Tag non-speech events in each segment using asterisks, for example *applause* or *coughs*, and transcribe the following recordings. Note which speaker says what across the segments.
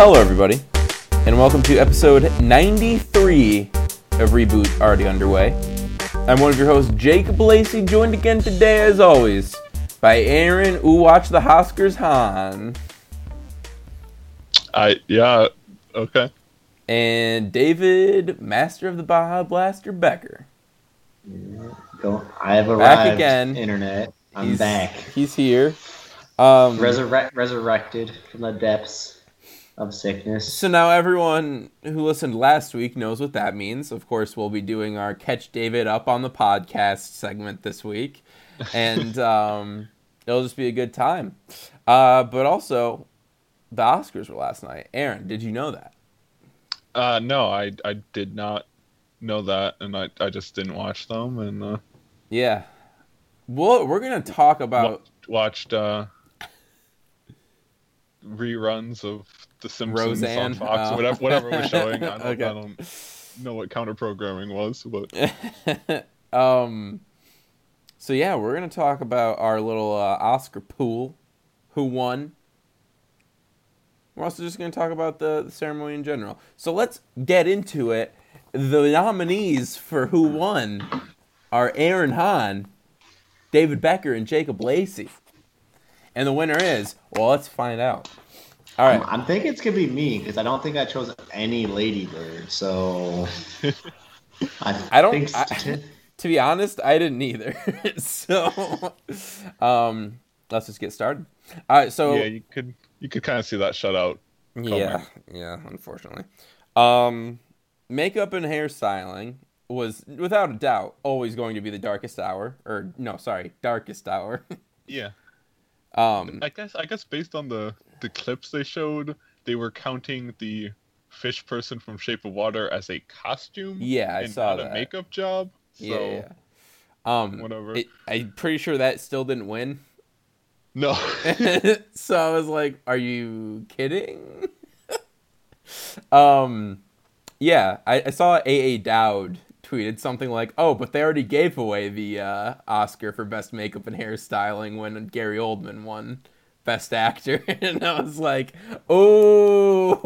Speaker 1: Hello, everybody, and welcome to episode 93 of Reboot Already Underway. I'm one of your hosts, Jacob Lacey, joined again today, as always, by Aaron Who Watch the Hoskers Han
Speaker 2: I yeah okay.
Speaker 1: and David, Master of the Baja Blaster Becker.
Speaker 3: Go. I have arrived.
Speaker 1: Back again.
Speaker 3: Internet. I'm
Speaker 1: he's,
Speaker 3: back.
Speaker 1: He's here. Um,
Speaker 3: Resurrect, resurrected from the depths of sickness.
Speaker 1: So now everyone who listened last week knows what that means. Of course, we'll be doing our Catch David Up on the Podcast segment this week. *laughs* And um, it'll just be a good time. Uh, but also, the Oscars were last night. Aaron, did you know that?
Speaker 2: Uh no, I I did not know that, and I I just didn't watch them, and uh,
Speaker 1: Yeah. Well, we're going to talk about.
Speaker 2: wa- watched uh reruns of The Simpsons
Speaker 1: Roseanne?
Speaker 2: on Fox,
Speaker 1: Oh.
Speaker 2: whatever whatever was showing. *laughs* I don't,
Speaker 1: Okay.
Speaker 2: I don't know what counter programming was, but *laughs*
Speaker 1: um, so, yeah, we're going to talk about our little uh, Oscar pool. Who won? We're also just going to talk about the, the ceremony in general. So let's get into it. The nominees for who won are Aaron Hahn, David Becker, and Jacob Lacey. And the winner is, well, let's find out. All right.
Speaker 3: I'm, I'm thinking it's gonna be me because I don't think I chose any Lady Bird. So I, *laughs*
Speaker 1: I don't-
Speaker 3: Think
Speaker 1: I- To be honest, I didn't either. *laughs* so, um, let's just get started. All right. So,
Speaker 2: yeah, you could you could kind of see that shutout.
Speaker 1: Yeah, yeah, unfortunately. Um, makeup and hairstyling was, without a doubt, always going to be the darkest hour. Or, no, sorry, darkest hour. *laughs*
Speaker 2: Yeah,
Speaker 1: um,
Speaker 2: I guess I guess based on the the clips they showed, they were counting the fish person from Shape of Water as a costume.
Speaker 1: Yeah, I
Speaker 2: and
Speaker 1: saw
Speaker 2: not
Speaker 1: that.
Speaker 2: a makeup job. So
Speaker 1: yeah, yeah. Um,
Speaker 2: whatever.
Speaker 1: it, I'm pretty sure that still didn't win.
Speaker 2: no. *laughs* *laughs*
Speaker 1: so I was like, "Are you kidding?" *laughs* um, yeah, I, I saw AA Dowd tweeted something like, "Oh, but they already gave away the uh, Oscar for best makeup and hairstyling when Gary Oldman won Best Actor," *laughs* and I was like, "Oh."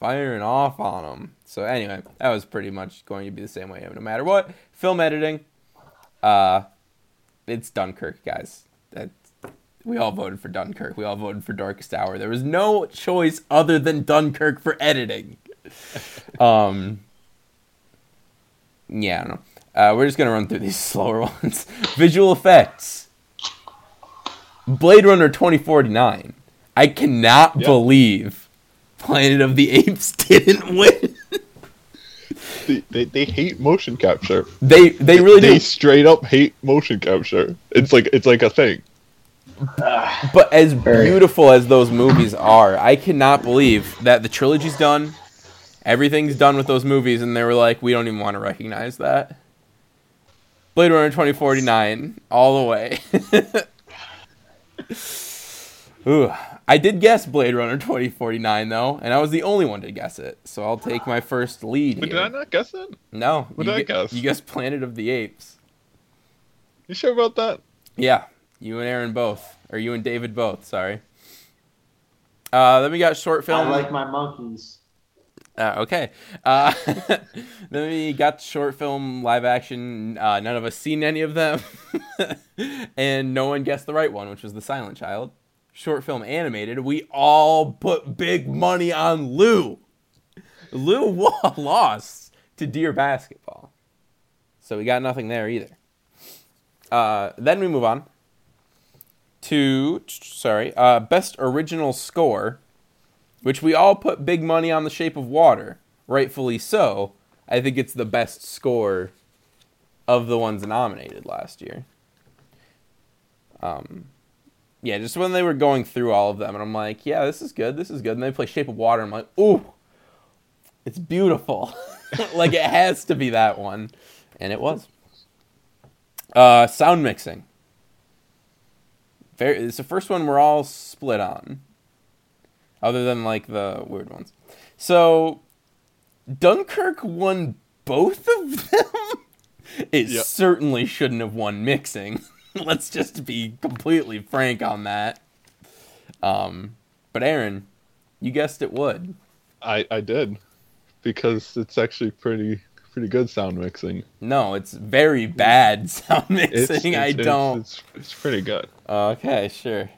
Speaker 1: Firing off on him. So anyway, that was pretty much going to be the same way no matter what. Film editing, uh, it's Dunkirk, guys. That we all voted for Dunkirk. We all voted for Darkest Hour. There was no choice other than Dunkirk for editing. *laughs* um, yeah, I don't know. Uh, we're just gonna run through these *laughs* slower ones. Visual effects. Blade Runner 2049. I cannot
Speaker 2: Yeah.
Speaker 1: believe Planet of the Apes didn't *laughs* win.
Speaker 2: they, they, they hate motion capture.
Speaker 1: they they really
Speaker 2: they
Speaker 1: do.
Speaker 2: straight up hate motion capture. It's like it's like a thing.
Speaker 1: Ah, but as beautiful as those movies are, I cannot believe that the trilogy's done. Everything's done with those movies, and they were like, we don't even want to recognize that. Blade Runner 2049, all the way. *laughs* *laughs* Ooh, I did guess Blade Runner 2049 though, and I was the only one to guess it. So I'll take my first lead
Speaker 2: But
Speaker 1: here.
Speaker 2: did I not guess it?
Speaker 1: No,
Speaker 2: What
Speaker 1: you
Speaker 2: did I
Speaker 1: gu-
Speaker 2: guess?
Speaker 1: You guessed Planet of the Apes.
Speaker 2: You sure about that?
Speaker 1: Yeah, you and Aaron both, or you and David both. Sorry. Uh, then we got short film.
Speaker 3: I
Speaker 1: film.
Speaker 3: like my monkeys.
Speaker 1: Uh, okay. Uh, *laughs* then we got short film, live action. Uh, none of us seen any of them, *laughs* and no one guessed the right one, which was The Silent Child. Short film animated. We all put big money on Lou. Lou *laughs* lost to Deer Basketball, so we got nothing there either. Uh, then we move on to sorry, uh, best original score which we all put big money on The Shape of Water, rightfully so. I think it's the best score of the ones nominated last year. Um, yeah, just when they were going through all of them, and I'm like, yeah, this is good, this is good. And they play Shape of Water, I'm like, ooh, it's beautiful. *laughs* like it has to be that one, and it was. Uh, sound mixing. Very, it's the first one we're all split on other than like the weird ones. So Dunkirk won both of them. *laughs* It
Speaker 2: Yep.
Speaker 1: certainly shouldn't have won mixing. *laughs* Let's just be completely frank on that. Um, But Aaron, you guessed it would.
Speaker 2: I I did because it's actually pretty pretty good sound mixing.
Speaker 1: No, it's very bad *laughs* sound mixing. I don't.
Speaker 2: It's, it's, pretty good.
Speaker 1: Okay, sure.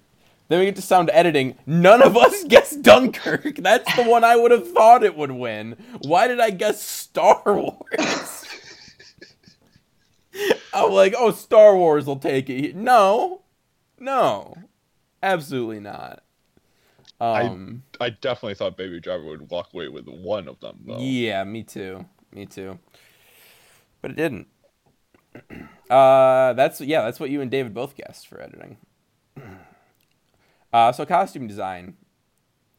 Speaker 1: Then we get to sound editing. None of us *laughs* guessed Dunkirk. That's the one I would have thought it would win. Why did I guess Star *laughs* Wars? I'm like, oh, Star Wars will take it. No, no, absolutely not. Um,
Speaker 2: I I definitely thought Baby Driver would walk away with one of them though.
Speaker 1: Yeah, me too. Me too. But it didn't. *clears throat* Uh, that's yeah, that's what you and David both guessed for editing. *clears throat* Uh, so costume design,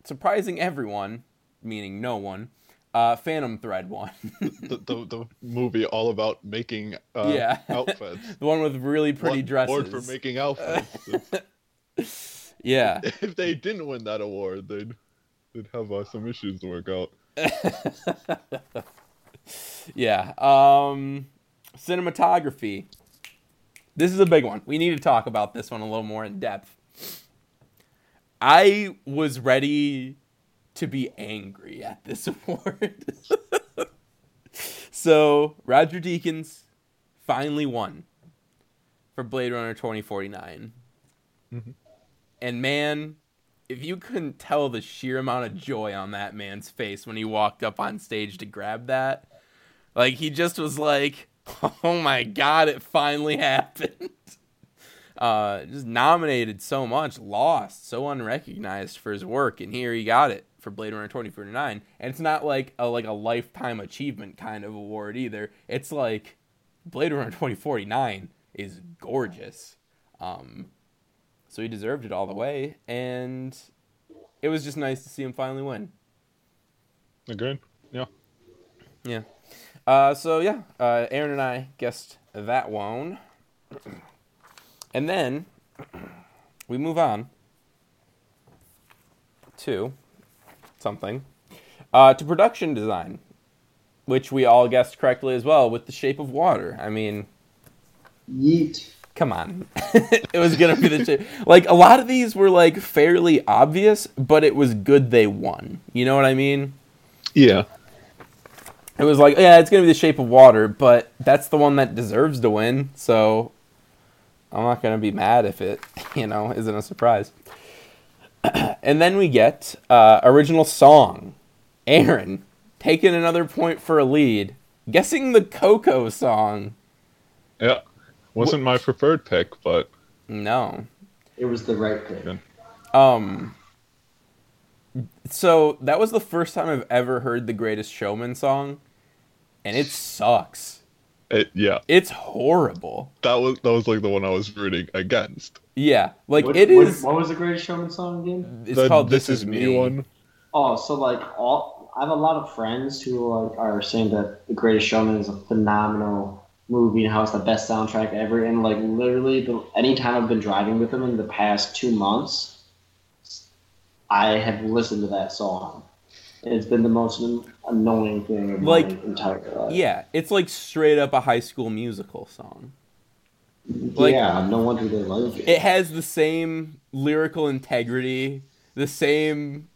Speaker 1: surprising everyone, meaning no won. Uh, Phantom Thread one.
Speaker 2: the, the, the movie all about making uh,
Speaker 1: yeah.
Speaker 2: outfits. *laughs*
Speaker 1: the one with really pretty
Speaker 2: One
Speaker 1: dresses.
Speaker 2: Award for making outfits. *laughs*
Speaker 1: yeah. *laughs*
Speaker 2: if they didn't win that award, they'd they'd have uh, some issues to work out.
Speaker 1: yeah. Um, cinematography. This is a big one. We need to talk about this one a little more in depth. I was ready to be angry at this *laughs* award. so, Roger Deakins finally won for Blade Runner 2049.
Speaker 2: Mhm.
Speaker 1: And man, if you couldn't tell the sheer amount of joy on that man's face when he walked up on stage to grab that, like he just was like, *laughs* "Oh my god, it finally happened." *laughs* Uh, just nominated so much, lost, so unrecognized for his work, and here he got it for Blade Runner 2049. And it's not like a like a lifetime achievement kind of award either. It's like Blade Runner 2049 is gorgeous. Um, so he deserved it all the way, and it was just nice to see him finally win.
Speaker 2: Agreed. Yeah.
Speaker 1: Yeah. Uh, so yeah, uh, Aaron and I guessed that one, and then we move on to something uh, to production design, which we all guessed correctly as well with The Shape of Water. I mean,
Speaker 3: Yeet.
Speaker 1: come on, *laughs* it was gonna be the shape. Like a lot of these were like fairly obvious, but it was good they won. You know what I mean?
Speaker 2: Yeah.
Speaker 1: It was like, yeah, it's gonna be the shape of water, but that's the one that deserves to win. So I'm not gonna be mad if it, *laughs* you know, isn't a surprise. *clears throat* and then we get uh, original song. Aaron taking another point for a lead, guessing the Coco song.
Speaker 2: Yeah. Wasn't my preferred pick, but
Speaker 1: No,
Speaker 3: It was the right pick.
Speaker 1: Um. So that was the first time I've ever heard the Greatest Showman song, and it sucks.
Speaker 2: It yeah.
Speaker 1: It's horrible.
Speaker 2: That was that was like the one I was rooting against.
Speaker 1: Yeah, like
Speaker 3: What,
Speaker 1: it
Speaker 3: what-
Speaker 1: is.
Speaker 3: What, was the Greatest Showman song again?
Speaker 1: it's
Speaker 2: The
Speaker 1: called "This, Is Me."
Speaker 2: one.
Speaker 3: Oh, so like all I have a lot of friends who like are saying that The Greatest Showman is a phenomenal movie and how it's the best soundtrack ever. And like literally, the, anytime I've been driving with them in the past two months, I have listened to that song. And it's been the most annoying thing of
Speaker 1: Like,
Speaker 3: my entire life.
Speaker 1: Yeah, it's like straight up a High School Musical song. like-
Speaker 3: yeah, no wonder they like it.
Speaker 1: It has the same lyrical integrity, the same,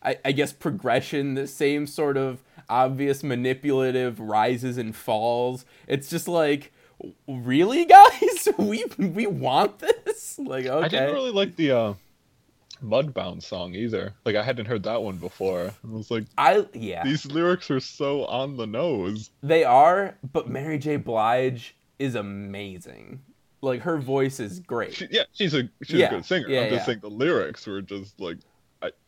Speaker 1: I, I guess, progression, the same sort of obvious manipulative rises and falls. It's just like, really, *laughs* guys, we we want this. Like, okay,
Speaker 2: I didn't really like the uh, Mudbound song either. Like I hadn't heard that one before. I was like,
Speaker 1: I yeah,
Speaker 2: these lyrics are so on the nose.
Speaker 1: they are. But Mary J. Blige is amazing. Like her voice is great.
Speaker 2: She, yeah, she's a she's
Speaker 1: Yeah,
Speaker 2: a good singer.
Speaker 1: yeah,
Speaker 2: I'm just
Speaker 1: yeah.
Speaker 2: saying the lyrics were just like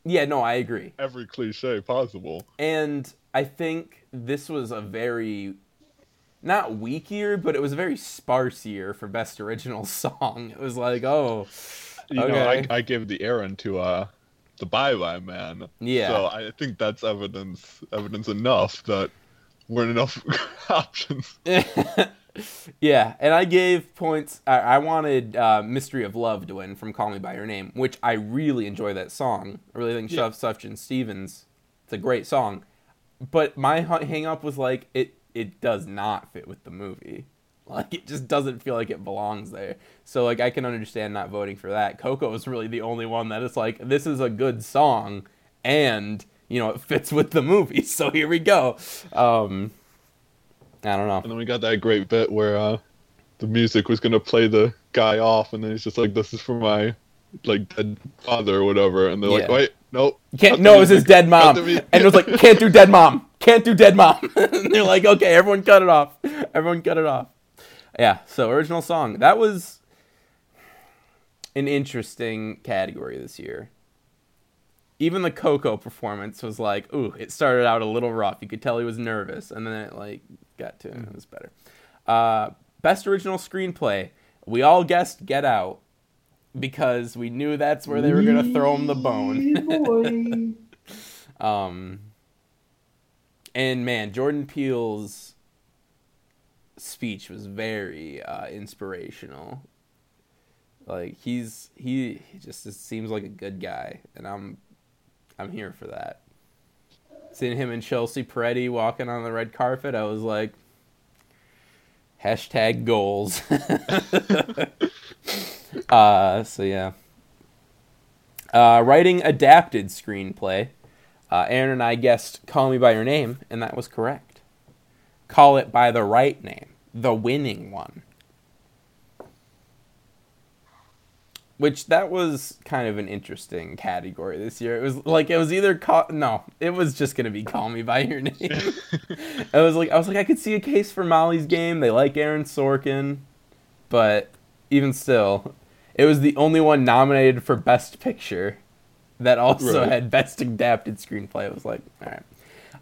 Speaker 1: Yeah, no, I agree.
Speaker 2: every cliche possible.
Speaker 1: And I think this was a very not weak year, but it was a very sparse year for best original *laughs* song. It was like, oh,
Speaker 2: You
Speaker 1: Okay.
Speaker 2: know, I, I gave the errand to uh the Bye Bye Man.
Speaker 1: Yeah.
Speaker 2: So I think that's evidence evidence enough that weren't enough *laughs* options. *laughs*
Speaker 1: yeah. And I gave points. I, I wanted uh, "Mystery of Love" to win from "Call Me by Your Name," which I really enjoy that song. I really think
Speaker 2: Yeah.
Speaker 1: Sufjan Stevens. It's a great song, but my hang up was like it. It does not fit with the movie. Like it just doesn't feel like it belongs there. So like I can understand not voting for that. Coco is really the only one that is like this is a good song and you know it fits with the movie. *laughs* So here we go. Um I don't know.
Speaker 2: And then we got that great bit where uh, the music was gonna play the guy off, and then he's just like, "This is for my like dead father or whatever," and they're like, "Wait, nope."
Speaker 1: Can't no, it was his dead mom. And it was like, can't do dead mom. Can't do dead mom. *laughs* and they're like, *laughs* okay, everyone cut it off. Everyone cut it off. Yeah, so original song. That was an interesting category this year. Even the Coco performance was like, ooh, it started out a little rough. You could tell he was nervous, and then it like got to it was better. Uh, best original screenplay. We all guessed Get Out because we knew that's where they were gonna throw him the bone. *laughs* Um, and man, Jordan Peele's speech was very uh, inspirational. Like he's he, he just seems like a good guy, and I'm I'm here for that. Seeing him and Chelsea Peretti walking on the red carpet, I was like, hashtag goals. *laughs* uh, so yeah. Uh, writing adapted screenplay. Uh, Aaron and I guessed "Call Me by Your Name," and that was correct. Call it by the right name, the winning one. Which that was kind of an interesting category this year. It was like it was either call no, it was just gonna be "Call Me by Your Name." *laughs* I was like, I was like, I could see a case for Molly's Game. They like Aaron Sorkin, but even still, it was the only one nominated for Best Picture that also
Speaker 2: Right.
Speaker 1: had Best Adapted Screenplay. It was like, all right.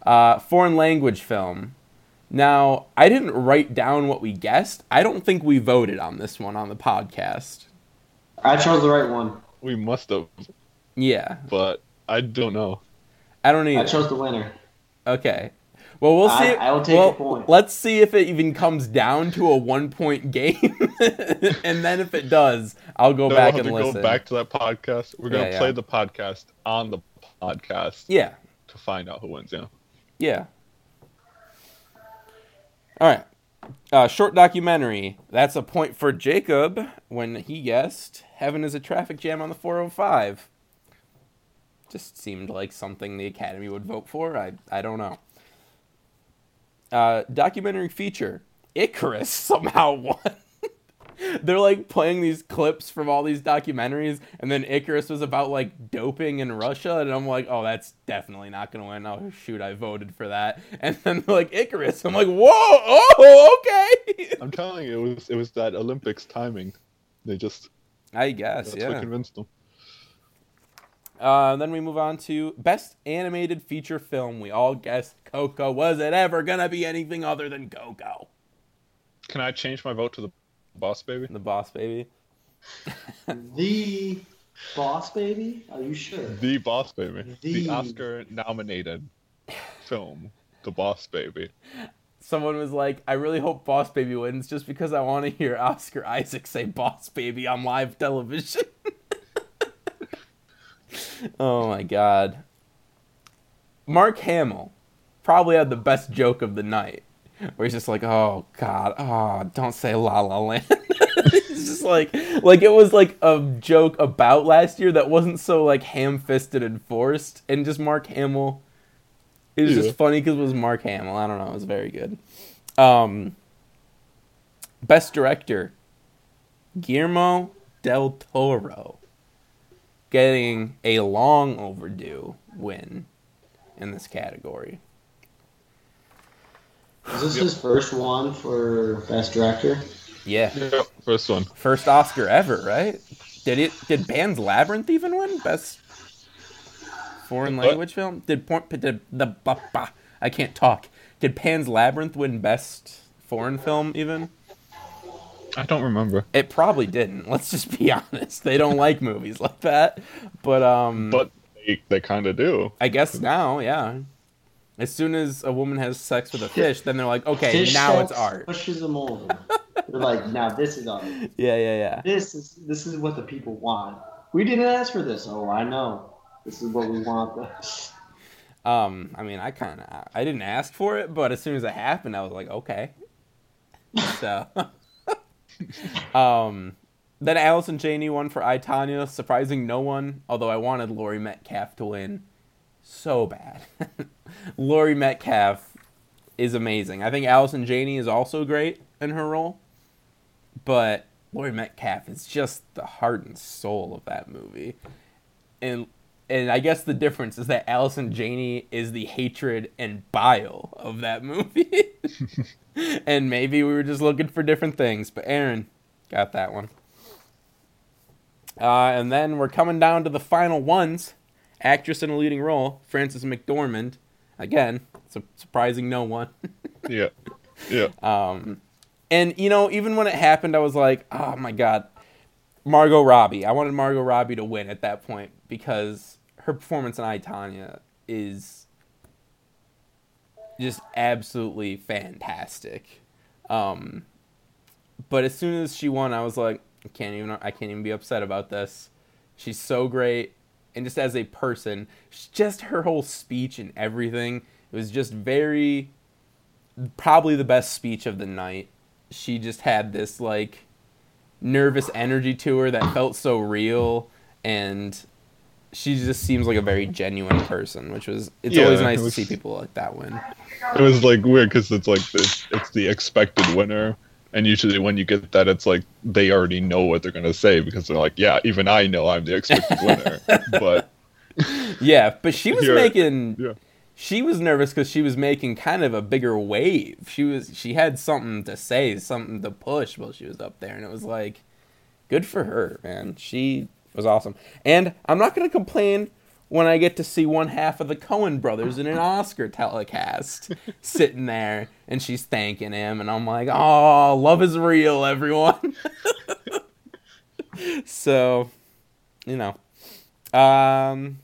Speaker 1: Uh, foreign language film. Now, I didn't write down what we guessed. I don't think we voted on this one on the podcast.
Speaker 3: I chose the right one.
Speaker 2: we must have,
Speaker 1: Yeah,
Speaker 2: but I don't know.
Speaker 1: I don't either.
Speaker 3: I chose the winner.
Speaker 1: Okay. Well, we'll
Speaker 3: I-
Speaker 1: see.
Speaker 3: I will take
Speaker 1: well,
Speaker 3: a point.
Speaker 1: Let's see if it even comes down to a one-point game, *laughs* and then if it does, I'll go
Speaker 2: Then
Speaker 1: back
Speaker 2: we'll have
Speaker 1: and
Speaker 2: to
Speaker 1: listen.
Speaker 2: go back to that podcast. We're gonna
Speaker 1: Yeah,
Speaker 2: play
Speaker 1: yeah.
Speaker 2: the podcast on the podcast
Speaker 1: Yeah,
Speaker 2: to find out who wins. Yeah.
Speaker 1: yeah. All right. Uh, short documentary. That's a point for Jacob when he guessed "Heaven is a traffic jam on the 405." Just seemed like something the Academy would vote for. I I don't know. Uh, documentary feature. Icarus *laughs* somehow won. *laughs* They're like playing these clips from all these documentaries, and then Icarus was about like doping in Russia, and I'm like, oh, that's definitely not gonna win. Oh shoot, I voted for that. *laughs* And then they're like Icarus, I'm like, whoa, oh, okay. *laughs*
Speaker 2: I'm telling you, it was it was that Olympics timing. They just
Speaker 1: I guess, yeah.
Speaker 2: that's what convinced them.
Speaker 1: Uh, then we move on to best animated feature film. We all guessed Coco. Was it ever gonna be anything other than Coco?
Speaker 2: Can I change my vote to the Boss Baby?
Speaker 1: The Boss Baby.
Speaker 3: The Boss Baby? Are you sure?
Speaker 2: The Boss Baby, the,
Speaker 3: The-
Speaker 2: Oscar-nominated film, The Boss Baby.
Speaker 1: Someone was like, "I really hope Boss Baby wins, just because I want to hear Oscar Isaac say Boss Baby on live television." *laughs* oh my god. Mark Hamill probably had the best joke of the night, where he's just like, "Oh God, oh, don't say La La Land." *laughs* it's just like, like it was like a joke about last year that wasn't so like ham-fisted and forced, and just Mark Hamill. It was
Speaker 2: Yeah.
Speaker 1: just funny because it was Mark Hamill. I don't know. It was very good. Um, best director, Guillermo del Toro, getting a long overdue win in this category.
Speaker 3: Is this his first one for Best Director?
Speaker 1: Yeah,
Speaker 2: Yep, first one.
Speaker 1: first Oscar ever, right? Did it? Did Pan's Labyrinth even win best foreign
Speaker 2: What?
Speaker 1: language film? Did, Por- did the bah, bah, I can't talk. Did Pan's Labyrinth win best foreign film even?
Speaker 2: I don't remember,
Speaker 1: It probably didn't. Let's just be *laughs* honest. They don't like movies like that. But um
Speaker 2: but they, they kind of do.
Speaker 1: I guess now, yeah. As soon as a woman has sex with a fish, then they're like, okay,
Speaker 3: Fish
Speaker 1: now it's art.
Speaker 3: Pushes them over. They're like, now this is art.
Speaker 1: Yeah, yeah, yeah.
Speaker 3: This is this is what the people want. We didn't ask for this. Oh, I know. This is what we want. *laughs*
Speaker 1: Um, I mean, I kind of, I didn't ask for it, but as soon as it happened, I was like, okay. So, *laughs* um, then Allison Janney won for I Tonya, surprising no one. Although I wanted Laurie Metcalf to win so bad. *laughs* Laurie Metcalf is amazing. I think Allison Janney is also great in her role, but Laurie Metcalf is just the heart and soul of that movie. And and I guess the difference is that Allison Janney is the hatred and bile of that movie. *laughs* and maybe we were just looking for different things, but Aaron got that one. Uh, and then we're coming down to the final ones. Actress in a leading role, Frances McDormand. Again, su- surprising no one. *laughs*
Speaker 2: Yeah. Yeah.
Speaker 1: Um, and you know, even when it happened, I was like, oh my god, Margot Robbie. I wanted Margot Robbie to win at that point because her performance in I Tonya is just absolutely fantastic. Um, but as soon as she won, I was like, I can't even I can't even be upset about this. She's so great, and just as a person, just her whole speech and everything, it was just very probably the best speech of the night. She just had this like nervous energy to her that felt so real and she just seems like a very genuine person, which was it's
Speaker 2: Yeah,
Speaker 1: always
Speaker 2: it
Speaker 1: nice
Speaker 2: was-
Speaker 1: to see people like that win.
Speaker 2: It was like weird because it's like it's the expected winner, and usually when you get that, it's like they already know what they're gonna say because they're like, yeah, even I know I'm the expected *laughs* winner. but
Speaker 1: Yeah, but she was making
Speaker 2: yeah,
Speaker 1: she was nervous because she was making kind of a bigger wave. She was she had something to say, something to push while she was up there, and it was like, good for her, man. She was awesome, and I'm not gonna complain when I get to see one half of the Coen brothers in an Oscar telecast *laughs* sitting there, and she's thanking him, and I'm like, oh, love is real, everyone. *laughs* so, you know, um,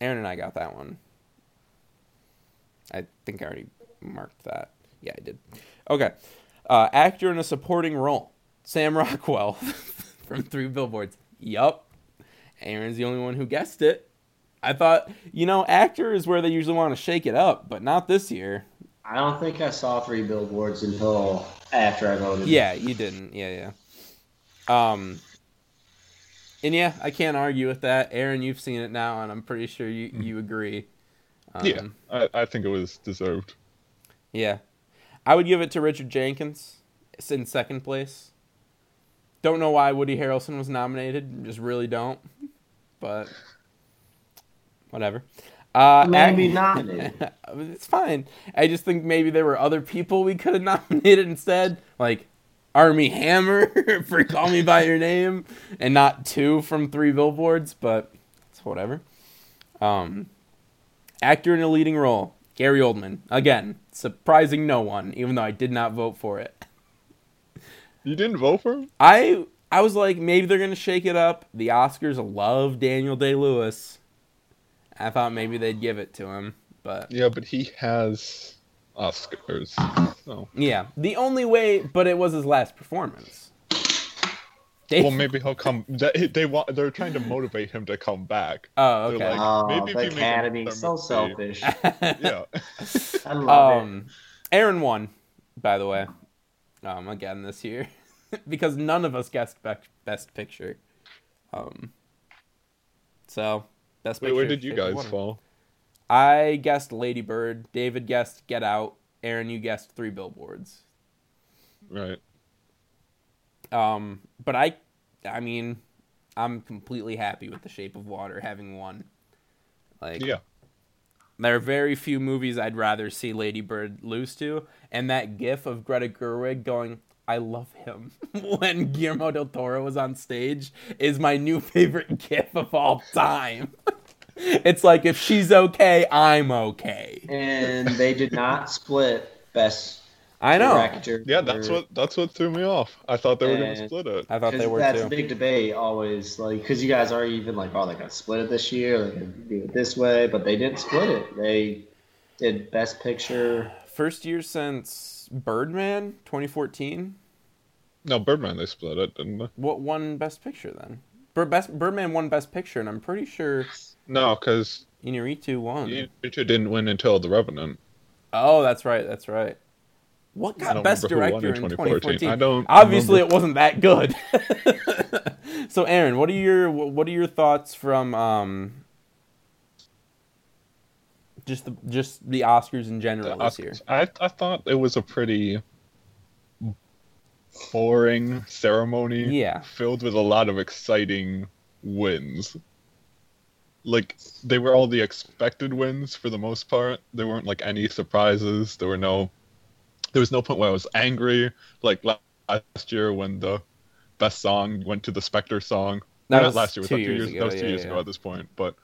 Speaker 1: Aaron and I got that one. I think I already marked that. Yeah, I did. Okay. Uh, actor in a supporting role. Sam Rockwell *laughs* from Three Billboards. Yup. Aaron's the only one who guessed it. I thought, you know, actor is where they usually want to shake it up, but not this year.
Speaker 3: I don't think I saw three billboards until after I voted.
Speaker 1: Yeah, you didn't. Yeah, yeah. Um, and yeah, I can't argue with that. Aaron, you've seen it now, and I'm pretty sure you, you agree. Um,
Speaker 2: yeah, I, I think it was deserved.
Speaker 1: Yeah. I would give it to Richard Jenkins. It's in second place. Don't know why Woody Harrelson was nominated. Just really don't. But whatever. Uh,
Speaker 3: Maybe
Speaker 1: ac- *laughs*
Speaker 3: nominated.
Speaker 1: it's fine. I just think maybe there were other people we could have *laughs* nominated instead, like Armie Hammer *laughs* for "Call Me by Your Name," and not two from Three Billboards. But it's whatever. Um, actor in a leading role, Gary Oldman. Again, surprising no one, even though I did not vote for it.
Speaker 2: You didn't vote for him?
Speaker 1: I I was like, maybe they're gonna shake it up. The Oscars love Daniel Day Lewis. I thought maybe they'd give it to him, but
Speaker 2: Yeah, but he has Oscars. So.
Speaker 1: yeah, the only way, but it was his last performance. They-
Speaker 2: Well, maybe he'll come. They, they want. They're trying to motivate him to come back.
Speaker 1: Oh,
Speaker 2: They're
Speaker 1: okay.
Speaker 2: like-
Speaker 3: Oh,
Speaker 2: Maybe
Speaker 3: the Academy, so selfish. *laughs*
Speaker 2: Yeah.
Speaker 3: I love it.
Speaker 1: um, Aaron won, by the way. Um, again this year, *laughs* because none of us guessed bec- best picture. Um, so best
Speaker 2: Wait,
Speaker 1: picture.
Speaker 2: where did you guys fall?
Speaker 1: I guessed Lady Bird. David guessed Get Out. Aaron, you guessed Three Billboards.
Speaker 2: Right.
Speaker 1: Um, but I, I mean, I'm completely happy with The Shape of Water having won. Like,
Speaker 2: Yeah.
Speaker 1: there are very few movies I'd rather see Lady Bird lose to, and that GIF of Greta Gerwig going, "I love him" *laughs* when Guillermo del Toro was on stage is my new favorite *laughs* GIF of all time. *laughs* it's like if she's okay, I'm okay.
Speaker 3: and they did not split best
Speaker 1: I know.
Speaker 3: actor.
Speaker 2: Yeah, that's what that's what threw me off. I thought they were gonna split it.
Speaker 1: I thought they were
Speaker 3: that's
Speaker 1: too.
Speaker 3: a big debate always, like because you guys are even like, oh, they got split it this year, they could do it this way, but they didn't split it. They did best picture.
Speaker 1: First year since Birdman 2014.
Speaker 2: No, Birdman they split it, didn't they?
Speaker 1: What won Best Picture then? Best Birdman won Best Picture, and I'm pretty sure
Speaker 2: No, because
Speaker 1: Inarritu won.
Speaker 2: Richard didn't win until The Revenant.
Speaker 1: Oh, that's right. That's right. What got best
Speaker 2: remember who won
Speaker 1: director in
Speaker 2: 2014.
Speaker 1: 2014?
Speaker 2: I don't
Speaker 1: Obviously,
Speaker 2: remember.
Speaker 1: it wasn't that good. *laughs* so, Aaron, what are your what are your thoughts from um just the just the Oscars in general
Speaker 2: The
Speaker 1: this year?
Speaker 2: Oscars. I I thought it was a pretty boring ceremony.
Speaker 1: Yeah.
Speaker 2: Filled with a lot of exciting wins. Like they were all the expected wins for the most part. There weren't like any surprises. There were no there was no point where I was angry like last year when the best song went to the Spectre song.
Speaker 1: That
Speaker 2: Not
Speaker 1: was
Speaker 2: last year, was
Speaker 1: two
Speaker 2: that
Speaker 1: years
Speaker 2: years
Speaker 1: ago,
Speaker 2: That was two
Speaker 1: yeah,
Speaker 2: years
Speaker 1: yeah.
Speaker 2: ago at this point, but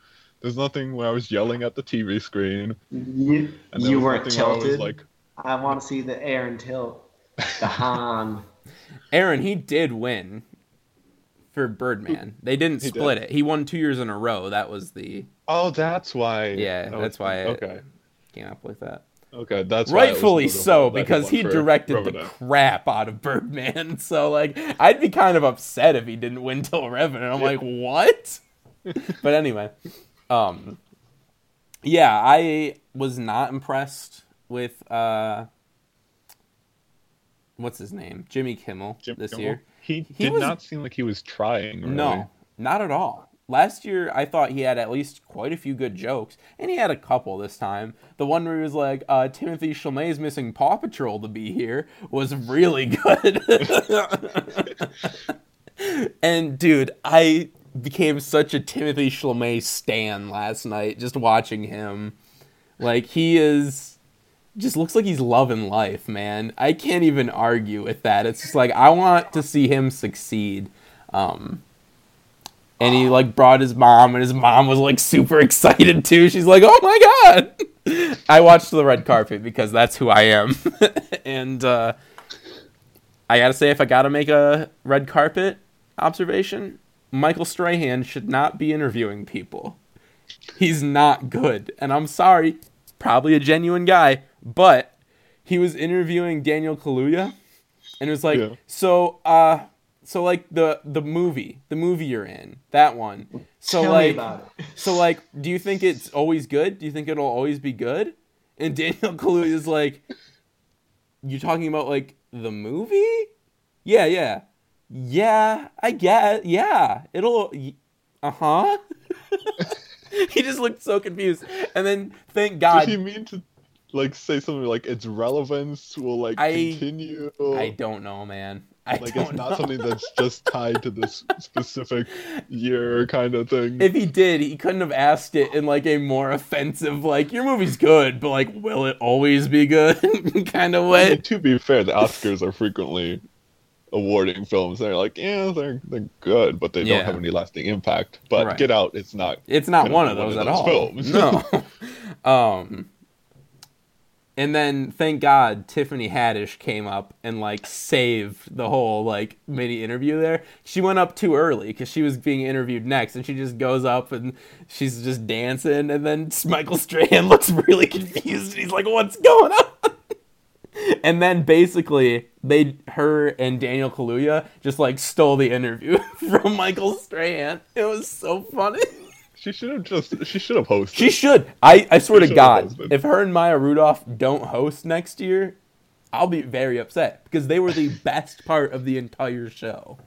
Speaker 2: there's nothing where I was yelling at the TV screen.
Speaker 3: You,
Speaker 2: And
Speaker 3: you weren't
Speaker 2: nothing where I was
Speaker 3: tilted.
Speaker 2: like,
Speaker 3: I want to see the Aaron tilt, the *laughs* Han.
Speaker 1: Aaron, he did win for Birdman. They didn't
Speaker 2: He did?
Speaker 1: split it. He won two years in a row. That was the
Speaker 2: oh, that's why.
Speaker 1: yeah.
Speaker 2: Oh,
Speaker 1: That's why
Speaker 2: okay,
Speaker 1: came up with that.
Speaker 2: okay, that's why it was
Speaker 1: Rightfully so, because he directed the crap out of Birdman. *laughs* So like, I'd be kind of upset if he didn't win till Revenant. I'm
Speaker 2: Yeah.
Speaker 1: like, what? *laughs* but anyway, um, yeah, I was not impressed with uh, what's his name, Jimmy Kimmel
Speaker 2: Jim
Speaker 1: this
Speaker 2: Kimmel?
Speaker 1: year.
Speaker 2: He,
Speaker 1: He
Speaker 2: did
Speaker 1: was-
Speaker 2: not seem like he was trying. Really.
Speaker 1: No, not at all. Last year, I thought he had at least quite a few good jokes, and he had a couple this time. The one where he was like, uh, "Timothée Chalamet's missing Paw Patrol to be here" was really *laughs* good. *laughs* and dude, I became such a Timothée Chalamet stan last night just watching him. Like he is just looks like he's loving life, man. I can't even argue with that. It's just like I want to see him succeed. Um and he like brought his mom and his mom was like super *laughs* excited too. She's like, "Oh my god." *laughs* I watched the red carpet because that's who I am. *laughs* and uh I got to say if I got to make a red carpet observation, Michael Strahan should not be interviewing people. He's not good. And I'm sorry, probably a genuine guy, but he was interviewing Daniel Kaluuya and it was like,
Speaker 2: Yeah.
Speaker 1: "So uh so like the the movie, the movie you're in, that one. So
Speaker 3: Tell
Speaker 1: like
Speaker 3: me about it.
Speaker 1: so like do you think it's always good? Do you think it'll always be good?" And Daniel *laughs* Kaluuya is like, "You talking about like the movie?" Yeah, yeah. Yeah, I get. Yeah, it'll. Uh huh. *laughs* he just looked so confused, and then thank God.
Speaker 2: Did
Speaker 1: God
Speaker 2: he mean to like say something like its relevance will like
Speaker 1: I-
Speaker 2: continue?
Speaker 1: I don't know, man. I
Speaker 2: like it's not
Speaker 1: know.
Speaker 2: something that's just tied to this *laughs* specific year kind of thing.
Speaker 1: If he did, he couldn't have asked it in like a more offensive, like your movie's good, but like, will it always be good *laughs* kind of
Speaker 2: I
Speaker 1: way.
Speaker 2: mean, to be fair, the Oscars are frequently awarding films. They're like, yeah, they're they're good, but they
Speaker 1: Yeah.
Speaker 2: don't have any lasting impact. But
Speaker 1: Right.
Speaker 2: Get Out, it's not.
Speaker 1: It's not one of those
Speaker 2: of
Speaker 1: at
Speaker 2: those
Speaker 1: all.
Speaker 2: films.
Speaker 1: No. *laughs* um and then thank God Tiffany Haddish came up and like saved the whole like mini interview there. She went up too early cuz she was being interviewed next and she just goes up and she's just dancing and then Michael Strahan *laughs* looks really confused and he's like what's going on? *laughs* And then basically they her and Daniel Kaluuya just like stole the interview *laughs* from Michael Strahan. It was so funny.
Speaker 2: She should have just. She should have hosted.
Speaker 1: She should. I, I swear to God,
Speaker 2: hosted.
Speaker 1: if her and Maya Rudolph don't host next year, I'll be very upset because they were the *laughs* best part of the entire show.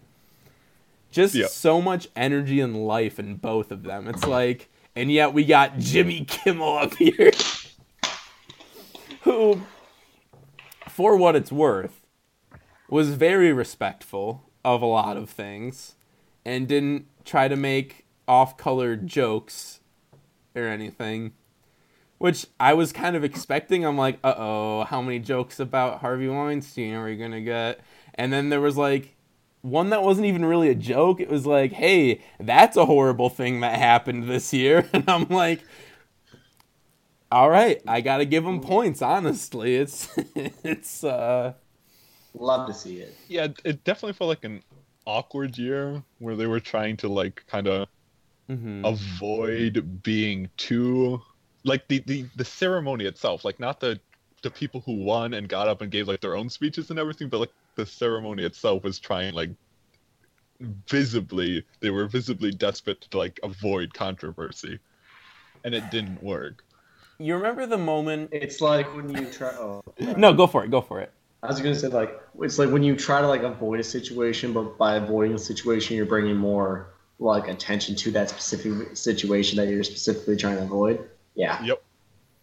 Speaker 1: Just
Speaker 2: Yeah.
Speaker 1: so much energy and life in both of them. It's like, and yet we got Jimmy Kimmel up here, *laughs* who, for what it's worth, was very respectful of a lot of things and didn't try to make off-colored jokes or anything which i was kind of expecting. I'm like uh-oh how many jokes about harvey weinstein are we gonna get? And then there was like one that wasn't even really a joke. It was like hey that's a horrible thing that happened this year. *laughs* And i'm like all right i gotta give him points honestly. It's *laughs* it's uh
Speaker 3: Love to see it.
Speaker 2: Yeah, it- it definitely felt like an awkward year where they were trying to like kind of
Speaker 1: mhm.
Speaker 2: avoid being too like the, the the ceremony itself, like not the the people who won and got up and gave like their own speeches and everything, but like the ceremony itself was trying like visibly they were visibly desperate to like avoid controversy, and it didn't work.
Speaker 1: you remember the moment
Speaker 3: It's like when you try. Oh, *laughs*
Speaker 1: no go for it go for it
Speaker 3: I was gonna say like it's like when you try to like avoid a situation, but by avoiding the situation, you're bringing more like attention to that specific situation that you're specifically trying to avoid. Yeah.
Speaker 2: Yep.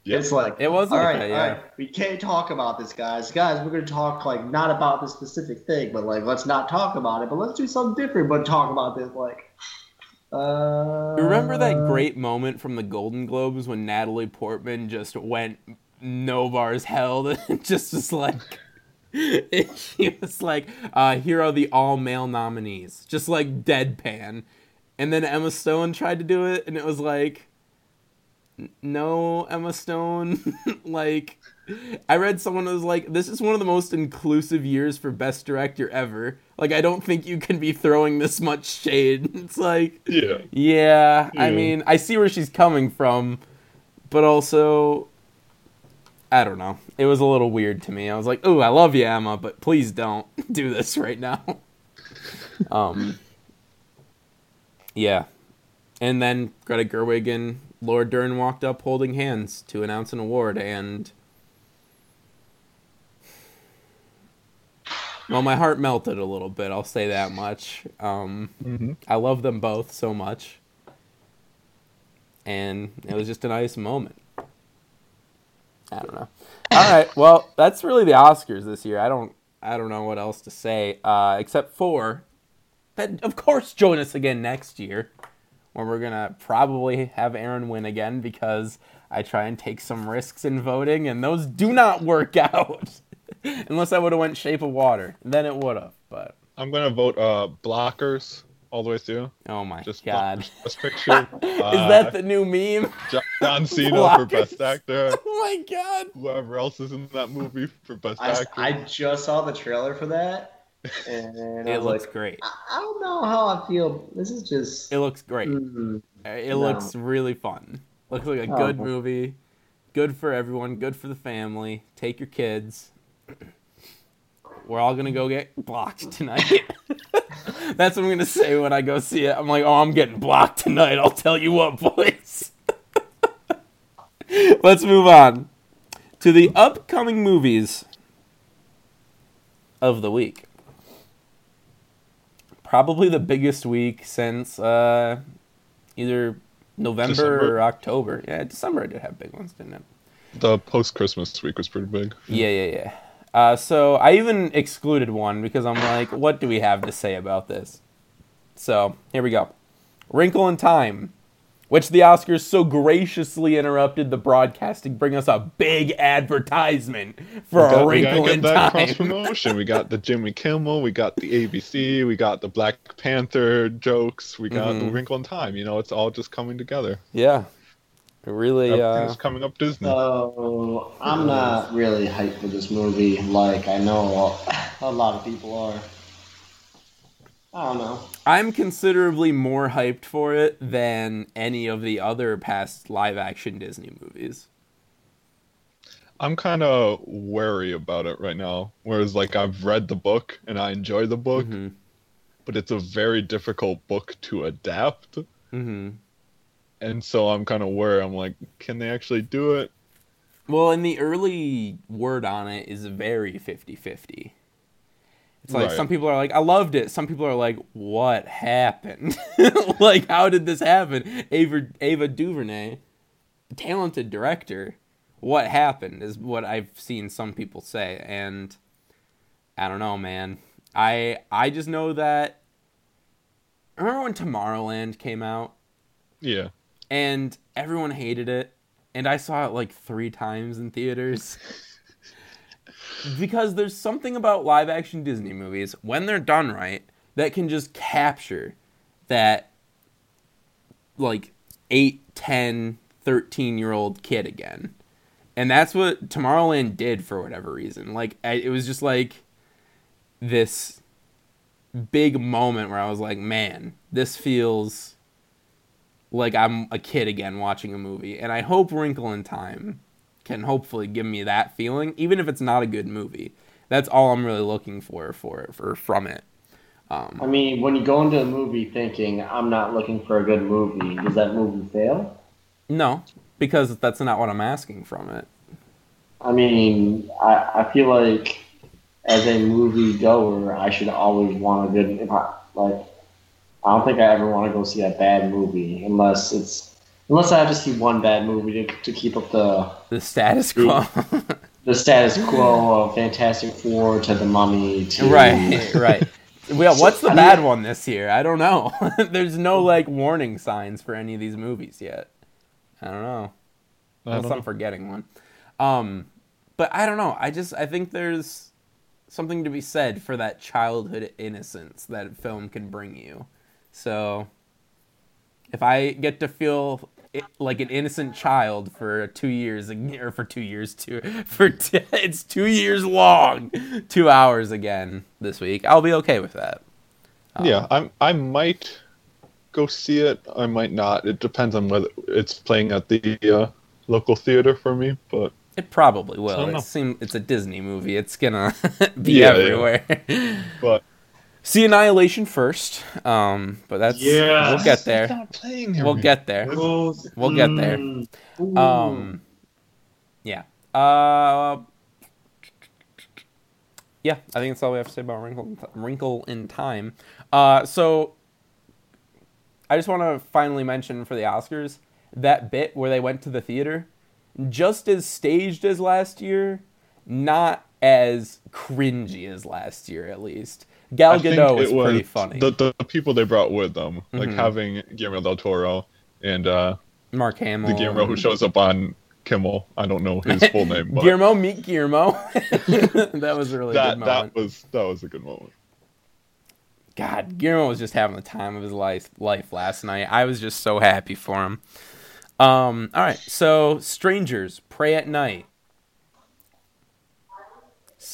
Speaker 2: Yep.
Speaker 3: It's like
Speaker 1: It was
Speaker 3: all
Speaker 1: like
Speaker 3: right,
Speaker 1: that, yeah.
Speaker 3: right. We can't talk about this, guys. Guys, we're gonna talk like not about this specific thing, but like let's not talk about it, but let's do something different. But talk about this, like. Uh, You
Speaker 1: Remember that great moment from the Golden Globes when Natalie Portman just went no bars held *laughs* and just was like *laughs* she was like, uh, here are the all male nominees. Just like deadpan. And then Emma Stone tried to do it and it was like no Emma Stone *laughs* like I read someone was like, this is one of the most inclusive years for best director ever. Like I don't think you can be throwing this much shade. *laughs* It's like
Speaker 2: Yeah.
Speaker 1: yeah, I mean, I see where she's coming from, but also, I don't know. It was a little weird to me. I was like, "Ooh, I love you, Emma, but please don't *laughs* do this right now." um, yeah, and then Greta Gerwig and Laura Dern walked up holding hands to announce an award, and well, my heart melted a little bit. I'll say that much. Um,
Speaker 2: hmm
Speaker 1: I love them both so much. And it was just a nice moment. I don't know. All right, well, that's really the Oscars this year. I don't I don't know what else to say uh, except for that of course join us again next year when we're going to probably have Aaron win again because I try and take some risks in voting and those do not work *laughs* out. Unless I would have went Shape of Water, then it would have, but
Speaker 2: I'm gonna vote uh blockers all the way through.
Speaker 1: oh my
Speaker 2: Just
Speaker 1: god. *laughs*
Speaker 2: Best picture. *laughs*
Speaker 1: Is
Speaker 2: Uh,
Speaker 1: that the new meme?
Speaker 2: John Cena for best actor?
Speaker 1: Oh my god.
Speaker 2: Whoever else is in that movie for best
Speaker 3: I,
Speaker 2: actor.
Speaker 3: I just saw the trailer for that, and
Speaker 1: It looks
Speaker 3: like,
Speaker 1: great.
Speaker 3: I, I don't know how I feel. This is just.
Speaker 1: It looks great.
Speaker 3: Mm,
Speaker 1: It
Speaker 3: No.
Speaker 1: looks really fun. Looks like a
Speaker 3: Oh.
Speaker 1: good movie. Good for everyone. Good for the family. Take your kids. We're all gonna go get blocked tonight. *laughs* That's what I'm gonna say when I go see it. I'm like, oh, I'm getting blocked tonight. I'll tell you what, *laughs* boys. Let's move on to the upcoming movies of the week. Probably the biggest week since uh, either November
Speaker 2: December?
Speaker 1: or October. Yeah, December I did have big ones, didn't it?
Speaker 2: the post Christmas week was pretty big.
Speaker 1: Yeah, yeah, yeah. Uh, so I even excluded one because I'm like, what do we have to say about this? So here we go. Wrinkle in Time, which the Oscars so graciously interrupted the broadcasting, bring us a big advertisement for
Speaker 2: we
Speaker 1: a
Speaker 2: got, we
Speaker 1: Wrinkle in
Speaker 2: that cross
Speaker 1: Time.
Speaker 2: promotion. We got the Jimmy Kimmel, we got the ABC, we got the Black Panther jokes, we got the
Speaker 1: Mhm.
Speaker 2: Wrinkle in Time. You know, it's all just coming together.
Speaker 1: yeah, It really. Uh,
Speaker 2: Everything's coming up Disney.
Speaker 3: So I'm not really hyped for this movie, like I know a lot of people are. I don't know.
Speaker 1: I'm considerably more hyped for it than any of the other past live action Disney movies.
Speaker 2: I'm kind of wary about it right now. Whereas, like, I've read the book and I enjoy the book,
Speaker 1: Mhm.
Speaker 2: but it's a very difficult book to adapt.
Speaker 1: Mhm.
Speaker 2: And so I'm kind of wary. I'm like, can they actually do it?
Speaker 1: Well, and the early word on it is very 50-50. It's like
Speaker 2: Right.
Speaker 1: some people are like, I loved it. Some people are like, what happened? *laughs* like, how did this happen? Ava, Ava DuVernay, talented director. What happened is what I've seen some people say, and I don't know, man. I I just know that. Remember when Tomorrowland came out?
Speaker 2: Yeah.
Speaker 1: and everyone hated it and i saw it like three times in theaters *laughs* because there's something about live action disney movies when they're done right that can just capture that like 8 10 13 year old kid again and that's what tomorrowland did for whatever reason like I, it was just like this big moment where i was like man this feels like I'm a kid again watching a movie. And I hope Wrinkle in Time can hopefully give me that feeling, even if it's not a good movie. That's all I'm really looking for for, for from it. Um,
Speaker 3: I mean, when you go into a movie thinking I'm not looking for a good movie, does that movie fail?
Speaker 1: no, because that's not what I'm asking from it.
Speaker 3: I mean, I, I feel like as a movie goer, I should always want a good. If I, like, I don't think I ever want to go see a bad movie unless it's unless I have to see one bad movie to, to keep up the
Speaker 1: The status quo.
Speaker 3: the status quo of Fantastic Four to the Mummy to
Speaker 1: right, right. Well, what's the
Speaker 3: I mean-
Speaker 1: bad one this year? I don't know. *laughs* There's no like warning signs for any of these movies yet. I don't know. Unless I
Speaker 2: am
Speaker 1: forgetting one. Um, but I don't know. I just I think there's something to be said for that childhood innocence that film can bring you. So if I get to feel it, like an innocent child for two years *laughs* or for two years two for *laughs* t- it's two years long, two hours again this week, I'll be okay with that.
Speaker 2: yeah, I'm. I might go see it. I might not. It depends on whether it's playing at the uh, local theater for me. But
Speaker 1: It probably will. It
Speaker 2: know.
Speaker 1: seem it's a Disney movie. It's gonna *laughs* be
Speaker 2: Yeah, yeah.
Speaker 1: everywhere.
Speaker 2: but
Speaker 1: See Annihilation first, um, but that's
Speaker 3: Yes.
Speaker 1: we'll get there.
Speaker 2: playing.
Speaker 1: We'll
Speaker 2: man.
Speaker 1: get there. We'll get there.
Speaker 3: Ooh.
Speaker 1: Um, yeah. Uh, yeah, I think that's all we have to say about Wrinkle in Wrinkle in Time. Uh, so I just want to finally mention for the Oscars that bit where they went to the theater, just as staged as last year, not as cringy as last year at least. Gal Gadot was pretty funny.
Speaker 2: The, the people they brought with them, like
Speaker 1: Mhm.
Speaker 2: having Guillermo del Toro and uh,
Speaker 1: Mark Hamill.
Speaker 2: the Guillermo who shows up on Kimmel. I don't know his *laughs* full name, but
Speaker 1: Guillermo, meet Guillermo. *laughs* that was a really
Speaker 2: that
Speaker 1: good moment.
Speaker 2: that was that was a good moment.
Speaker 1: God, Guillermo was just having the time of his life life last night. I was just so happy for him. Um, all right, so strangers Prey at night.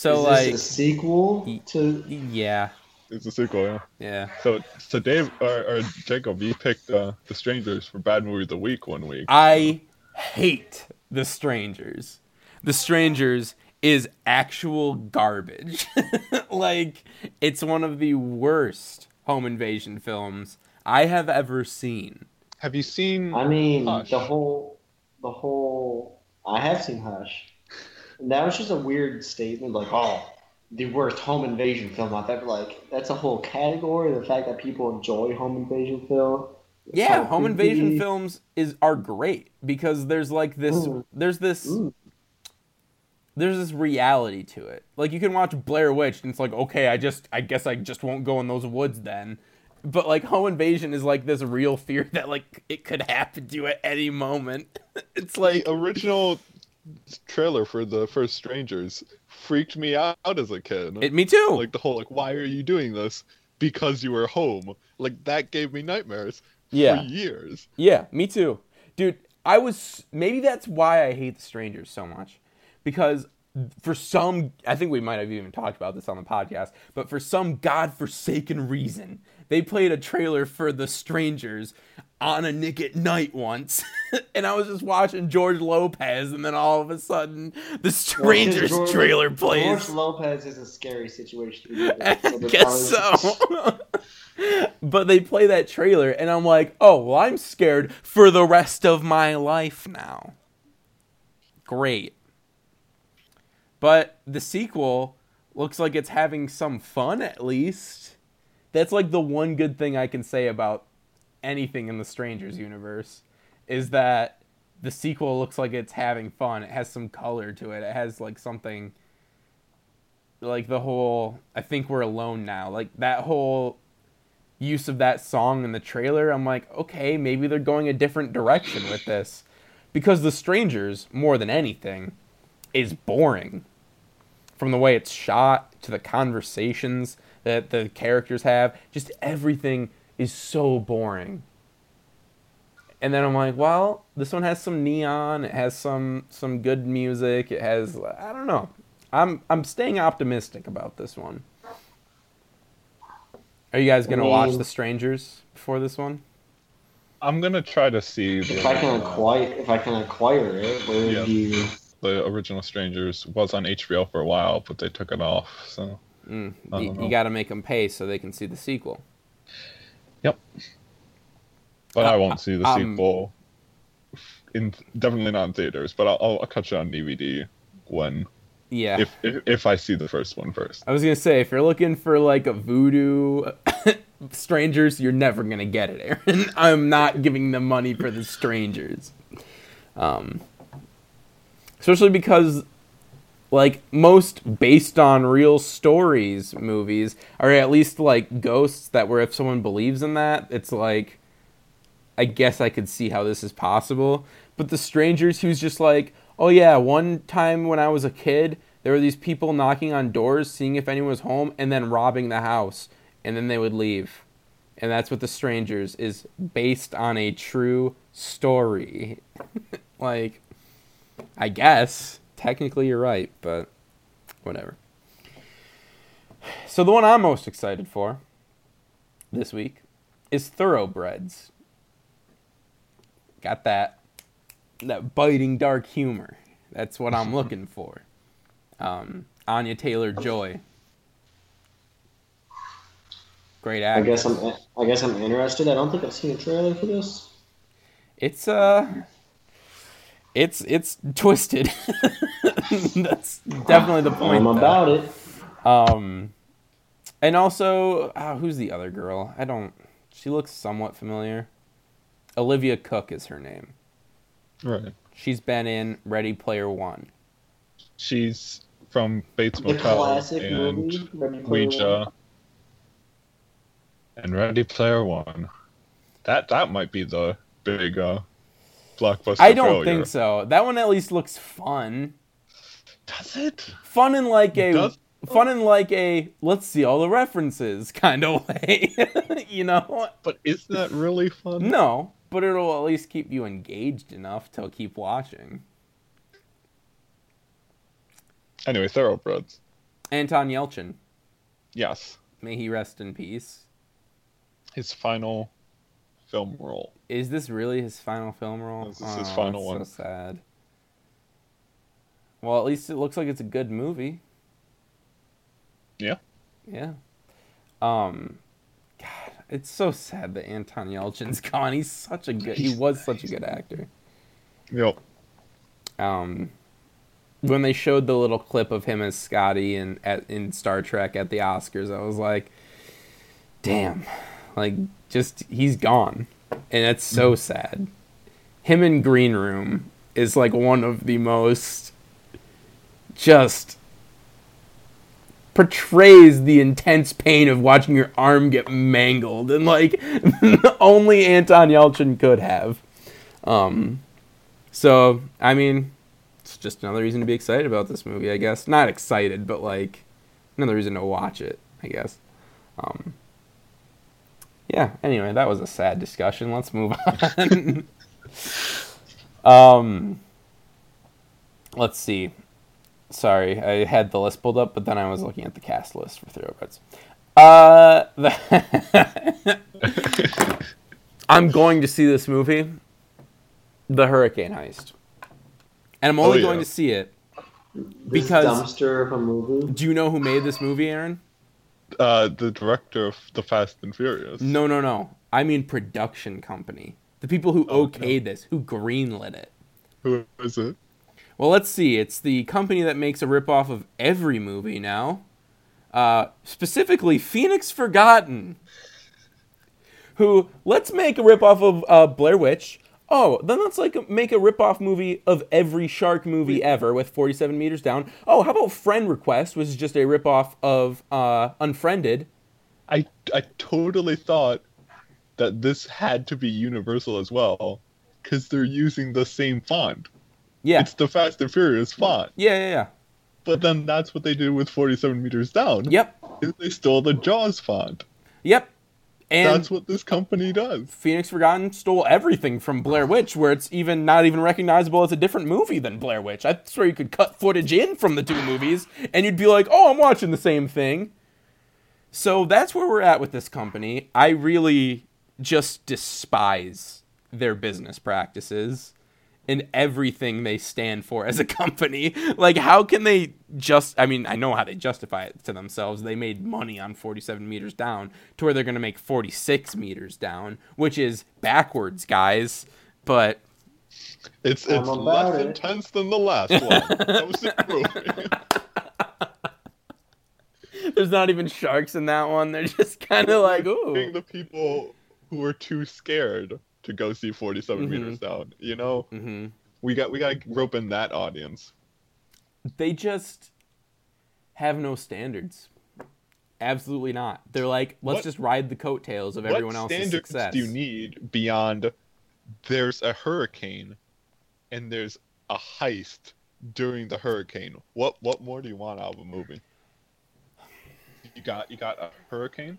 Speaker 1: So
Speaker 3: Is
Speaker 1: like,
Speaker 3: this a sequel to?
Speaker 1: yeah,
Speaker 2: It's a sequel, yeah.
Speaker 1: yeah.
Speaker 2: So so Dave or, or Jacob, you picked uh, the Strangers for bad movie of the week one week.
Speaker 1: I hate the strangers. The strangers is actual garbage. *laughs* like it's one of the worst home invasion films I have ever seen.
Speaker 2: Have you seen?
Speaker 3: I mean,
Speaker 2: Hush.
Speaker 3: the whole, the whole. I have seen Hush. And that was just a weird statement, like, oh, the worst home invasion film out there. But, like, that's a whole category. The fact that people enjoy home invasion film.
Speaker 1: Yeah,
Speaker 3: kinda
Speaker 1: home invasion films is are great because there's like this
Speaker 3: Mm.
Speaker 1: there's this
Speaker 3: Mm.
Speaker 1: there's this reality to it. Like you can watch Blair Witch and it's like, okay, I just I guess I just won't go in those woods then. But like home invasion is like this real fear *laughs* that like it could happen to you at any moment. *laughs* It's like
Speaker 2: the original trailer for the first Strangers freaked me out as a kid.
Speaker 1: it, me too.
Speaker 2: like the whole like, why are you doing this? Because you were home. Like that gave me nightmares
Speaker 1: Yeah.
Speaker 2: for years.
Speaker 1: Yeah, me too. Dude, I was maybe that's why I hate the strangers so much. Because for some I think we might have even talked about this on the podcast, but for some godforsaken reason, they played a trailer for The Strangers on a Nick at Nite once. *laughs* and I was just watching George Lopez and then all of a sudden the Strangers
Speaker 3: George-
Speaker 1: trailer plays. George.
Speaker 3: Lopez is a scary situation. to be in, *laughs*
Speaker 1: I guess so. *laughs* but they play that trailer, and I'm like, oh, well, I'm scared for the rest of my life now. Great. But the sequel looks like it's having some fun at least. That's like the one good thing I can say about anything in the Strangers universe is that the sequel looks like it's having fun. It has some color to it. It has like something like the whole I think we're alone now. Like that whole use of that song in the trailer, I'm like, okay, maybe they're going a different direction with this. Because The Strangers, more than anything, is boring. From the way it's shot to the conversations that the characters have, just everything is so boring. And then I'm like, well, this one has some neon, it has some some good music, it has I don't know. I'm I'm staying optimistic about this one. Are you guys gonna
Speaker 3: I
Speaker 1: watch The Strangers before this one?
Speaker 2: I'm gonna try to see the,
Speaker 3: If I can
Speaker 2: original-
Speaker 3: acquire, if I can acquire it, where
Speaker 2: Yeah.
Speaker 3: would you?
Speaker 2: The original Strangers was on HBO for a while, but they took it off. So
Speaker 1: Mm, you, you got to make them pay so they can see the sequel.
Speaker 2: Yep. But I
Speaker 1: Uh,
Speaker 2: won't see the
Speaker 1: um,
Speaker 2: sequel. In definitely not in theaters, but I'll, I'll, I'll catch it on DVD when
Speaker 1: Yeah.
Speaker 2: If, if if I see the first one first.
Speaker 1: I was gonna say, if you're looking for like a voodoo *coughs* strangers, you're never gonna get it, Aaron. *laughs* I'm not giving them money for the strangers. Um, especially because, like most based on real stories movies, or at least like ghosts that where if someone believes in that, it's like, I guess I could see how this is possible. But the strangers who's just like, oh yeah, one time when I was a kid, there were these people knocking on doors, seeing if anyone was home, and then robbing the house, and then they would leave. And that's what the strangers is based on a true story. *laughs* like, I guess technically you're right, but whatever. So the one I'm most excited for this week is Thoroughbreds. Got that that biting dark humor. That's what I'm looking for. Um, Anya Taylor Joy. Great
Speaker 3: I guess I'm. I guess I'm interested. I don't think I've seen a trailer for this.
Speaker 1: It's uh it's it's twisted. *laughs* That's definitely the point.
Speaker 3: I'm
Speaker 1: though.
Speaker 3: about it.
Speaker 1: Um, and also, uh, who's the other girl? I don't. She looks somewhat familiar. Olivia Cooke is her name.
Speaker 2: Right.
Speaker 1: She's been in Ready Player One.
Speaker 2: She's from Bates Motel and
Speaker 3: movie. Ready Player
Speaker 2: Ouija
Speaker 3: One.
Speaker 2: and Ready Player One. That that might be the big uh, blockbuster.
Speaker 1: I don't
Speaker 2: failure.
Speaker 1: think so. That one at least looks fun.
Speaker 2: Does it?
Speaker 1: Fun in like a
Speaker 2: Does-
Speaker 1: fun in like a let's see all the references *laughs* kind of way. *laughs* you know?
Speaker 2: But is that really fun?
Speaker 1: No, but it'll at least keep you engaged enough to keep watching.
Speaker 2: Anyway, Thoroughbreds.
Speaker 1: Anton Yelchin,
Speaker 2: Yes,
Speaker 1: may he rest in peace.
Speaker 2: his final film role.
Speaker 1: Is this really his final film role?
Speaker 2: This is his
Speaker 1: Oh,
Speaker 2: final
Speaker 1: that's
Speaker 2: one.
Speaker 1: So sad. Well, at least it looks like it's a good movie.
Speaker 2: Yeah.
Speaker 1: Yeah. Um, God, it's so sad that Anton Yelchin's *laughs* gone. He's such a good. He was such a good actor.
Speaker 2: Yep.
Speaker 1: Um, when they showed the little clip of him as Scotty in at in Star Trek at the Oscars, I was like, "Damn!" Like, just he's gone, and that's so sad. Him in Green Room is like one of the most just portrays the intense pain of watching your arm get mangled and like *laughs* only Anton Yelchin could have. Um so, I mean, it's just another reason to be excited about this movie, I guess. Not excited, but like another reason to watch it, I guess. Um Yeah, anyway, that was a sad discussion. Let's move *laughs* on. um Let's see. Sorry, I had the list pulled up, but then I was looking at the cast list for Thoroughbreds. Uh, the *laughs* I'm going to see this movie, The Hurricane Heist, and I'm only
Speaker 2: Oh, yeah.
Speaker 1: going to see it.
Speaker 3: This
Speaker 1: Because-
Speaker 3: dumpster of a movie.
Speaker 1: Do you know who made this movie, Aaron?
Speaker 2: Uh, the director of The Fast and Furious.
Speaker 1: No, no, no. I mean production company. The people who
Speaker 2: Oh,
Speaker 1: okayed this, who greenlit it.
Speaker 2: Who is it?
Speaker 1: Well, let's see. It's the company that makes a ripoff of every movie now. Uh, specifically, Phoenix Forgotten. Who, let's make a ripoff of uh, Blair Witch. Oh, then let's like make a ripoff movie of every shark movie ever with 47 meters down. Oh, how about Friend Request, which is just a ripoff of uh, Unfriended.
Speaker 2: I I totally thought that this had to be Universal as well, because they're using the same font.
Speaker 1: Yeah,
Speaker 2: It's the Fast and Furious font.
Speaker 1: yeah, yeah, yeah.
Speaker 2: But then that's what they did with 47 meters down.
Speaker 1: Yep,
Speaker 2: They stole the Jaws font.
Speaker 1: yep. And
Speaker 2: That's what this company does.
Speaker 1: Phoenix Forgotten stole everything from Blair Witch, where it's even not even recognizable as a different movie than Blair Witch. I swear you could cut footage in from the two movies, and you'd be like, "Oh, I'm watching the same thing." So that's where we're at with this company. I really just despise their business practices and everything they stand for as a company. *laughs* Like, how can they just? I mean, I know how they justify it to themselves. They made money on 47 meters down to where they're going to make 46 meters down, which is backwards, guys. But
Speaker 2: It's it's
Speaker 3: about
Speaker 2: less
Speaker 3: it.
Speaker 2: intense than the last one. *laughs* that was improving. *laughs*
Speaker 1: There's not even sharks in that one. They're just kind of like, ooh.
Speaker 2: Being the people who are too scared to go see 47
Speaker 1: Mhm.
Speaker 2: meters down. You know,
Speaker 1: hmm
Speaker 2: we got we got to rope in that audience.
Speaker 1: They just have no standards. Absolutely not. They're like, let's
Speaker 2: What-
Speaker 1: just ride the coattails of everyone
Speaker 2: what
Speaker 1: else's
Speaker 2: standards
Speaker 1: success.
Speaker 2: do you need beyond there's a hurricane and there's a heist during the hurricane? What what more do you want out of a movie? You got you got a hurricane,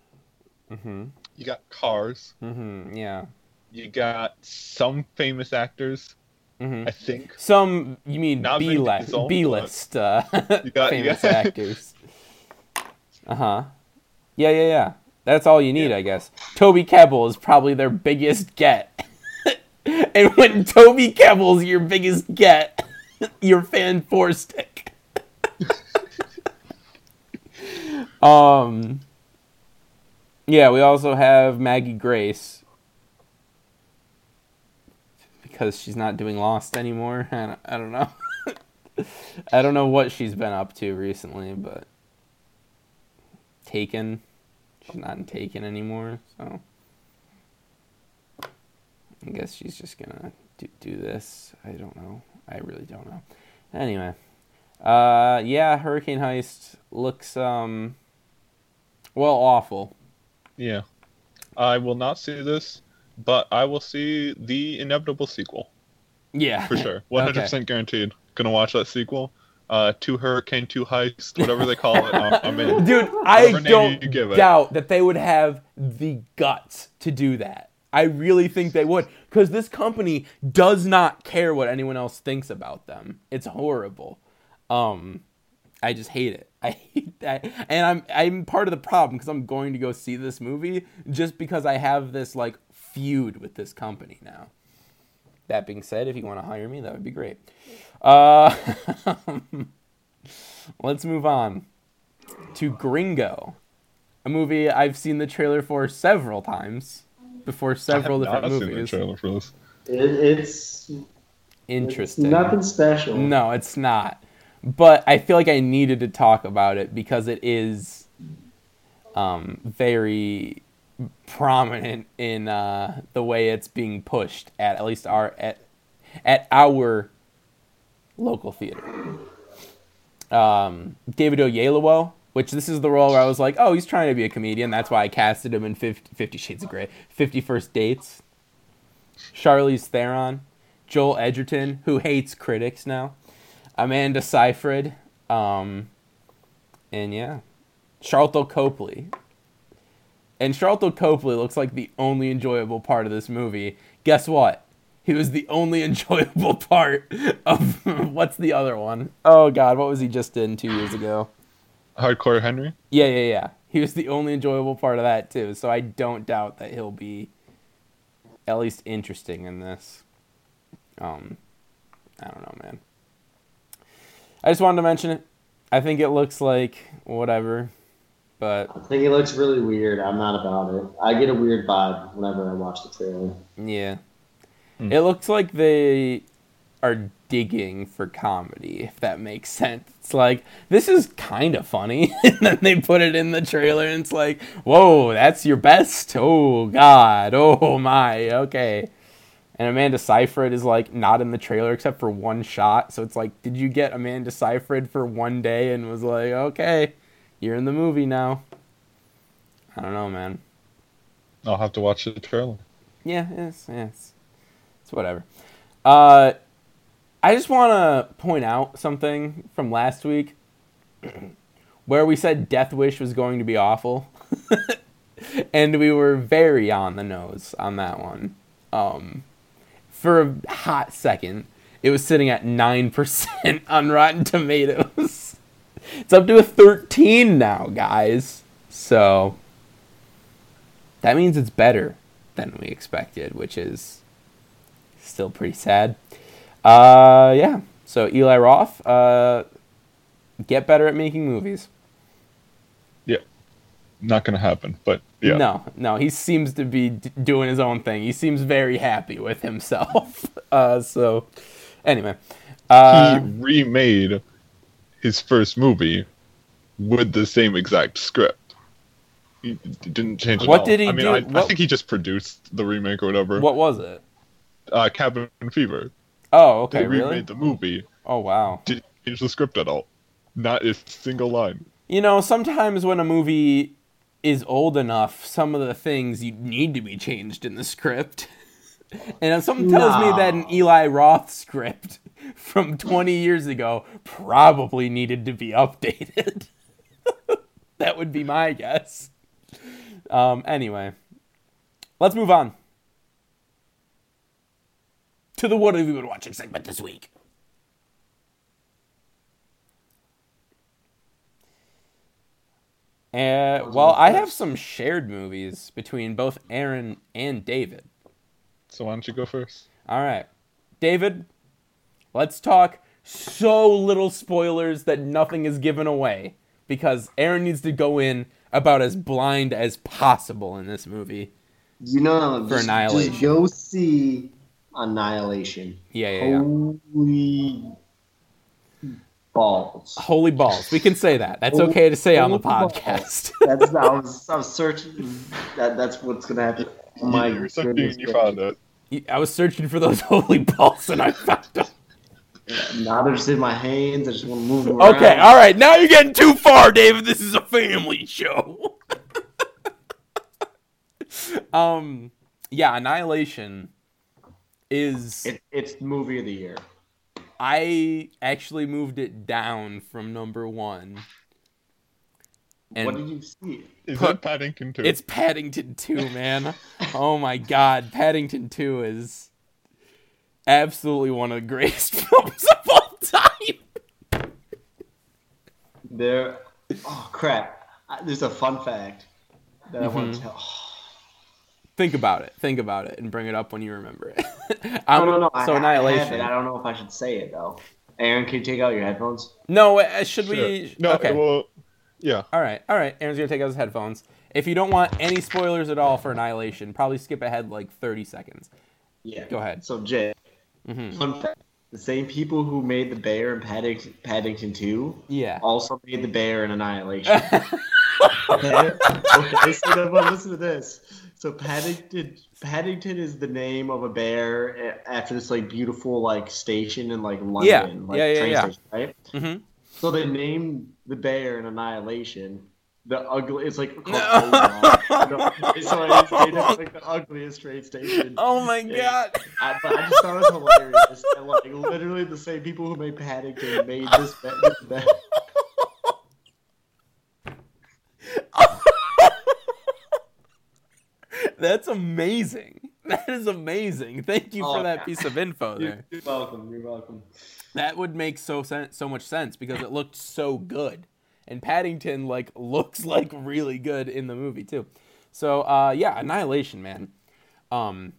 Speaker 1: Mm-hmm.
Speaker 2: you got cars,
Speaker 1: Mm-hmm. Yeah.
Speaker 2: You got some famous actors,
Speaker 1: Mm-hmm.
Speaker 2: I think.
Speaker 1: Some you mean B list? B list uh, *laughs*
Speaker 2: got- *laughs*
Speaker 1: famous
Speaker 2: got- *laughs*
Speaker 1: actors. Uh huh. Yeah, yeah, yeah. That's all you need, I guess. Toby Kebbell is probably their biggest get. and when Toby Kebbell's your biggest get, you're fan four stick. um. Yeah, we also have Maggie Grace because she's not doing Lost anymore. *laughs* I don't, I don't know. *laughs* I don't know what she's been up to recently, but Taken. She's not in Taken anymore, so I guess she's just gonna do, do this. I don't know. I really don't know. Anyway, uh, yeah, Hurricane Heist looks um, well, awful.
Speaker 2: Yeah. I will not see this, but I will see the inevitable sequel
Speaker 1: Yeah,
Speaker 2: for sure. *laughs* 100% guaranteed. Gonna watch that sequel. Uh, two hurricane, two heist, whatever they call it. I'm, I'm in.
Speaker 1: Dude, I
Speaker 2: Whatever name
Speaker 1: don't
Speaker 2: give it.
Speaker 1: doubt that they would have the guts to do that. I really think they would because this company does not care what anyone else thinks about them. It's horrible. Um, I just hate it. *laughs* I hate that, and I'm I'm part of the problem because I'm going to go see this movie just because I have this like feud with this company now. That being said, if you want to hire me, that would be great. Uh, *laughs* let's move on to Gringo, a movie I've seen the trailer for several times before several
Speaker 2: I have
Speaker 1: different
Speaker 2: not seen the
Speaker 1: movies.
Speaker 2: trailer for this.
Speaker 3: It, it's
Speaker 1: Interesting.
Speaker 3: It's nothing special.
Speaker 1: No, it's not. But I feel like I needed to talk about it because it is um, very prominent in uh, the way it's being pushed at at least our at at our local theater. Um, David Oyelowo, which this is the role where I was like, oh, he's trying to be a comedian. That's why I casted him in 50, 50 Shades of Grey, Fifty First Dates. Charlize Theron, Joel Edgerton, who hates critics now, Amanda Seyfried, um, and yeah, Sharlto Copley. And Sharlto Copley looks like the only enjoyable part of this movie. Guess what? He was the only *laughs* enjoyable part of *laughs* what's the other one? Oh God, what was he just in two years ago?
Speaker 2: Hardcore Henry.
Speaker 1: Yeah, yeah, yeah. He was the only enjoyable part of that too. So I don't doubt that he'll be at least interesting in this. Um, I don't know, man. I just wanted to mention it. I think it looks like whatever, but
Speaker 3: I think it looks really weird. I'm not about it. I get a weird vibe whenever I watch the trailer.
Speaker 1: yeah,
Speaker 2: Hmm.
Speaker 1: it looks like they are digging for comedy, if that makes sense. It's like this is kind of funny, *laughs* and then they put it in the trailer, and it's like, whoa, that's your best. Oh God, oh my, okay. And Amanda Seyfried is like not in the trailer except for one shot, so it's like, did you get Amanda Seyfried for one day and was like, okay, you're in the movie now? I don't know, man.
Speaker 2: I'll have to watch the trailer.
Speaker 1: Yeah, it's it's, it's whatever. Uh, I just want to point out something from last week, *clears throat* where we said Death Wish was going to be awful, *laughs* and we were very on the nose on that one. Um, for a hot second, it was sitting at nine percent *laughs* on Rotten Tomatoes. It's up to a thirteen now, guys. So that means it's better than we expected, which is still pretty sad. Uh, yeah. So Eli Roth, uh, get better at making movies.
Speaker 2: Yeah, not gonna happen, but yeah.
Speaker 1: No, no, he seems to be d- doing his own thing. He seems very happy with himself. *laughs* Uh, so anyway, uh,
Speaker 2: he remade his first movie with the same exact script. He didn't change it
Speaker 1: What
Speaker 2: all.
Speaker 1: did he
Speaker 2: I mean,
Speaker 1: do?
Speaker 2: I, I think he just produced the remake or whatever.
Speaker 1: What was it?
Speaker 2: Uh, Cabin Fever.
Speaker 1: Oh, okay.
Speaker 2: They
Speaker 1: okay,
Speaker 2: remade
Speaker 1: really?
Speaker 2: the movie.
Speaker 1: Oh, wow.
Speaker 2: Didn't change the script at all. Not a single line.
Speaker 1: You know, sometimes when a movie is old enough, some of the things you need to be changed in the script. *laughs* And if something tells me that an Eli Roth script from 20 years ago probably needed to be updated. *laughs* that would be my guess. Um, anyway, let's move on to the What Have You Been Watching segment this week. Uh, well, I have some shared movies between both Aaron and David.
Speaker 2: So why don't you go first?
Speaker 1: All right. David, let's talk so little spoilers that nothing is given away because Aaron needs to go in about as blind as possible in this movie.
Speaker 3: You know,
Speaker 1: For
Speaker 3: just,
Speaker 1: Annihilation.
Speaker 3: Just go see Annihilation.
Speaker 1: Yeah, yeah, yeah.
Speaker 3: Holy balls!
Speaker 1: Holy balls. We can say that. That's okay to say on the podcast. *laughs*
Speaker 3: That's I was I was searching. That that's what's gonna happen. Oh my
Speaker 2: you
Speaker 3: goodness
Speaker 2: you found it.
Speaker 1: I was searching for those *laughs* holy balls and I found them.
Speaker 3: Now they're just in my hands. I just want to move them around.
Speaker 1: Okay, all right. Now you're getting too far, David. This is a family show. *laughs* um, yeah, Annihilation is
Speaker 3: It, it's movie of the year.
Speaker 1: I actually moved it down from number one. And
Speaker 3: what did you see?
Speaker 2: Is
Speaker 1: Put-
Speaker 2: that Paddington 2?
Speaker 1: it's Paddington 2, man. oh my god, Paddington 2 is absolutely one of the greatest *laughs* films of all time.
Speaker 3: There. Oh crap! There's a fun fact that I want to tell.
Speaker 1: Think about it. Think about it and bring it up when you remember it. *laughs*
Speaker 3: I don't know.
Speaker 1: So
Speaker 3: I
Speaker 1: Annihilation.
Speaker 3: have it. I don't know if I should say it though. Aaron, can you take out your headphones?
Speaker 1: No, uh, should
Speaker 2: Sure.
Speaker 1: we?
Speaker 2: No,
Speaker 1: okay.
Speaker 2: well, yeah.
Speaker 1: All right, all right. Aaron's gonna take out his headphones. If you don't want any spoilers at all for Annihilation, probably skip ahead like 30 seconds.
Speaker 3: Yeah.
Speaker 1: Go ahead.
Speaker 3: So Jay,
Speaker 1: hmm
Speaker 3: fun fact: the same people who made the bear in Paddington, Paddington Two
Speaker 1: Yeah.
Speaker 3: also made the bear in Annihilation. *laughs* okay, okay, so well, listen to this. So Paddington, Paddington is the name of a bear after this like beautiful like station in like London,
Speaker 1: Yeah,
Speaker 3: like
Speaker 1: yeah, yeah,
Speaker 3: train
Speaker 1: yeah.
Speaker 3: station, right?
Speaker 1: hmm
Speaker 3: So they named the bear in Annihilation the ugly. It's like *laughs* called
Speaker 1: No.
Speaker 3: Ozark. No, so it's like the ugliest train station. *laughs*
Speaker 1: Oh my
Speaker 3: Yeah.
Speaker 1: god.
Speaker 3: I, but I just thought it was hilarious. And like literally the same people who made Paddington made this be- this bear.
Speaker 1: That's amazing. That is amazing. Thank you for
Speaker 3: Oh,
Speaker 1: that
Speaker 3: God.
Speaker 1: piece of info there.
Speaker 3: You're welcome. You're welcome.
Speaker 1: That would make so sen- so much sense because it looked so good, and Paddington like *laughs* looks like really good in the movie too. So uh, yeah, Annihilation, man. Um,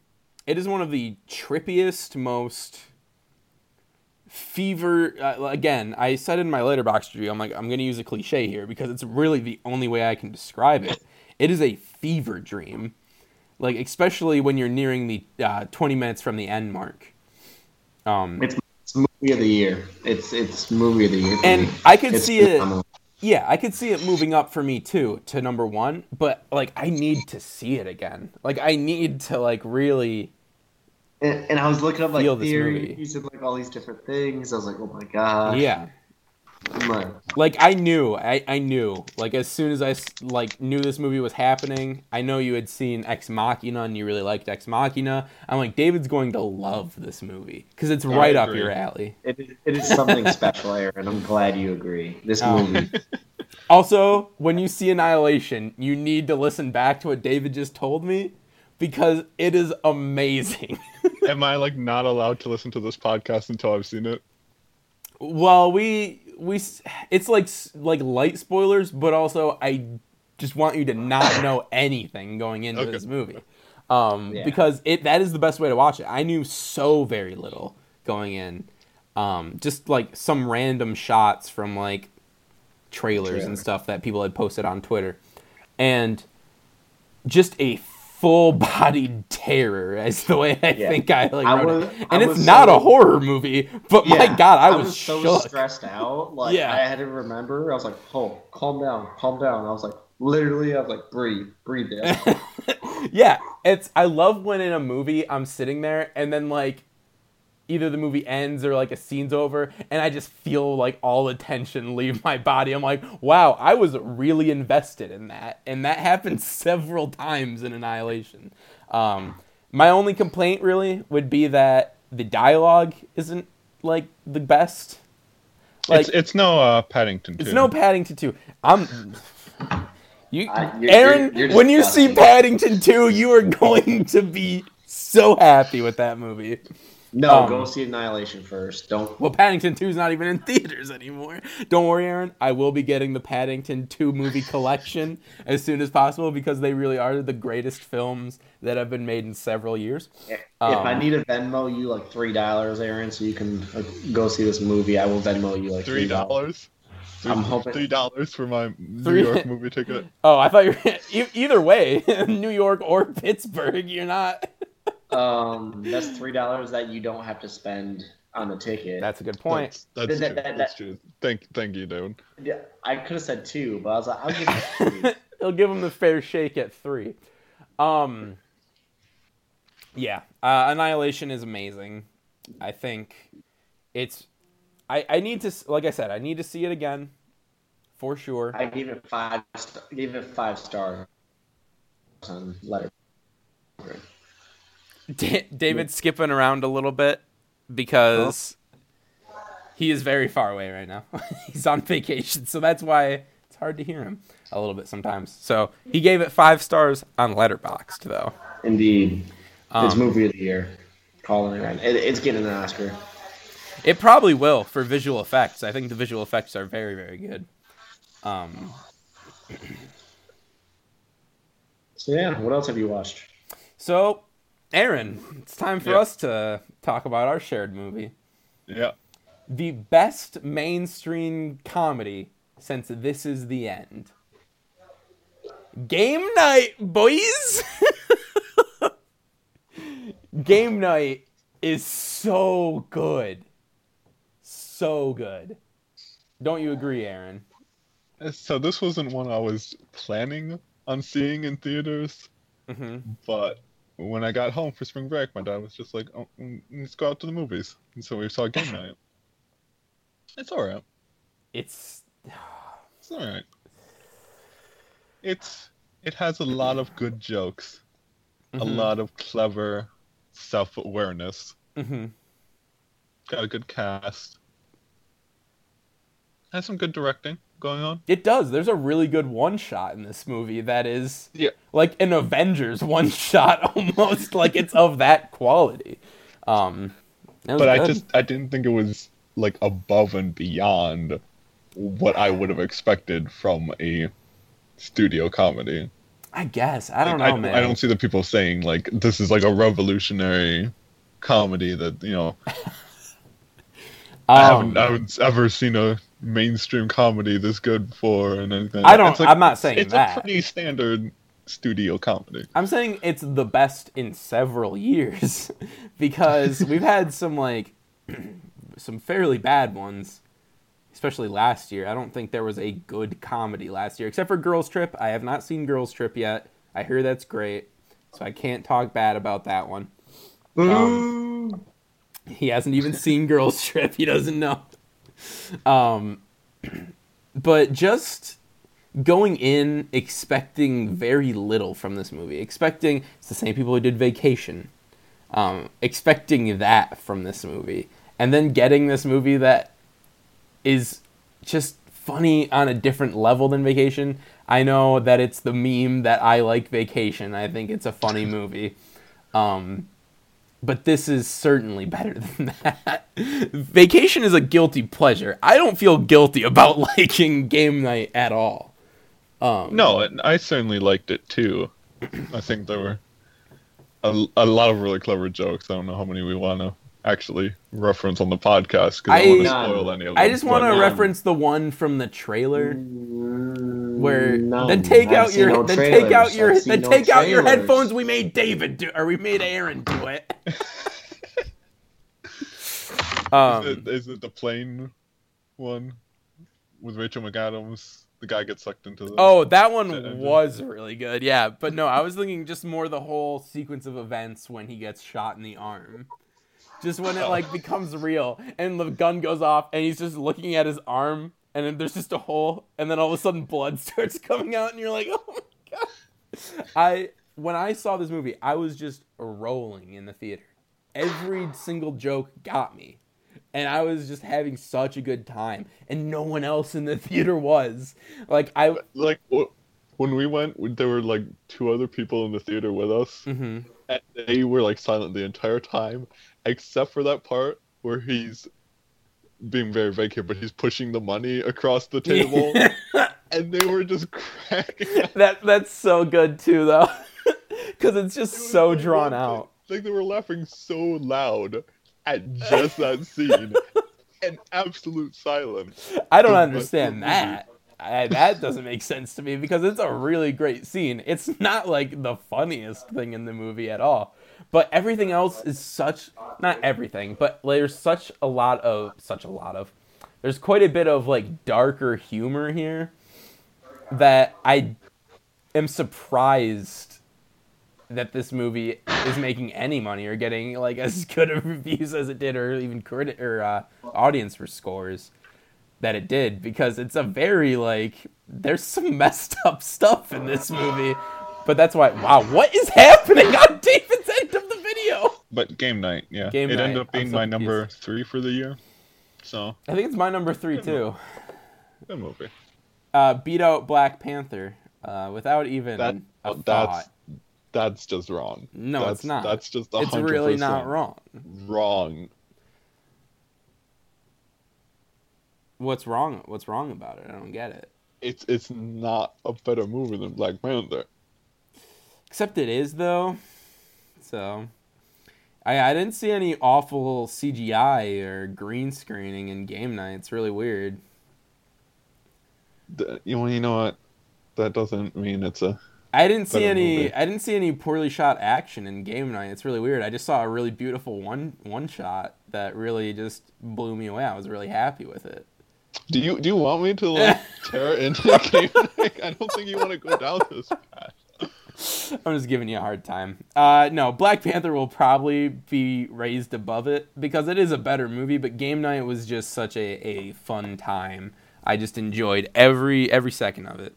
Speaker 1: it is one of the trippiest, most fever. Uh, again, I said in my Letterboxd review, I'm like, I'm gonna use a cliche here because it's really the only way I can describe it. It is a fever dream, like especially when you're nearing the uh, 20 minutes from the end mark. Um,
Speaker 3: It's, it's movie of the year. It's it's movie of the year.
Speaker 1: and
Speaker 3: me.
Speaker 1: I could
Speaker 3: It's
Speaker 1: see it.
Speaker 3: phenomenal.
Speaker 1: Yeah, I could see it moving up for me too to number one. But like, I need to see it again. Like, I need to like really.
Speaker 3: And, and I was looking up like
Speaker 1: this
Speaker 3: theories and like all these different things. I was like, oh my god.
Speaker 1: Yeah,
Speaker 3: I'm like,
Speaker 1: like I knew, I I knew. Like as soon as I like knew this movie was happening, I know you had seen Ex Machina and you really liked Ex Machina. I'm like, David's going to love this movie because it's
Speaker 2: I
Speaker 1: right up your alley.
Speaker 3: it, is- it is something special, Aaron. I'm glad you agree. This
Speaker 1: Um,
Speaker 3: movie. *laughs*
Speaker 1: Also, when you see Annihilation, you need to listen back to what David just told me because it is amazing. *laughs*
Speaker 2: Am I like not allowed to listen to this podcast until I've seen it?
Speaker 1: Well, we we it's like like light spoilers, but also I just want you to not *laughs* know anything going into
Speaker 2: Okay.
Speaker 1: this movie, um,
Speaker 3: Yeah.
Speaker 1: because it that is the best way to watch it. I knew so very little going in, um, just like some random shots from like trailers and stuff that people had posted on Twitter, and just a full-bodied terror as the way I
Speaker 3: Yeah.
Speaker 1: think I like
Speaker 3: I was-
Speaker 1: it.
Speaker 3: I
Speaker 1: and it's not
Speaker 3: so-
Speaker 1: a horror movie, but my god, I was,
Speaker 3: so
Speaker 1: shook.
Speaker 3: stressed out. Like
Speaker 1: Yeah.
Speaker 3: I had to remember. I was like, "Oh, calm down, calm down." I was like, literally, I was like, "Breathe, breathe." *laughs* Dad."
Speaker 1: yeah, it's I love when in a movie I'm sitting there and then like either the movie ends or like a scene's over and I just feel like all the tension leave my body. I'm like, wow, I was really invested in that. And that happened *laughs* several times in Annihilation. Um, my only complaint really would be that the dialogue isn't like the best. Like
Speaker 2: it's it's no uh, Paddington.
Speaker 1: it's no Paddington 2. I'm you
Speaker 3: I- you're-
Speaker 1: Aaron,
Speaker 3: you're- you're
Speaker 1: when you see. Paddington 2, you are *laughs* going to be so happy with that movie.
Speaker 3: No,
Speaker 1: Um,
Speaker 3: go see Annihilation first. Don't.
Speaker 1: Well, Paddington 2 is not even in *laughs* theaters anymore. Don't worry, Aaron. I will be getting the Paddington 2 movie *laughs* collection as soon as possible because they really are the greatest films that have been made in several years.
Speaker 3: If
Speaker 1: Um,
Speaker 3: I need to Venmo you like three dollars, Aaron, so you can uh, go see this movie, I will Venmo you like
Speaker 2: Three dollars.
Speaker 3: I'm hoping-
Speaker 2: three dollars for my New
Speaker 1: Three-
Speaker 2: York *laughs* movie ticket.
Speaker 1: Oh, I thought you were e- either way, New York or Pittsburgh, you're not.
Speaker 3: Um, that's three dollars that you don't have to spend on the ticket.
Speaker 1: That's a good point.
Speaker 2: That's, that's
Speaker 3: That-
Speaker 2: true.
Speaker 3: that-
Speaker 2: that's true. Thank thank you, dude.
Speaker 3: Yeah, I could have said two, but I was like, I'll give you three. *laughs*
Speaker 1: He'll give him the fair shake at three. Um, yeah, uh, Annihilation is amazing. I think it's. I I need to like I said I need to see it again, for sure.
Speaker 3: I gave it five. st- Gave it five stars on letter.
Speaker 1: Da- David's skipping around a little bit because he is very far away right now. *laughs* He's on vacation, so that's why it's hard to hear him a little bit sometimes. So he gave it five stars on Letterboxd, though.
Speaker 3: Indeed, it's
Speaker 1: Um,
Speaker 3: movie of the year. Calling it right. It, it's getting an Oscar.
Speaker 1: It probably will for visual effects. I think the visual effects are very, very good. Um,
Speaker 3: So yeah, what else have you watched?
Speaker 1: so, Aaron, it's time for
Speaker 2: Yeah.
Speaker 1: us to talk about our shared movie.
Speaker 2: Yeah.
Speaker 1: The best mainstream comedy since This Is the End. Game night, boys! *laughs* Game night is so good. So good. Don't you agree, Aaron?
Speaker 2: So this wasn't one I was planning on seeing in theaters,
Speaker 1: hmm
Speaker 2: but when I got home for spring break, my dad was just like, "Oh, mm, let's go out to the movies." And so we saw Game *laughs* Night. It's all right.
Speaker 1: It's
Speaker 2: It's all right. It's it has a lot of good jokes, a
Speaker 1: Mhm.
Speaker 2: lot of clever self-awareness.
Speaker 1: hmm
Speaker 2: Got a good cast. Has some good directing going on.
Speaker 1: It does. There's a really good one shot in this movie that is
Speaker 2: Yeah.
Speaker 1: like an Avengers one *laughs* shot almost like it's of that quality. Um that
Speaker 2: But I just I didn't think it was like above and beyond what I would have expected from a studio comedy.
Speaker 1: I guess. I don't know,
Speaker 2: I, don't-
Speaker 1: man.
Speaker 2: I don't see the people saying like this is like a revolutionary comedy that you know *laughs* I haven't
Speaker 1: Um,
Speaker 2: I haven't ever seen a mainstream comedy this good before and anything.
Speaker 1: I don't-
Speaker 2: like-
Speaker 1: I'm not saying
Speaker 2: it's
Speaker 1: that.
Speaker 2: It's a pretty standard studio comedy.
Speaker 1: I'm saying it's the best in several years *laughs* because *laughs* we've had some like *clears throat* some fairly bad ones, especially last year. I don't think there was a good comedy last year except for Girls Trip. I have not seen Girls Trip yet. I hear that's great, so I can't talk bad about that one. Um, he hasn't even seen Girls Trip. He doesn't know. Um, but just going in expecting very little from this movie, expecting it's the same people who did Vacation, um, expecting that from this movie, and then getting this movie that is just funny on a different level than Vacation. I know that it's the meme that I like Vacation. I think it's a funny movie. Um, but this is certainly better than *laughs* that. Vacation is a guilty pleasure. I don't feel guilty about *laughs* liking game night at all. Um,
Speaker 2: No, I certainly liked it too. I think there were a, a lot of really clever jokes. I don't know how many we want to actually reference on the podcast because I,
Speaker 1: I-
Speaker 2: don't want to spoil any of them.
Speaker 1: I just want to
Speaker 3: um,
Speaker 1: reference the one from the trailer where
Speaker 3: No,
Speaker 1: then take
Speaker 3: I've
Speaker 1: out your
Speaker 3: no
Speaker 1: then take out your
Speaker 3: I've
Speaker 1: then
Speaker 3: no
Speaker 1: take out your headphones. We made David do or we made Aaron do it. *laughs*
Speaker 2: Is
Speaker 1: um,
Speaker 2: it, is it the plane one with Rachel McAdams? The guy gets sucked into the.
Speaker 1: oh, that one
Speaker 2: engine.
Speaker 1: was really good. Yeah, but no, I was thinking just more the whole sequence of events when he gets shot in the arm. Just when it like becomes real and the gun goes off and he's just looking at his arm and then there's just a hole and then all of a sudden blood *laughs* starts coming out and you're like, "Oh my god." I when I saw this movie, I was just rolling in the theater. Every single joke got me. And I was just having such a good time and no one else in the *laughs* theater was. Like I
Speaker 2: like wh- when we went, there were like two other people in the theater with us,
Speaker 1: mhm.
Speaker 2: and they were like silent the entire time, except for that part where he's being very vague here, but he's pushing the money across the table, *laughs* and they were just cracking.
Speaker 1: that that's so good too though. *laughs* Cuz it's just
Speaker 2: It
Speaker 1: so
Speaker 2: like
Speaker 1: drawn
Speaker 2: one
Speaker 1: out.
Speaker 2: Like they were laughing so loud at just that scene, *laughs* and absolute silence.
Speaker 1: I don't understand that. I, that doesn't make sense to me because it's a really great scene. It's not like the funniest thing in the movie at all, but everything else is such not everything, but there's such a lot of such a lot of there's quite a bit of like darker humor here that I am surprised that this movie is making any money or getting like *laughs* as good of reviews as it did or even credit or uh, audience for scores that it did because it's a very like there's some *laughs* messed up stuff in this movie but that's why wow what is happening on david's end of the video
Speaker 2: But game night, yeah,
Speaker 1: Game
Speaker 2: it
Speaker 1: night,
Speaker 2: ended up being
Speaker 1: so
Speaker 2: my number three for the year. So
Speaker 1: i think it's my number three too
Speaker 2: good movie.
Speaker 1: uh, beat out black panther uh, without even
Speaker 2: That
Speaker 1: a
Speaker 2: that's
Speaker 1: thought
Speaker 2: that's just wrong.
Speaker 1: No,
Speaker 2: that's,
Speaker 1: it's not.
Speaker 2: That's just
Speaker 1: it's
Speaker 2: 100% it's
Speaker 1: really not wrong
Speaker 2: Wrong.
Speaker 1: what's wrong what's wrong about it i don't get it
Speaker 2: It's it's not a better movie than Black Panther.
Speaker 1: Except it is though. So I I didn't see any awful CGI or green screening in game night. It's really weird.
Speaker 2: The- you know, you know what? That doesn't mean it's a.
Speaker 1: I didn't see any
Speaker 2: movie.
Speaker 1: I didn't see any poorly shot action in game night. It's really weird. I just saw a really beautiful one one shot that really just blew me away. I was really happy with it.
Speaker 2: Do you do you want me to like *laughs* tear into game night? I don't think you want to go down this path. *laughs*
Speaker 1: I'm just giving you a hard time. Uh, no, Black Panther will probably be raised above it because it is a better movie. But Game Night was just such a, a fun time. I just enjoyed every every second of it.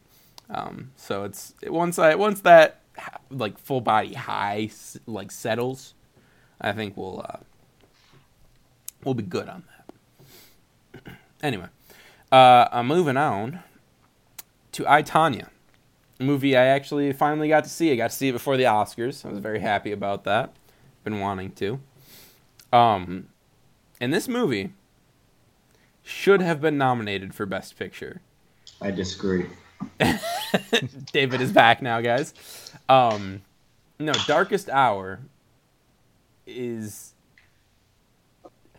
Speaker 1: Um, so it's once I once that like full body high like settles, I think we'll uh, we'll be good on that. *clears throat* anyway, uh, I'm moving on to I Tonya movie I actually finally got to see. I got to see it before the Oscars. I was very happy about that. Been wanting to. Um, and this movie should have been nominated for Best Picture.
Speaker 3: I disagree. *laughs*
Speaker 1: David is back now, guys. Um, no, Darkest Hour is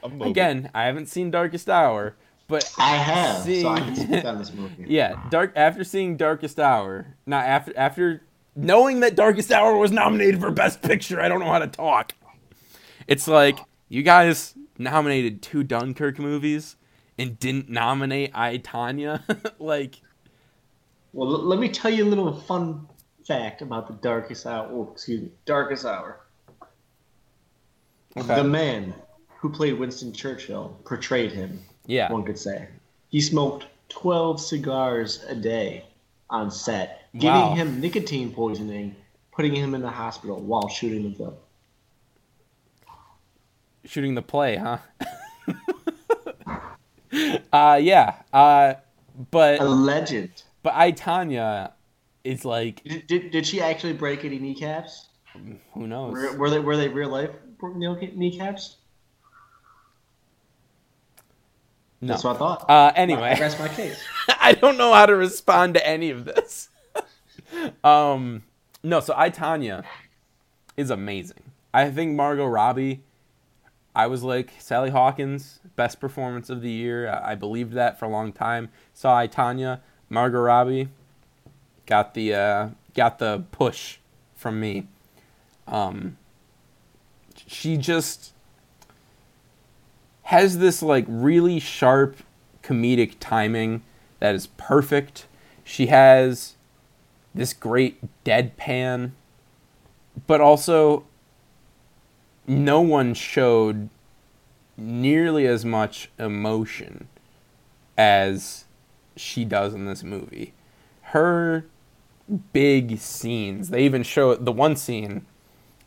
Speaker 1: again. I haven't seen Darkest Hour, but
Speaker 3: I have,
Speaker 1: See-
Speaker 3: so I can speak on this movie.
Speaker 1: yeah, dark. After seeing Darkest Hour, not after after knowing that Darkest Hour was nominated for Best Picture, I don't know how to talk. It's like you guys nominated two Dunkirk movies and didn't nominate I Tonya. *laughs* like,
Speaker 3: Well, l- let me tell you a little fun fact about the Darkest Hour. Oh, excuse me, Darkest Hour.
Speaker 1: okay,
Speaker 3: The man who played Winston Churchill portrayed him.
Speaker 1: Yeah,
Speaker 3: One could say he smoked twelve cigars a day on set, giving
Speaker 1: Wow.
Speaker 3: him nicotine poisoning, putting him in the hospital while shooting the film.
Speaker 1: shooting the play, huh? *laughs* uh, yeah. Uh, but
Speaker 3: A legend.
Speaker 1: but I Tonya is like
Speaker 3: Did, did, did she actually break any kneecaps?
Speaker 1: who knows?
Speaker 3: Were, were they were they real life kneecaps?
Speaker 1: No.
Speaker 3: That's what I thought.
Speaker 1: Uh,
Speaker 3: I
Speaker 1: anyway.
Speaker 3: rest my case. *laughs*
Speaker 1: I don't know how to respond to any of this. *laughs* um, no, so I Tonya is amazing. I think Margot Robbie. I was like Sally Hawkins, best performance of the year. I I believed that for a long time. Saw I Tonya, Margot Robbie, got the uh, got the push from me. Um, she just has this like really sharp comedic timing that is perfect. She has this great deadpan, but also no one showed nearly as much emotion as she does in this movie. Her big scenes, they even show the one scene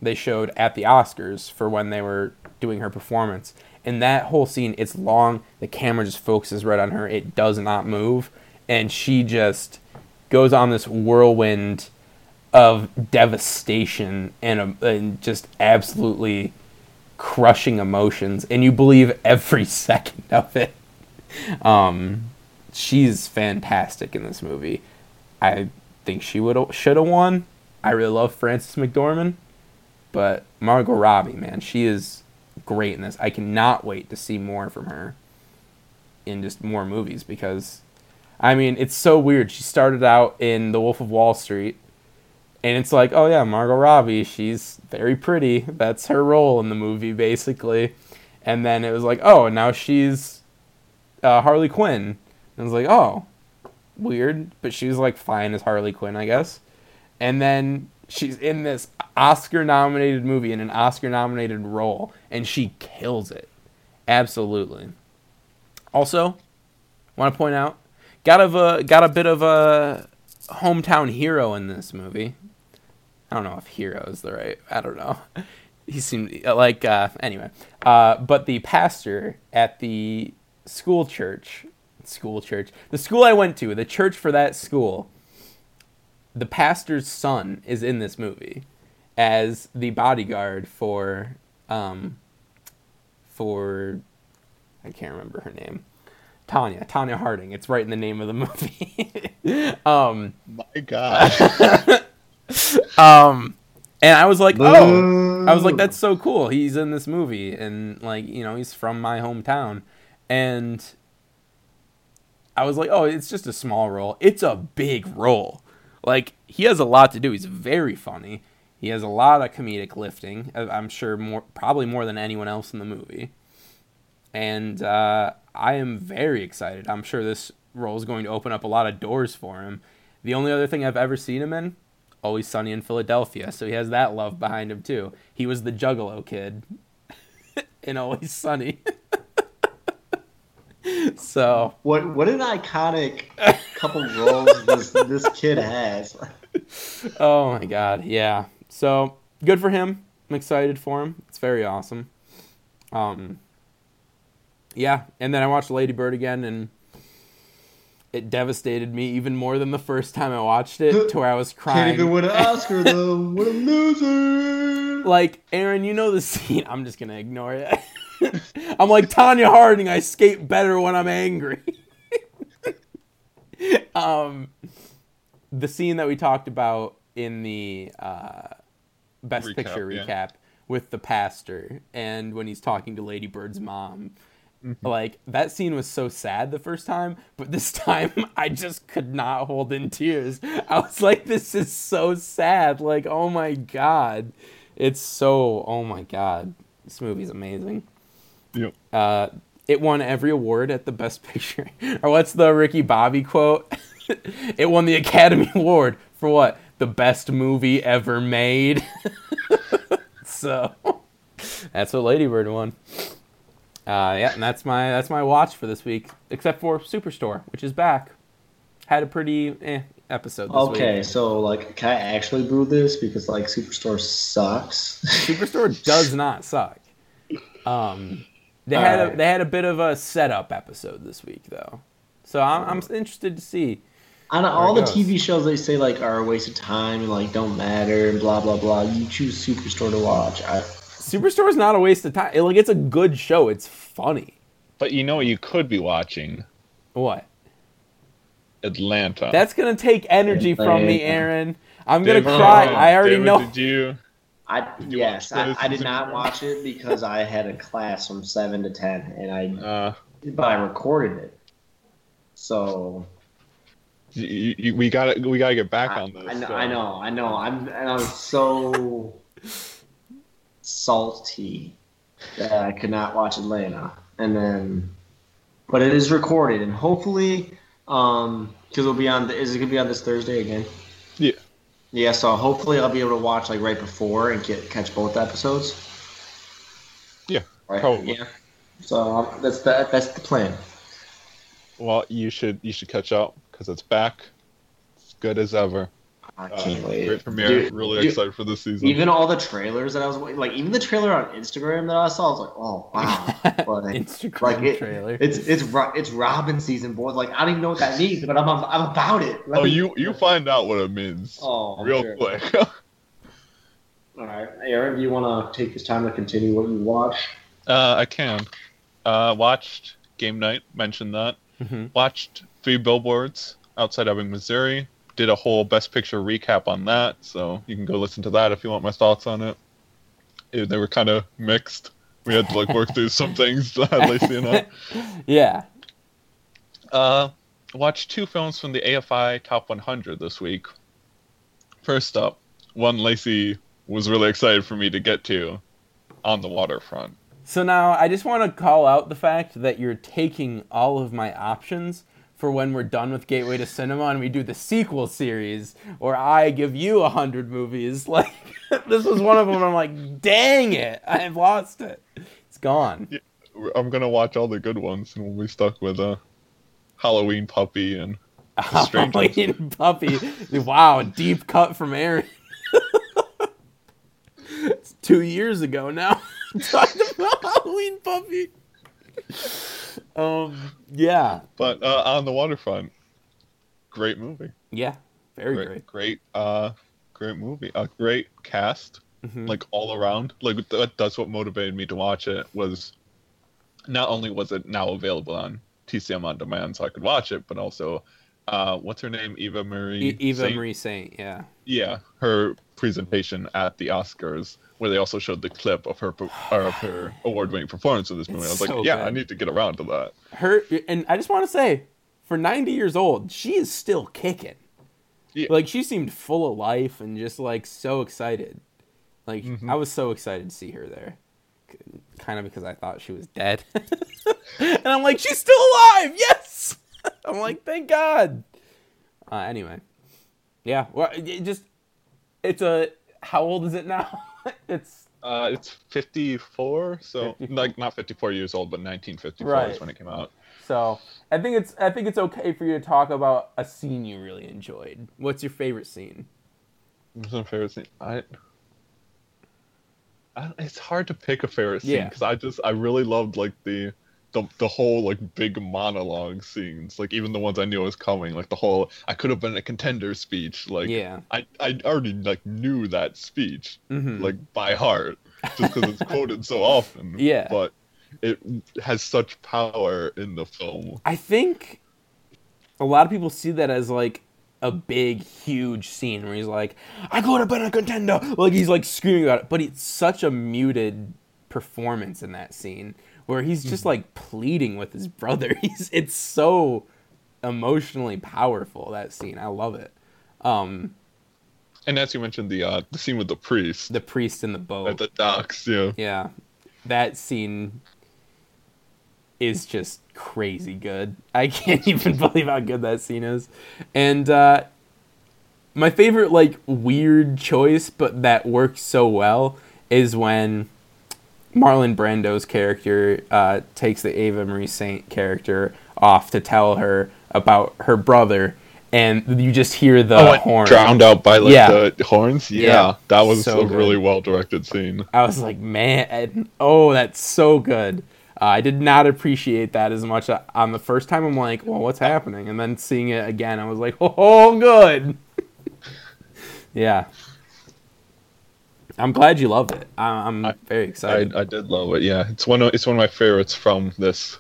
Speaker 1: they showed at the Oscars for when they were doing her performance. And that whole scene, it's long, the camera just focuses right on her, it does not move, and she just goes on this whirlwind of devastation and, and just absolutely crushing emotions, and you believe every *laughs* second of it. Um, she's fantastic in this movie. I think she would should have won. I really love Frances McDormand, but Margot Robbie, man, she is great in this. I cannot wait to see more from her in just more movies because I mean, it's so weird. She started out in The Wolf of Wall Street, and it's like, oh yeah, Margot Robbie, she's very pretty. That's her role in the movie, basically. And then it was like, oh, now she's uh, Harley Quinn. And I was like, oh, weird, but she was like fine as Harley Quinn, I guess. And then she's in this Oscar-nominated movie in an Oscar-nominated role, and she kills it, absolutely. Also, want to point out got a got a bit of a hometown hero in this movie. I don't know if hero is the right. I don't know. He seemed like uh, anyway. Uh, but the pastor at the school church, school church, the school I went to, the church for that school. The pastor's son is in this movie as the bodyguard for um, for I can't remember her name. Tonya, Tonya Harding. It's right in the name of the movie. *laughs* um,
Speaker 2: My God. *laughs*
Speaker 1: um, and I was like, oh, I was like, that's so cool. He's in this movie, and like, you know, he's from my hometown, and I was like, oh, it's just a small role. It's a big role. Like he has a lot to do. He's very funny. He has a lot of comedic lifting. I'm sure more, probably more than anyone else in the movie. And uh, I am very excited. I'm sure this role is going to open up a lot of doors for him. The only other thing I've ever seen him in, Always Sunny in Philadelphia. So he has that love behind him too. He was the Juggalo kid *laughs* in Always Sunny. *laughs* so
Speaker 3: what what an iconic couple roles this this kid has.
Speaker 1: oh my god, yeah. So good for him. I'm excited for him. It's very awesome. Um, yeah, and then I watched Lady Bird again, and it devastated me even more than the first time I watched it, to where I was crying. *laughs*
Speaker 3: Can't even win an Oscar though. what a loser! *laughs*
Speaker 1: Like Aaron, you know the scene. I'm just gonna ignore it. *laughs* I'm like Tonya Harding. I skate better when I'm angry. um, the scene that we talked about in the uh, best
Speaker 2: Recap,
Speaker 1: picture
Speaker 2: yeah.
Speaker 1: recap with the pastor, and when he's talking to Lady Bird's mom.
Speaker 2: Mm-hmm.
Speaker 1: Like that scene was so sad the first time, but this *laughs* time I just could not hold in tears. I was like, "This is so sad!" Like, oh my god, it's so. Oh my god, this movie's amazing.
Speaker 2: Yep.
Speaker 1: Uh, it won every award at the Best *laughs* Picture. or what's the Ricky Bobby quote? *laughs* it won the Academy Award for what? The best movie ever made. *laughs* so that's what Lady Bird won. Uh, yeah, and that's my that's my watch for this week, except for Superstore, which is back. Had a pretty eh episode. This
Speaker 3: Okay,
Speaker 1: week.
Speaker 3: so like, can I actually boo this because like Superstore sucks?
Speaker 1: Superstore does not suck. Um, they had a,
Speaker 3: Alright.
Speaker 1: they had a bit of a setup episode this week though, so I'm, I'm interested to see.
Speaker 3: On all the
Speaker 1: goes.
Speaker 3: TV shows they say like are a waste of time and like don't matter and blah blah blah, you choose Superstore to watch. I,
Speaker 1: Superstore is not a waste of time. It- like it's a good show. It's funny.
Speaker 2: But you know what you could be watching?
Speaker 1: What?
Speaker 2: Atlanta.
Speaker 1: That's gonna take energy from me, Aaron. I'm gonna cry.
Speaker 2: uh,
Speaker 1: I already
Speaker 2: David,
Speaker 1: know.
Speaker 2: Did you?
Speaker 3: I yes, I, I did not watch it because I had a class from seven to ten, and I
Speaker 2: Uh,
Speaker 3: but I recorded it. So
Speaker 2: You, you, we gotta we gotta get back
Speaker 3: I,
Speaker 2: on this.
Speaker 3: I know,
Speaker 2: so.
Speaker 3: I know, I know. I'm and I'm so salty that I could not watch Atlanta, and then, but it is recorded, and hopefully, um, because it'll be on. The, is it gonna be on this Thursday again?
Speaker 2: Yeah.
Speaker 3: So hopefully, I'll be able to watch like right before and get catch both episodes.
Speaker 2: Yeah,
Speaker 3: Right.
Speaker 2: probably.
Speaker 3: Yeah. So um, that's the that's the plan.
Speaker 2: Well, you should you should catch up because it's back. It's good as ever.
Speaker 3: I
Speaker 2: Uh,
Speaker 3: can't wait.
Speaker 2: Great premiere.
Speaker 3: Dude,
Speaker 2: really
Speaker 3: dude,
Speaker 2: excited for this season.
Speaker 3: Even all the trailers that I was like, even the trailer on Instagram that I saw, I was like, oh wow. *laughs* Like,
Speaker 1: Instagram
Speaker 3: like it-
Speaker 1: trailer.
Speaker 3: It's it's Ro- it's Robbin' season, boys. Like I don't even know what that means, but I'm I'm about it. Let
Speaker 2: oh,
Speaker 3: me-
Speaker 2: you you find out what it means
Speaker 3: Oh,
Speaker 2: real
Speaker 3: sure.
Speaker 2: quick. *laughs*
Speaker 3: All right, Aaron, do you want to take this time to continue what you watch?
Speaker 2: uh, I can. Uh, watched Game Night. Mentioned that.
Speaker 1: Mhm.
Speaker 2: Watched Three Billboards Outside Ebbing, Missouri. Did a whole Best Picture recap on that, so you can go listen to that if you want my thoughts on it. It- they were kind of mixed. We had to like work through some things that Lacey and I.
Speaker 1: yeah.
Speaker 2: Uh, watched two films from the AFI Top 100 this week. First up, one Lacey was really excited for me to get to, On the Waterfront.
Speaker 1: So now I just want to call out the fact that you're taking all of my options for when we're done with Gateway to Cinema and we do the sequel series, or I give you a hundred movies. *laughs* Like this was one of them. I'm like, dang it, I've lost it. It's gone.
Speaker 2: I'm gonna watch all the good ones, and we'll be stuck with uh, Halloween Puppy and
Speaker 1: Halloween puppy. Wow, deep cut from Aaron. *laughs* it's two years ago now. *laughs* Talking about Halloween puppy. Um. Yeah.
Speaker 2: But uh, On the Waterfront, great movie.
Speaker 1: Yeah. Very
Speaker 2: great,
Speaker 1: great.
Speaker 2: great, uh, great movie. A great cast.
Speaker 1: Mhm.
Speaker 2: like all around. Like that, that's what motivated me to watch it. Was not only was it now available on TCM on demand, so I could watch it, but also, uh, what's her name? Eva Marie.
Speaker 1: E- Eva
Speaker 2: Saint?
Speaker 1: Marie Saint. Yeah.
Speaker 2: Yeah, her presentation at the Oscars, where they also showed the clip of her or of her award-winning performance in this movie. I was
Speaker 1: It's
Speaker 2: like, yeah,
Speaker 1: good.
Speaker 2: I need to get around to that.
Speaker 1: Her and I just want to say, for 90 years old, she is still kicking.
Speaker 2: Yeah.
Speaker 1: Like she seemed full of life and just like so excited. Like
Speaker 2: Mhm.
Speaker 1: I was so excited to see her there. Kind of because I thought she was dead. *laughs* and I'm like, she's still alive. Yes. *laughs* I'm like, thank God. Uh, anyway, yeah. Well, it just it's a how old is it now? *laughs* it's
Speaker 2: Uh, it's 54, so
Speaker 1: 54.
Speaker 2: like not 54 years old, but 1954
Speaker 1: Right.
Speaker 2: is when it came out.
Speaker 1: so. I think it's I think it's okay for you to talk about a scene you really enjoyed. What's your favorite scene?
Speaker 2: What's my favorite scene? I, I it's hard to pick a favorite scene
Speaker 1: Yeah.
Speaker 2: because I just I really loved like the the the whole like big monologue scenes, like even the ones I knew was coming, like the whole I could have been a contender speech. Like
Speaker 1: yeah.
Speaker 2: I I already like knew that speech
Speaker 1: hmm
Speaker 2: like by heart just because it's *laughs* quoted so often.
Speaker 1: Yeah.
Speaker 2: but it has such power in the film.
Speaker 1: I think a lot of people see that as like a big, huge scene where he's like, "I could have been a contender," like he's like screaming about it. But it's such a muted performance in that scene where he's just like pleading with his brother. *laughs* He's it's so emotionally powerful that scene. I love it. Um,
Speaker 2: And as you mentioned, the uh the scene with the priest
Speaker 1: the priest in the boat at
Speaker 2: the docks, yeah.
Speaker 1: Yeah, that scene is just crazy good. I *laughs* can't even believe how good that scene is. And uh, my favorite, like, weird choice, but that works so well, is when Marlon Brando's character uh, takes the Eva Marie Saint character off to tell her about her brother, and you just hear the
Speaker 2: oh,
Speaker 1: horn.
Speaker 2: drowned out by like
Speaker 1: Yeah.
Speaker 2: the horns. Yeah,
Speaker 1: Yeah.
Speaker 2: that was
Speaker 1: So
Speaker 2: a really well directed scene.
Speaker 1: I was like, man, oh, that's so good. Uh, I did not appreciate that as much uh, on the first time. I'm like, well, what's happening? And then seeing it again, I was like, *laughs* oh, good. *laughs* yeah. I'm glad you loved it. I- I'm
Speaker 2: I-
Speaker 1: very excited.
Speaker 2: I did love it. Yeah, it's one of it's one of my favorites from this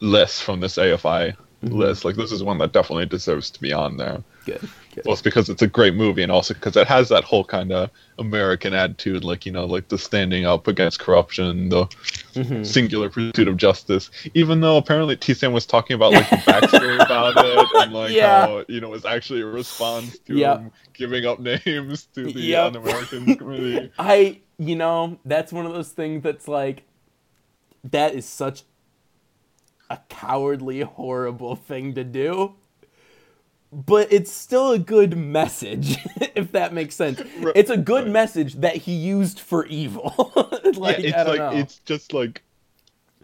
Speaker 2: list from this AFI
Speaker 1: Mhm.
Speaker 2: list. Like this is one that definitely deserves to be on there.
Speaker 1: good.
Speaker 2: Well, it's because it's a great movie, and also because it has that whole kind of American attitude, like you know, like the standing up against corruption, the
Speaker 1: Mhm.
Speaker 2: singular pursuit of justice. Even though apparently T. Sam was talking about like the *laughs* backstory about it, and like
Speaker 1: Yeah.
Speaker 2: how you know it was actually a response to
Speaker 1: Yep.
Speaker 2: him giving up *laughs* names to the
Speaker 1: Yep.
Speaker 2: un-Americans community. *laughs*
Speaker 1: I, you know, that's one of those things that's like, that is such a cowardly, horrible thing to do. But it's still a good message, *laughs* if that makes sense. It's a good
Speaker 2: Right.
Speaker 1: message that he used for evil. *laughs* like,
Speaker 2: yeah, it's
Speaker 1: I don't
Speaker 2: like
Speaker 1: know.
Speaker 2: it's just like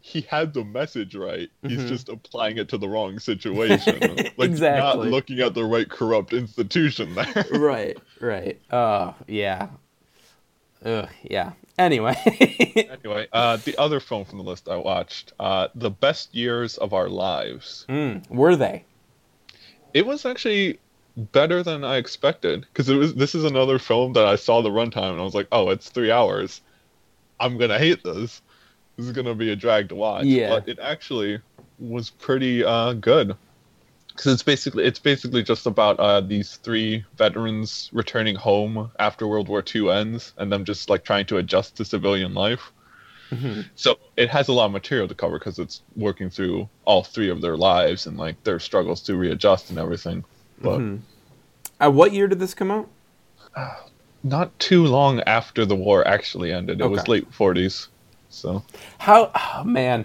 Speaker 2: he had the message right. He's
Speaker 1: Mhm.
Speaker 2: just applying it to the wrong situation. *laughs* like not looking at the right corrupt institution there.
Speaker 1: right, right. Oh, yeah. Ugh, yeah. Anyway.
Speaker 2: anyway, uh, the other film from the list I watched, uh, The Best Years of Our Lives.
Speaker 1: mm, were they?
Speaker 2: It was actually better than I expected because it was. This is another film that I saw the runtime and I was like, oh, it's three hours. I'm gonna hate this. This is gonna be a drag to watch.
Speaker 1: Yeah.
Speaker 2: But it actually was pretty uh, good because it's basically it's basically just about uh, these three veterans returning home after World War II ends and them just like trying to adjust to civilian life.
Speaker 1: Mhm.
Speaker 2: So it has a lot of material to cover because it's working through all three of their lives and like their struggles to readjust and everything. But
Speaker 1: Mhm. Uh, what year did this come out?
Speaker 2: not too long after the war actually ended. It was late 40s. So
Speaker 1: How? Oh, man,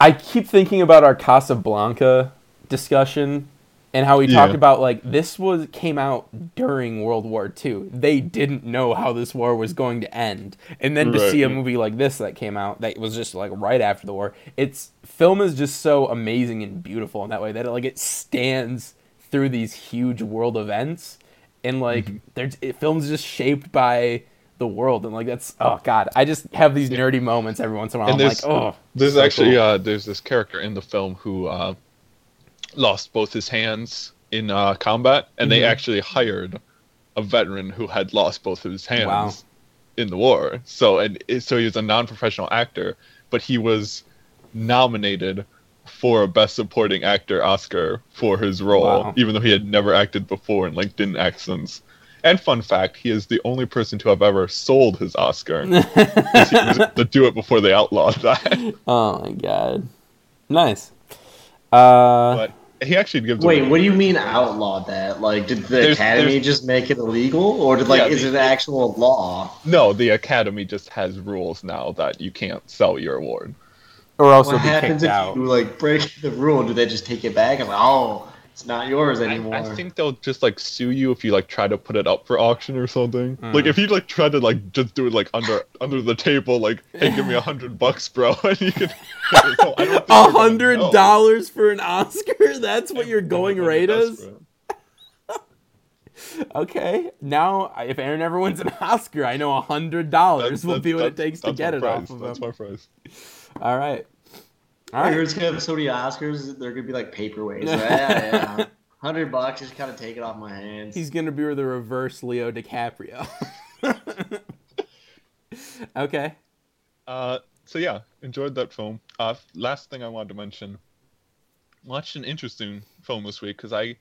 Speaker 1: I keep thinking about our Casablanca discussion and how we talked about like this was came out during World War II. They didn't know how this war was going to end, and then to
Speaker 2: Right,
Speaker 1: see a movie like this that came out that was just like right after the war. It's film is just so amazing and beautiful in that way that it, like it stands through these huge world events, and like
Speaker 2: Mm-hmm.
Speaker 1: there's it, film's just shaped by the world and like that's oh god i just have these nerdy moments every once in a while
Speaker 2: And
Speaker 1: i'm like oh
Speaker 2: there's
Speaker 1: so
Speaker 2: actually
Speaker 1: cool.
Speaker 2: uh, there's this character in the film who uh, lost both his hands in uh, combat, and they
Speaker 1: Mhm.
Speaker 2: actually hired a veteran who had lost both of his hands
Speaker 1: Wow.
Speaker 2: in the war. So and so he was a non-professional actor, but he was nominated for a Best Supporting Actor Oscar for his role,
Speaker 1: Wow.
Speaker 2: even though he had never acted before and like didn't act since. And fun fact, he is the only person to have ever sold his Oscar *laughs* to do it before they outlawed that. *laughs*
Speaker 1: oh my god nice uh
Speaker 2: But he actually gives.
Speaker 3: Wait, what do you mean outlawed that? Like, did the
Speaker 2: There's-
Speaker 3: academy
Speaker 2: there's-
Speaker 3: just make it illegal, or did like
Speaker 2: Yeah,
Speaker 3: is
Speaker 2: the-
Speaker 3: it actual law?
Speaker 2: No, the Academy just has rules now that you can't sell your award.
Speaker 1: or else
Speaker 3: What
Speaker 1: you'll
Speaker 3: happens if
Speaker 1: out
Speaker 3: you like break the rule? Do they just take it back and like, oh, it's not yours
Speaker 2: I,
Speaker 3: anymore?
Speaker 2: I think they'll just like sue you if you like try to put it up for auction or something.
Speaker 1: Mm.
Speaker 2: Like if you like try to like just do it like under *laughs* under the table, like hey, give me a hundred bucks, bro, *laughs* and you can. *laughs* So I don't think
Speaker 1: a hundred dollars for an oscar that's what your going
Speaker 2: Everyone's
Speaker 1: rate is okay now if aaron ever wins an oscar i know a hundred dollars will be what it takes to get it
Speaker 2: price.
Speaker 1: off of him.
Speaker 2: That's my price.
Speaker 1: all right all
Speaker 3: I
Speaker 1: right
Speaker 3: it's gonna have so many Oscars. They're gonna be like paperweights. *laughs* Like, yeah, yeah. Hundred bucks, just kind of take it off my hands.
Speaker 1: He's gonna be the reverse Leo DiCaprio. *laughs* okay.
Speaker 2: Uh, so yeah, enjoyed that film. Uh, last thing I wanted to mention, watched an interesting film this week because I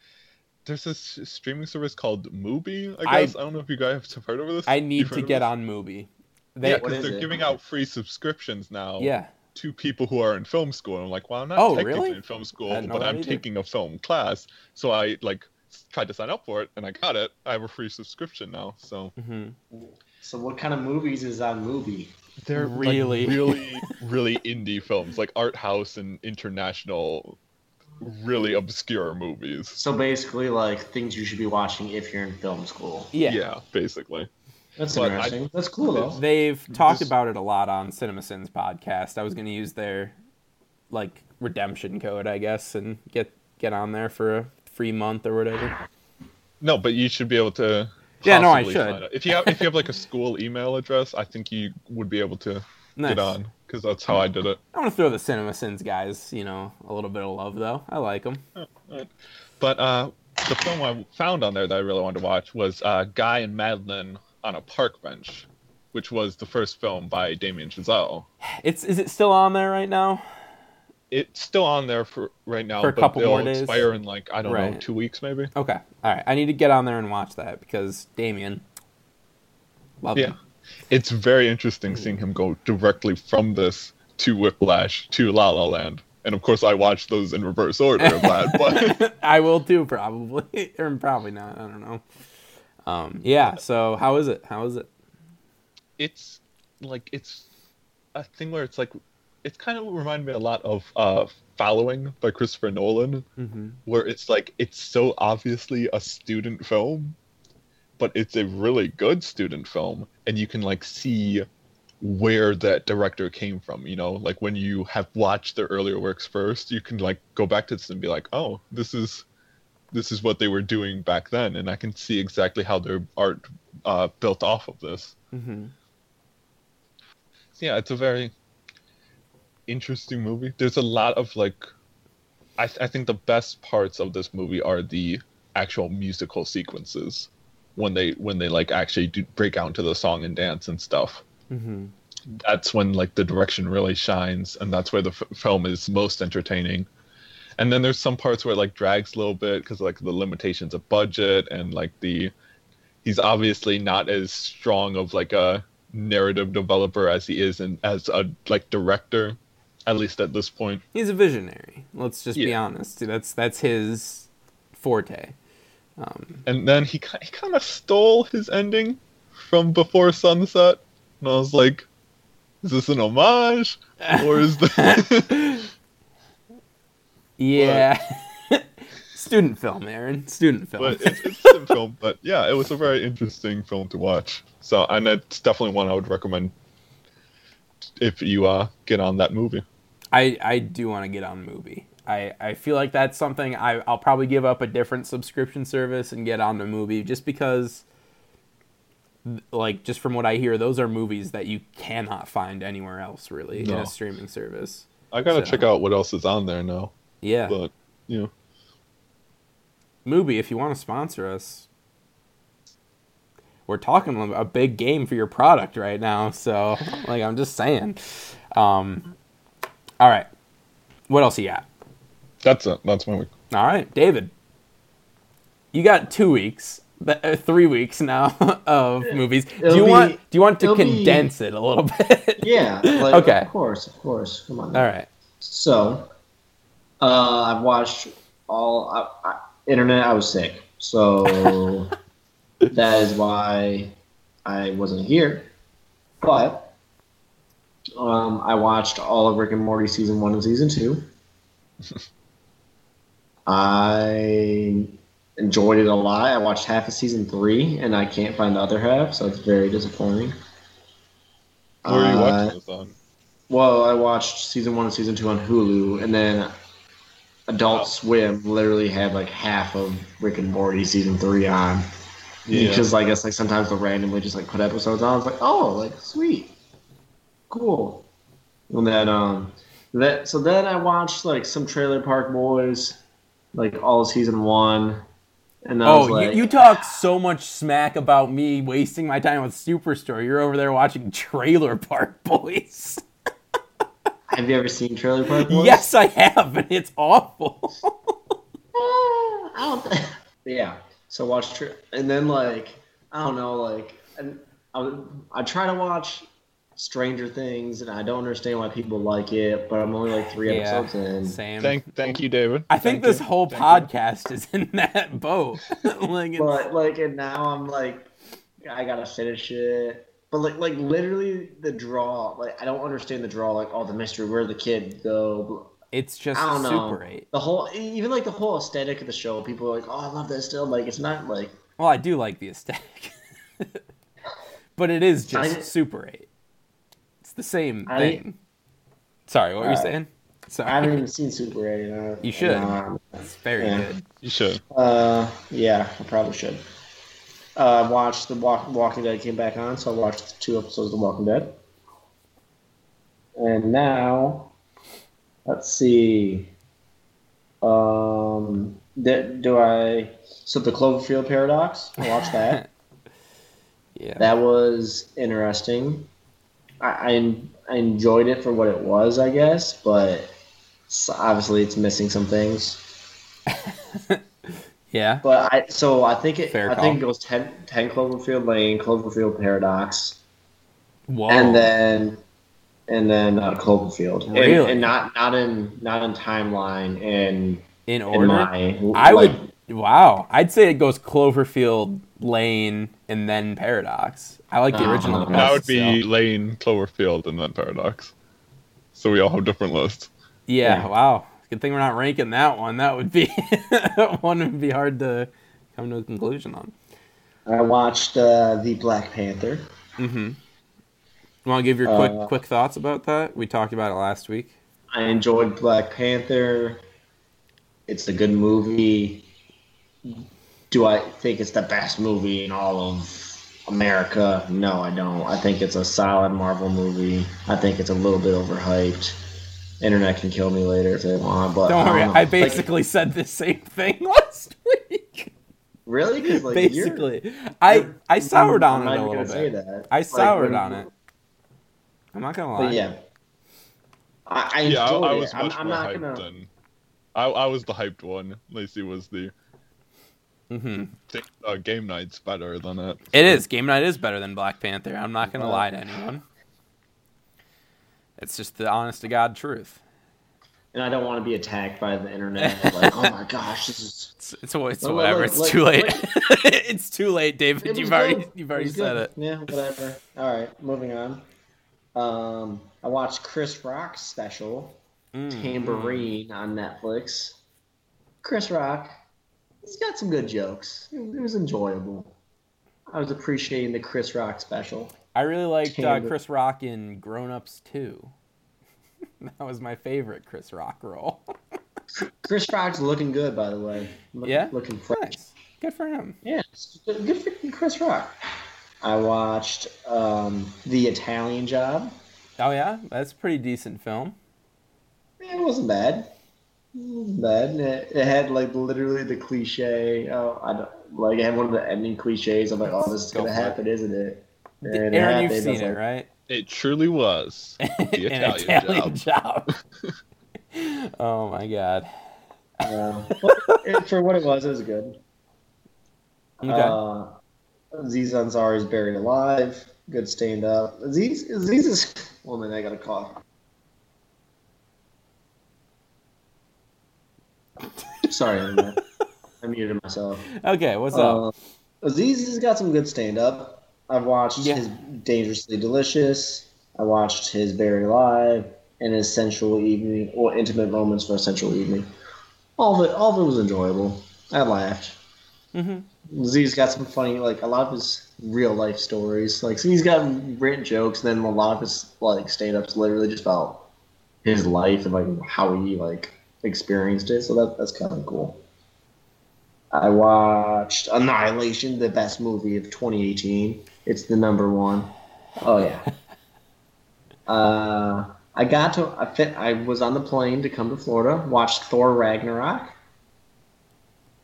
Speaker 2: there's this streaming service called Mubi. I
Speaker 1: I-
Speaker 2: guess I, don't know if you guys have heard of this.
Speaker 1: I need to get
Speaker 2: this?
Speaker 1: on Mubi. They,
Speaker 2: yeah, because they're
Speaker 3: it?
Speaker 2: giving out free subscriptions now
Speaker 1: yeah.
Speaker 2: To people who are in film school. And I'm like, well, I'm not
Speaker 1: Oh,
Speaker 2: technically
Speaker 1: really?
Speaker 2: in film school,
Speaker 1: I
Speaker 2: but I'm
Speaker 1: either.
Speaker 2: taking a film class. So I like tried to sign up for it, and I got it. I have a free subscription now. So
Speaker 1: hmm
Speaker 3: So what kind of movies is on Mubi?
Speaker 2: they're
Speaker 1: Really?
Speaker 2: like, really, *laughs* really indie films, like art house and international, really obscure movies.
Speaker 3: So basically, like things you should be watching if you're in film school.
Speaker 1: Yeah. Yeah.
Speaker 2: basically.
Speaker 3: That's
Speaker 2: But I-
Speaker 3: interesting. That's cool though.
Speaker 1: They've talked
Speaker 2: This-
Speaker 1: about it a lot on CinemaSins podcast. I was gonna use their like redemption code, I guess, and get get on there for a free month or whatever.
Speaker 2: No, but you should be able to.
Speaker 1: Yeah, no, I should.
Speaker 2: If you have if you have like a school email address, I think you would be able to
Speaker 1: Nice.
Speaker 2: get on because that's how I did it.
Speaker 1: I want to throw the CinemaSins guys, you know, a little bit of love though. I like them.
Speaker 2: But uh, the film I found on there that I really wanted to watch was uh, Guy and Madeline on a Park Bench, which was the first film by Damien Chazelle.
Speaker 1: It's is it still on there right now?
Speaker 2: it's still on there for right now,
Speaker 1: For a
Speaker 2: but
Speaker 1: couple more days?
Speaker 2: expire in like I don't know two weeks maybe.
Speaker 1: Okay. All right. I need to get on there and watch that because Damien. Love
Speaker 2: Yeah,
Speaker 1: him.
Speaker 2: it's very interesting seeing him go directly from this to Whiplash to La La Land, and of course I watched those in reverse order. Glad, but *laughs*
Speaker 1: I will too, probably, *laughs* or probably not. I don't know. Um, yeah. So how is it? How is it?
Speaker 2: it's like it's a thing where it's like it's kind of reminded me a lot of uh following by christopher nolan
Speaker 1: Mm-hmm.
Speaker 2: where it's like it's so obviously a student film but it's a really good student film and you can like see where that director came from you know like when you have watched their earlier works first you can like go back to this and be like oh this is this is what they were doing back then and i can see exactly how their art uh, built off of this
Speaker 1: Mm-hmm.
Speaker 2: yeah, it's a very interesting movie. There's a lot of like, I th- I think the best parts of this movie are the actual musical sequences when they when they like actually do break out into the song and dance and stuff.
Speaker 1: Mm-hmm.
Speaker 2: That's when like the direction really shines, and that's where the f- film is most entertaining. And then there's some parts where it like drags a little bit because like the limitations of budget and like the he's obviously not as strong of like a narrative developer as he is and as a like director at least at this point
Speaker 1: He's a visionary. Let's just be honest. That's that's his forte. Um,
Speaker 2: and then he, he kind of stole his ending from before sunset and i was like is this an homage or is *laughs* the
Speaker 1: yeah. *laughs* Student film, Aaron. Student film.
Speaker 2: but it's, it's a *laughs* film but yeah it was a very interesting film to watch so and it's definitely one i would recommend if you uh get on that Mubi
Speaker 1: I, I do want to get on Mubi. I, I feel like that's something I, I'll probably give up a different subscription service and get on the Mubi just because, like, just from what I hear, those are movies that you cannot find anywhere else, really, in a streaming service.
Speaker 2: i gotta
Speaker 1: So-
Speaker 2: check out what else is on there now
Speaker 1: Yeah.
Speaker 2: but you know
Speaker 1: Mubi, if you want to sponsor us, we're talking a big game for your product right now. So, like, I'm just saying. Um, all right. What else you got?
Speaker 2: that's it that's my week
Speaker 1: All right, David. You got two weeks, th- uh, three weeks now *laughs* of movies. Do
Speaker 3: It'll
Speaker 1: you
Speaker 3: be-
Speaker 1: want? Do you want to
Speaker 3: it'll be-
Speaker 1: condense it a little *laughs* bit?
Speaker 3: Yeah. Like,
Speaker 1: Okay.
Speaker 3: Of course, of course. Come on.
Speaker 1: All right.
Speaker 3: So, uh, I've watched all I, I, internet. I was sick, so *laughs* that is why I wasn't here. But um, I watched all of Rick and Morty season one and season two. *laughs* I enjoyed it a lot. I watched half of season three, and I can't find the other half, so it's very disappointing.
Speaker 2: where are you
Speaker 3: Uh,
Speaker 2: watching this on
Speaker 3: well, I watched season one and season two on Hulu, and then Adult
Speaker 2: Wow.
Speaker 3: Swim literally had like half of Rick and Morty season three on.
Speaker 2: Yeah.
Speaker 3: Because I guess like sometimes they'll randomly just like put episodes on. I was like, oh, like sweet, cool. And then um, that so then I watched like some Trailer Park Boys, like all season one, and
Speaker 1: Oh,
Speaker 3: like,
Speaker 1: you, you talk so much smack about me wasting my time with Superstore. You're over there watching Trailer Park Boys. *laughs*
Speaker 3: have you ever seen Trailer Park Boys?
Speaker 1: yes, I have, and it's awful.
Speaker 3: Ah, I don't. Th- *laughs* yeah. So watch, tr- and then like I don't know, like and I I try to watch Stranger Things, and I don't understand why people like it, but I'm only like three
Speaker 1: Yeah,
Speaker 3: episodes in.
Speaker 1: Same.
Speaker 2: Thank, thank you, David.
Speaker 1: I think
Speaker 2: Thank
Speaker 1: this
Speaker 2: you.
Speaker 1: whole
Speaker 2: Thank you.
Speaker 1: podcast is in that boat. *laughs* like,
Speaker 3: But like, and now I'm like, I gotta finish it. But like, like literally the draw, like I don't understand the draw. Like, oh, the mystery, where the kid go.
Speaker 1: it's just
Speaker 3: I don't know.
Speaker 1: Super 8.
Speaker 3: The whole, even like the whole aesthetic of the show. People are like, oh, I love this still. Like, it's not like
Speaker 1: Well, I do like the aesthetic. *laughs* but it is just
Speaker 3: I-
Speaker 1: Super 8. It's the same
Speaker 3: I-
Speaker 1: thing. Sorry, what were you
Speaker 3: Alright.
Speaker 1: saying? Sorry.
Speaker 3: I haven't even seen Super 8. Uh,
Speaker 1: You should.
Speaker 3: um,
Speaker 1: It's very
Speaker 3: Yeah.
Speaker 1: good.
Speaker 2: You should.
Speaker 3: Uh, yeah, I probably should. Uh, I watched the Walk- Walking Dead came back on, so I watched two episodes of The Walking Dead. And now, let's see. Um, do, do I? So the Cloverfield Paradox. I watched that. *laughs*
Speaker 1: Yeah.
Speaker 3: that was interesting. I, I I enjoyed it for what it was, I guess, but obviously, it's missing some things. *laughs*
Speaker 1: Yeah.
Speaker 3: But I so I think it
Speaker 1: Fair
Speaker 3: I
Speaker 1: call.
Speaker 3: think it goes 10, 10 Cloverfield Lane, Cloverfield Paradox,
Speaker 1: Whoa.
Speaker 3: and then and then uh, Cloverfield. And-
Speaker 1: Really?
Speaker 3: And, not not in not in timeline and
Speaker 1: in
Speaker 3: in
Speaker 1: order,
Speaker 3: my
Speaker 1: I
Speaker 3: like,
Speaker 1: would. Wow, I'd say it goes Cloverfield Lane and then Paradox. I like the
Speaker 3: Uh,
Speaker 1: original. the
Speaker 3: that
Speaker 2: That would be
Speaker 1: so-
Speaker 2: Lane, Cloverfield, and then Paradox. So we all have different lists.
Speaker 1: Yeah,
Speaker 3: Yeah.
Speaker 1: Wow. Good thing we're not ranking that one. That would be *laughs* one would be hard to come to a conclusion on.
Speaker 3: I watched uh, the Black Panther.
Speaker 1: Mm-hmm. You want to give your quick
Speaker 3: Uh,
Speaker 1: quick thoughts about that? We talked about it last week.
Speaker 3: I enjoyed Black Panther. It's a good movie. Do I think it's the best movie in all of America? No, I don't. I think it's a solid Marvel movie. I think it's a little bit overhyped. Internet can kill me later if they want, but
Speaker 1: Don't worry,
Speaker 3: don't know.
Speaker 1: I
Speaker 3: Like,
Speaker 1: basically said the same thing *laughs* last week.
Speaker 3: really 'Cause, like, you're-
Speaker 1: basically, I I soured on
Speaker 3: I'm
Speaker 1: it
Speaker 3: not
Speaker 1: a little
Speaker 3: gonna say
Speaker 1: bit.
Speaker 3: that.
Speaker 1: I soured
Speaker 3: when-
Speaker 1: on it. I'm not gonna lie.
Speaker 3: But yeah, I, I
Speaker 2: Yeah, I, I
Speaker 3: it.
Speaker 2: was
Speaker 3: I'm,
Speaker 2: much
Speaker 3: I'm
Speaker 2: more
Speaker 3: not
Speaker 2: hyped
Speaker 3: gonna.
Speaker 2: than. I, I was the hyped one. Lacey was the.
Speaker 1: mm-hmm.
Speaker 2: think, Uh, game night's better than it.
Speaker 1: It is. Game night is better than Black Panther. I'm not gonna lie to anyone. It's just the honest to god truth.
Speaker 3: And I don't want to be attacked by the internet. Like, oh my *laughs* gosh, this is
Speaker 1: It's it's, it's whatever.
Speaker 3: look,
Speaker 1: it's too late. *laughs* it's too late, David. You've
Speaker 3: was
Speaker 1: already you've already
Speaker 3: was
Speaker 1: said
Speaker 3: good.
Speaker 1: it.
Speaker 3: Yeah, whatever. All right, moving on. Um, I watched Chris Rock's special,
Speaker 1: Mm.
Speaker 3: Tambourine, on Netflix. Chris Rock, he's got some good jokes. It it was enjoyable. I was appreciating the Chris Rock special.
Speaker 1: I really liked uh, Chris Rock in Grown Ups 2. *laughs* that was my favorite Chris Rock role. *laughs*
Speaker 3: Chris Rock's looking good, by the way. Look-
Speaker 1: Yeah?
Speaker 3: looking fresh.
Speaker 1: nice. Good for him.
Speaker 3: Yeah, good good for Chris Rock. I watched um, The Italian Job.
Speaker 1: Oh yeah, that's a pretty decent film.
Speaker 3: Yeah, It wasn't bad. It wasn't bad. It, it had like literally the cliche. Oh, I don't like. It had one of the ending cliches. I'm like, oh, this is
Speaker 1: Go
Speaker 3: gonna
Speaker 1: for it.
Speaker 3: happen, isn't it? And it
Speaker 1: Aaron, you've seen it, right?
Speaker 2: It truly was. *laughs* The
Speaker 1: An
Speaker 2: Italian
Speaker 1: job. *laughs* *laughs* oh my god.
Speaker 3: Um, but it- for what it was, it was good.
Speaker 1: Okay.
Speaker 3: Uh, Aziz Ansari's buried alive. Good stand up. Aziz, Aziz is. Woman, I got a call. Sorry, I'm, I muted myself.
Speaker 1: okay, what's up?
Speaker 3: Uh, Aziz has got some good stand up. I've watched
Speaker 1: Yeah.
Speaker 3: his Dangerously Delicious. I watched his Buried Alive and his Sensual Evening or Intimate Moments for a Sensual Evening. All of it, all of it was enjoyable. I laughed.
Speaker 1: hmm
Speaker 3: Z's got some funny, like a lot of his real life stories. Like so he's got written jokes, and then a lot of his like stand ups literally just about his life and like how he like experienced it. So that that's kind of cool. I watched Annihilation, the best movie of 2018. It's the number one. Oh yeah. *laughs* uh, I got to. I fit. I was on the plane to come to Florida. Watched Thor Ragnarok.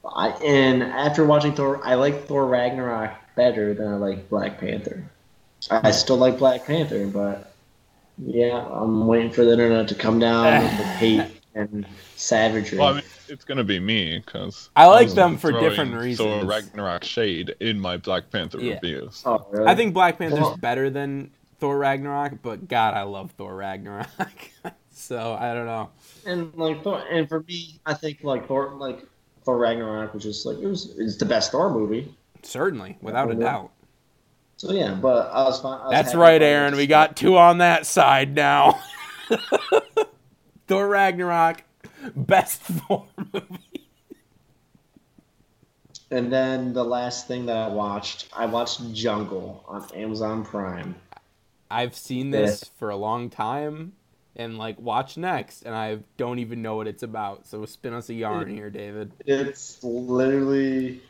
Speaker 3: I and after watching Thor, I like Thor Ragnarok better than I like Black Panther. I, I still like Black Panther, but yeah, I'm waiting for the internet to come down with hate and savagery.
Speaker 2: Well, I mean, it's gonna be me because
Speaker 1: I like them for different reasons. So.
Speaker 2: Ragnarok shade in my Black Panther
Speaker 1: Yeah.
Speaker 2: reviews.
Speaker 3: oh, really?
Speaker 1: I think Black Panther's
Speaker 3: Well-
Speaker 1: better than Thor Ragnarok, but God, I love Thor Ragnarok. *laughs* so I don't know.
Speaker 3: and like Thor, and for me, I think like Thor, like Thor Ragnarok was just like it was it's the best Thor movie.
Speaker 1: Certainly, without a doubt.
Speaker 3: So yeah, but I was fine. I was
Speaker 1: That's right. Aaron. We got two on that side now. *laughs* Thor Ragnarok, best *laughs* Thor movie.
Speaker 3: And then the last thing that I watched, I watched Jungle on Amazon Prime.
Speaker 1: I've seen this for a long time, and like watch next, and I don't even know what it's about. So spin us a yarn here, David.
Speaker 3: It's literally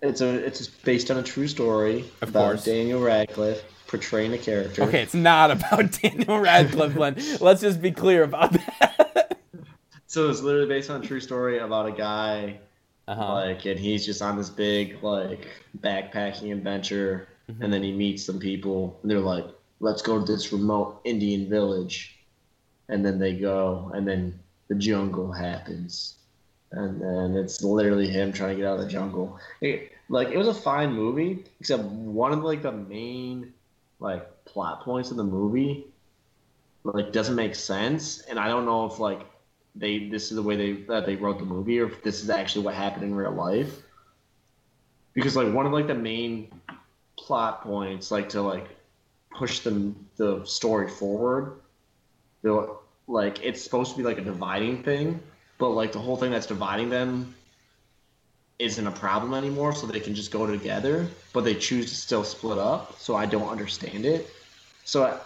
Speaker 3: it's a it's based on a true story
Speaker 1: Of
Speaker 3: about
Speaker 1: course.
Speaker 3: Daniel Radcliffe portraying a character.
Speaker 1: Okay, it's not about *laughs* Daniel Radcliffe, Glenn. Let's just be clear about that.
Speaker 3: So it's literally based on a true story about a guy
Speaker 1: Uh-huh.
Speaker 3: like and he's just on this big like backpacking adventure
Speaker 1: Mm-hmm.
Speaker 3: and then he meets some people and they're like, Let's go to this remote Indian village and then they go and then the jungle happens, and then it's literally him trying to get out of the jungle. It, like it was a fine movie, except one of like the main like plot points of the movie like doesn't make sense, and I don't know if like they this is the way they that they wrote the movie or if this is actually what happened in real life. Because like one of like the main plot points, like to like push the the story forward, they're like it's supposed to be like a dividing thing, but like the whole thing that's dividing them isn't a problem anymore, so they can just go together, but they choose to still split up. So I don't understand it. So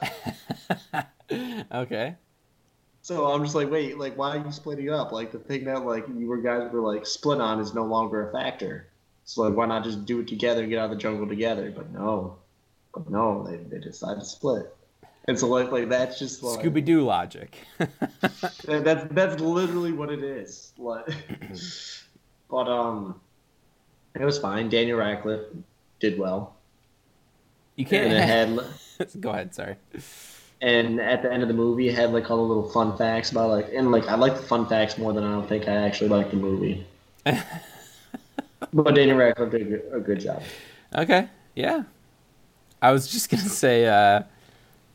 Speaker 3: I, *laughs*
Speaker 1: okay.
Speaker 3: So I'm just like, wait, like, why are you splitting up? Like, the thing that like you were guys were like split on is no longer a factor. So like, why not just do it together and get out of the jungle together? But no, but no, they they decide to split. And so like like that's just like
Speaker 1: Scooby Doo logic. *laughs*
Speaker 3: that- that's that's literally what it is. Like, *clears throat* but um, it was fine. Daniel Radcliffe did well,
Speaker 1: you can't.
Speaker 3: and it had *laughs*
Speaker 1: Go ahead. Sorry.
Speaker 3: and at the end of the movie it had like all the little fun facts about like and like I like the fun facts more than I don't think I actually like the movie. *laughs* but Daniel Radcliffe did a good, a good job.
Speaker 1: Okay. Yeah. I was just gonna say, uh,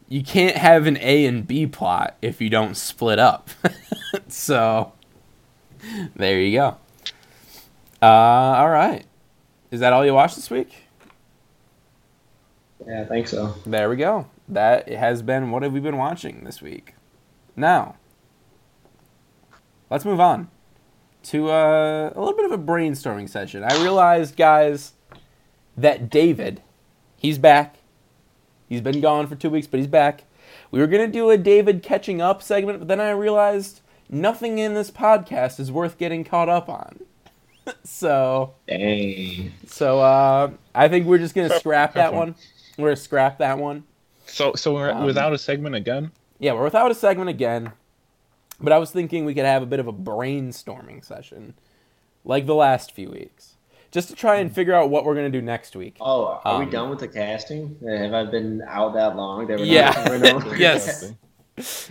Speaker 1: you can't have an A and B plot if you don't split up. *laughs* so there you go. Uh, all right. Is that all you watched this week?
Speaker 3: Yeah, I think so.
Speaker 1: There we go. That has been what have we been watching this week. Now, let's move on to uh, a little bit of a brainstorming session. I realized, guys, that David, he's back. He's been gone for two weeks, but he's back. We were gonna do a David catching up segment, but then I realized nothing in this podcast is worth getting caught up on. *laughs* so,
Speaker 3: Dang.
Speaker 1: so uh, I think we're just gonna scrap that one. We're gonna scrap that one.
Speaker 2: So so we're
Speaker 1: Um,
Speaker 2: without a segment again.
Speaker 1: Yeah, we're without a segment again. But I was thinking we could have a bit of a brainstorming session, like the last few weeks, just to try and figure out what we're gonna do next week.
Speaker 3: Oh, are
Speaker 1: Um,
Speaker 3: we done with the casting? Have I been out that long? That we're
Speaker 1: Yeah. *laughs*
Speaker 3: not-
Speaker 1: Yes.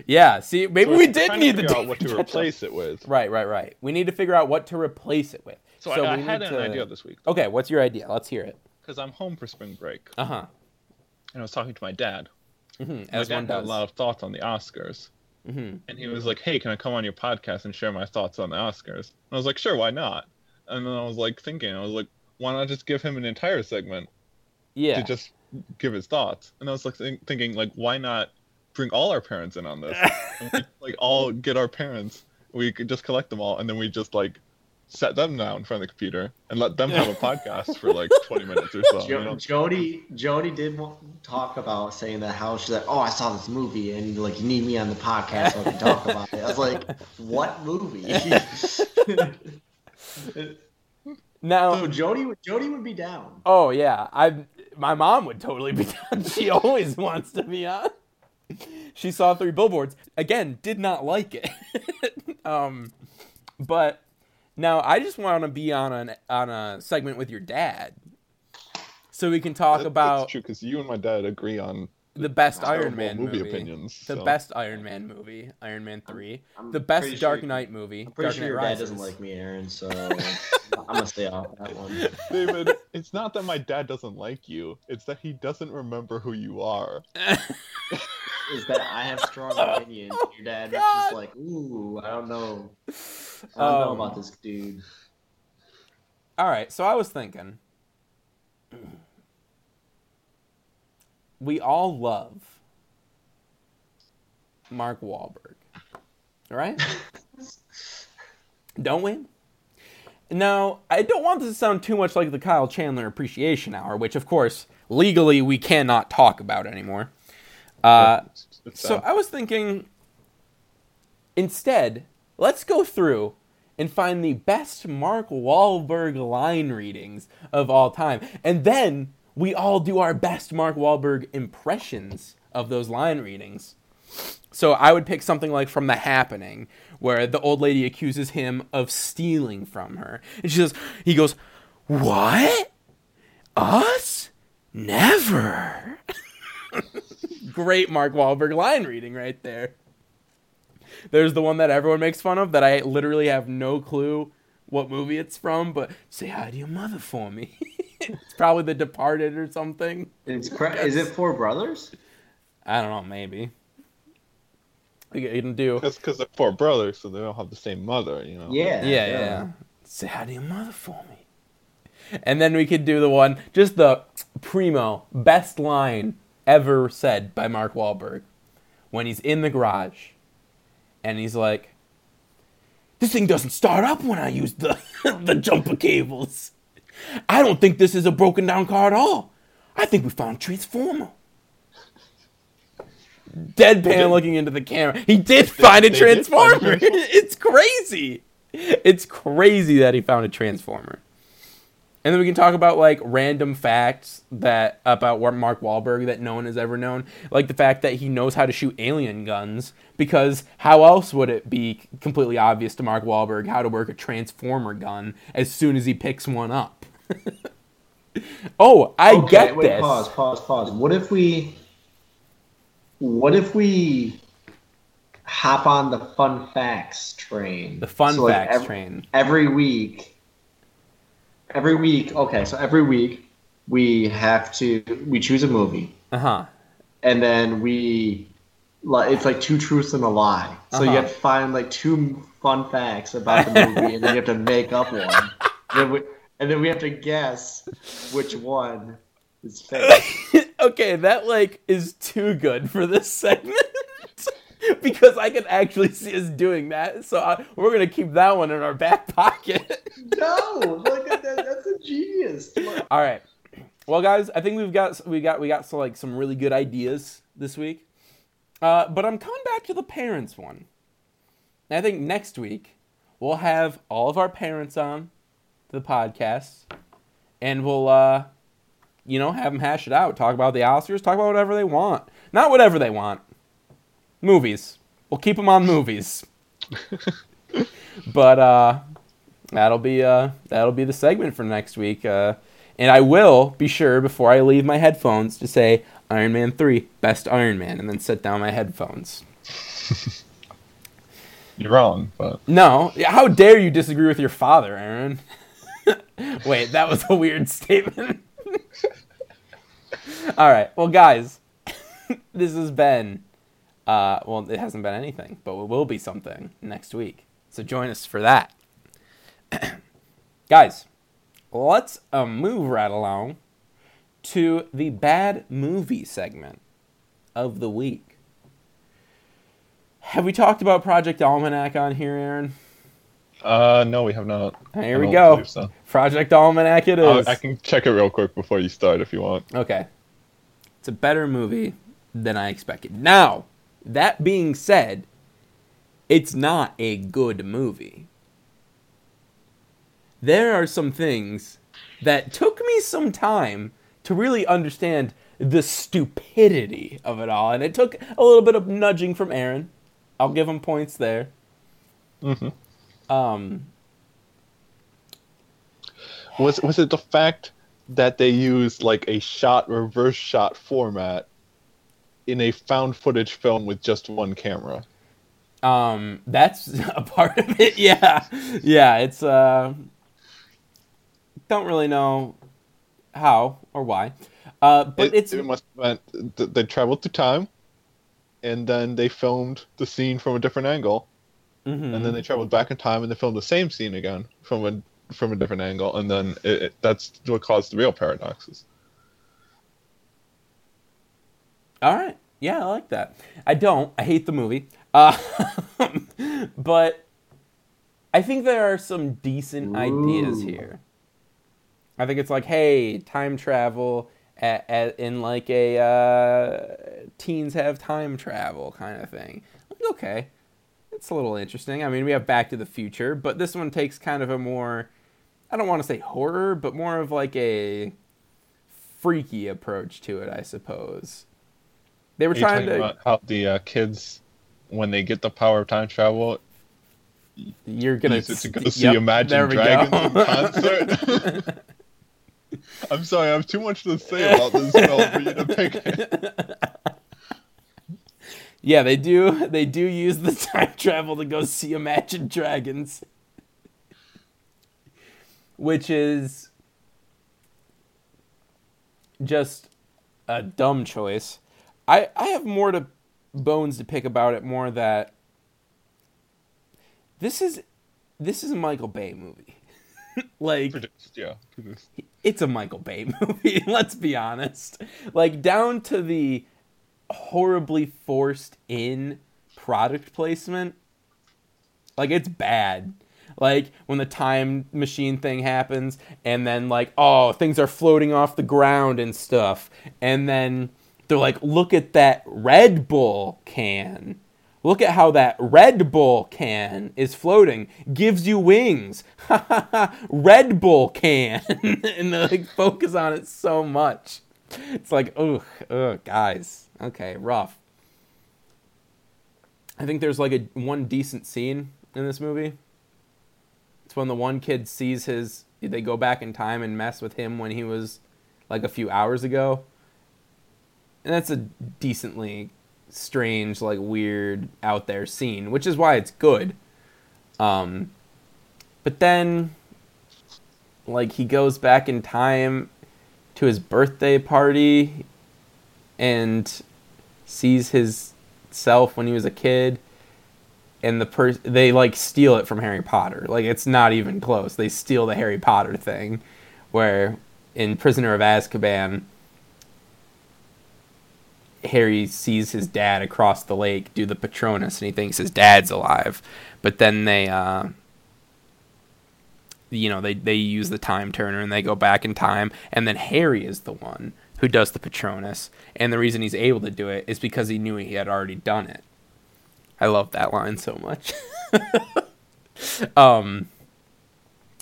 Speaker 1: Yeah. See, maybe we did
Speaker 2: trying to
Speaker 1: need the
Speaker 2: figure out what to replace it with.
Speaker 1: Right, right, right. We need to figure out what to replace it with.
Speaker 2: So, I, I
Speaker 1: we
Speaker 2: had
Speaker 1: need
Speaker 2: an
Speaker 1: to-
Speaker 2: idea this week
Speaker 1: Okay, what's your idea? Let's hear it.
Speaker 2: because I'm home for spring break,
Speaker 1: Uh huh.
Speaker 2: and I was talking to my dad.
Speaker 1: Mm-hmm,
Speaker 2: My
Speaker 1: As
Speaker 2: dad
Speaker 1: one
Speaker 2: had a lot of thoughts on the Oscars,
Speaker 1: Mm-hmm.
Speaker 2: and he was like, "Hey, can I come on your podcast and share my thoughts on the Oscars?" And I was like, "Sure, why not?" And then I was like thinking, I was like, "Why not just give him an entire segment
Speaker 1: Yeah.
Speaker 2: to just give his thoughts?" And I was like think, thinking, like, why not bring all our parents in on this? *laughs* And we, like all get our parents. We could just collect them all, and then we just like set them down in front of the computer and let them have a podcast for like *laughs* 20 minutes or so. you know?
Speaker 3: Jody, Jody did talk about saying that how she's like, oh, I saw this movie, and like you need me on the podcast so I can talk about it. I was like, what movie? *laughs*
Speaker 1: now.
Speaker 3: so Jody, would- Jody would be down.
Speaker 1: Oh yeah, I my mom would totally be down. *laughs* She always wants to be on. She saw three billboards again, did not like it. um, but now I just want to be on an on a segment with your dad, so we can talk
Speaker 2: That-
Speaker 1: about
Speaker 2: That's true because you and my dad agree on
Speaker 1: the best Iron Man
Speaker 2: movie,
Speaker 1: movie,
Speaker 2: opinions.
Speaker 1: the
Speaker 2: so-
Speaker 1: best Iron Man movie, Iron Man three,
Speaker 3: I'm
Speaker 1: the best Dark
Speaker 3: sure-
Speaker 1: Knight movie,
Speaker 3: I'm pretty
Speaker 1: Dark
Speaker 3: sure
Speaker 1: Knight
Speaker 3: your dad
Speaker 1: Rises.
Speaker 3: doesn't like me, Aaron. So *laughs* I'm gonna stay off that one.
Speaker 2: David, it's not that my dad doesn't like you; it's that he doesn't remember who you are. *laughs*
Speaker 3: Is that I have strong *laughs* opinions. Your dad is
Speaker 1: God.
Speaker 3: just like, ooh, I don't know. I don't know
Speaker 1: Um,
Speaker 3: about this dude.
Speaker 1: All right, so I was thinking we all love Mark Wahlberg, right? *laughs* don't we? Now, I don't want this to sound too much like the Kyle Chandler Appreciation Hour, which, of course, legally we cannot talk about anymore. Uh,
Speaker 2: It's- it's
Speaker 1: so. I was thinking, instead, let's go through and find the best Mark Wahlberg line readings of all time, and then we all do our best Mark Wahlberg impressions of those line readings. So I would pick something like from The Happening, where the old lady accuses him of stealing from her, and she says, he goes, "What? Us? Never." *laughs* Great Mark Wahlberg line reading right there. There's the one that everyone makes fun of that I literally have no clue what movie it's from, but say hi to your mother for me. *laughs* it's probably The Departed or something.
Speaker 3: It's cra- is it Four Brothers?
Speaker 1: I don't know, maybe. We can do.
Speaker 2: That's because they're four brothers, so they don't have the same mother. You know.
Speaker 3: Yeah.
Speaker 1: Yeah, yeah, yeah. Say hi to your mother for me. And then we could do the one, just the primo, best line ever said by Mark Wahlberg when he's in the garage and he's like, This thing doesn't start up when I use the, *laughs* the jumper cables. I don't think this is a broken down car at all. I think we found a transformer. Deadpan looking into the camera. He did find a
Speaker 2: they find a
Speaker 1: transformer. *laughs*
Speaker 2: transformer.
Speaker 1: it's crazy. It's crazy that he found a transformer. And then we can talk about like random facts that about Mark Wahlberg that no one has ever known, like the fact that he knows how to shoot alien guns. Because how else would it be completely obvious to Mark Wahlberg how to work a transformer gun as soon as he picks one up? *laughs* oh, I
Speaker 3: Okay,
Speaker 1: get
Speaker 3: wait,
Speaker 1: this.
Speaker 3: Pause, pause, pause. What if we what if we hop on the fun facts train?
Speaker 1: The fun
Speaker 3: So, like,
Speaker 1: facts train.
Speaker 3: Every week. Every week, okay, so every week we have to we choose a movie
Speaker 1: Uh huh.
Speaker 3: and then we like it's like two truths and a lie. So you
Speaker 1: Uh-huh.
Speaker 3: have to find like two fun facts about the movie and then you have to make up one. And *laughs* then we, and then we have to guess which one is fake. *laughs*
Speaker 1: okay, that like is too good for this segment *laughs* *laughs* because I can actually see us doing that. So I, we're gonna keep that one in our back *laughs* pocket.
Speaker 3: No, like that, that's a genius.
Speaker 1: All right. Well, guys, I think we've got we got we got so like some really good ideas this week. Uh, but I'm coming back to the parents one. And I think next week we'll have all of our parents on the podcast, and we'll uh, you know have them hash it out, talk about the Oscars, talk about whatever they want, not whatever they want. Movies. We'll keep them on movies. *laughs* but uh, that'll be uh that'll be the segment for next week. Uh, and I will be sure before I leave my headphones to say Iron Man three, best Iron Man, and then set down my headphones. *laughs*
Speaker 2: You're wrong, but
Speaker 1: No, how dare you disagree with your father, Aaron? *laughs* Wait, that was a weird statement. All right, well, guys, this has been. Uh, well, it hasn't been anything, but it will be something next week. So join us for that. *clears throat* guys, let's uh, move right along to the bad movie segment of the week. Have we talked about Project Almanac on here, Aaron?
Speaker 2: uh, no, we have not.
Speaker 1: Here we go.
Speaker 2: so.
Speaker 1: Project Almanac it is.
Speaker 2: I'll- I can check it real quick before you start if you want.
Speaker 1: Okay. It's a better movie than I expected. Now, that being said, it's not a good movie. There are some things that took me some time to really understand the stupidity of it all. And it took a little bit of nudging from Aaron. I'll give him points there.
Speaker 2: Mhm.
Speaker 1: Um,
Speaker 2: Was was it the fact that they used like a shot reverse shot format in a found footage film with just one camera?
Speaker 1: Um, that's *laughs* a part of it. *laughs* Yeah, yeah. It's uh, don't really know how or why, uh, but
Speaker 2: it,
Speaker 1: it's
Speaker 2: it must have they traveled through time, and then they filmed the scene from a different angle,
Speaker 1: mhm.
Speaker 2: and then they traveled back in time and they filmed the same scene again from a from a different angle, and then it, it, that's what caused the real paradoxes.
Speaker 1: All right. Yeah, I like that. I don't. I hate the movie. Uh, *laughs* but I think there are some decent ideas here. I think it's like, hey, time travel at, at, in like a uh, teens have time travel kind of thing. Okay, it's a little interesting. I mean, we have Back to the Future, but this one takes kind of a more, I don't want to say horror, but more of like a freaky approach to it, I suppose. They were
Speaker 2: Are
Speaker 1: trying to.
Speaker 2: about how the uh, kids, when they get the power of time travel,
Speaker 1: You're gonna
Speaker 2: use it to go see
Speaker 1: there
Speaker 2: Imagine Dragons in *laughs* concert? I'm sorry, I have too much to say about this film for you to pick it. *laughs*
Speaker 1: Yeah, they do. They do use the time travel to go see Imagine Dragons, which is just a dumb choice. I I have more to bones to pick about it. More that this is this is a Michael Bay movie. *laughs* like
Speaker 2: Produced, yeah. Produced.
Speaker 1: it's a Michael Bay *laughs* movie, let's be honest. Like down to the horribly forced in product placement. Like it's bad. Like when the time machine thing happens and then like oh, things are floating off the ground and stuff. And then they're like look at that Red Bull can. Look at how that Red Bull can is floating. Gives you wings. *laughs* Red Bull can. *laughs* and they like focus on it so much. It's like, ugh, ugh, guys. Okay, rough. I think there's like a one decent scene in this movie. It's when the one kid sees his they go back in time and mess with him when he was like a few hours ago. And that's a decently strange, like weird, out there scene, which is why it's good. Um, but then, like he goes back in time to his birthday party and sees his self when he was a kid and the per they like steal it from Harry Potter. Like it's not even close. They steal the Harry Potter thing where in Prisoner of Azkaban Harry sees his dad across the lake do the Patronus and he thinks his dad's alive. But then they uh you know, they they use the time turner and they go back in time and then Harry is the one who does the Patronus and the reason he's able to do it is because he knew he had already done it. I love that line so much. *laughs* um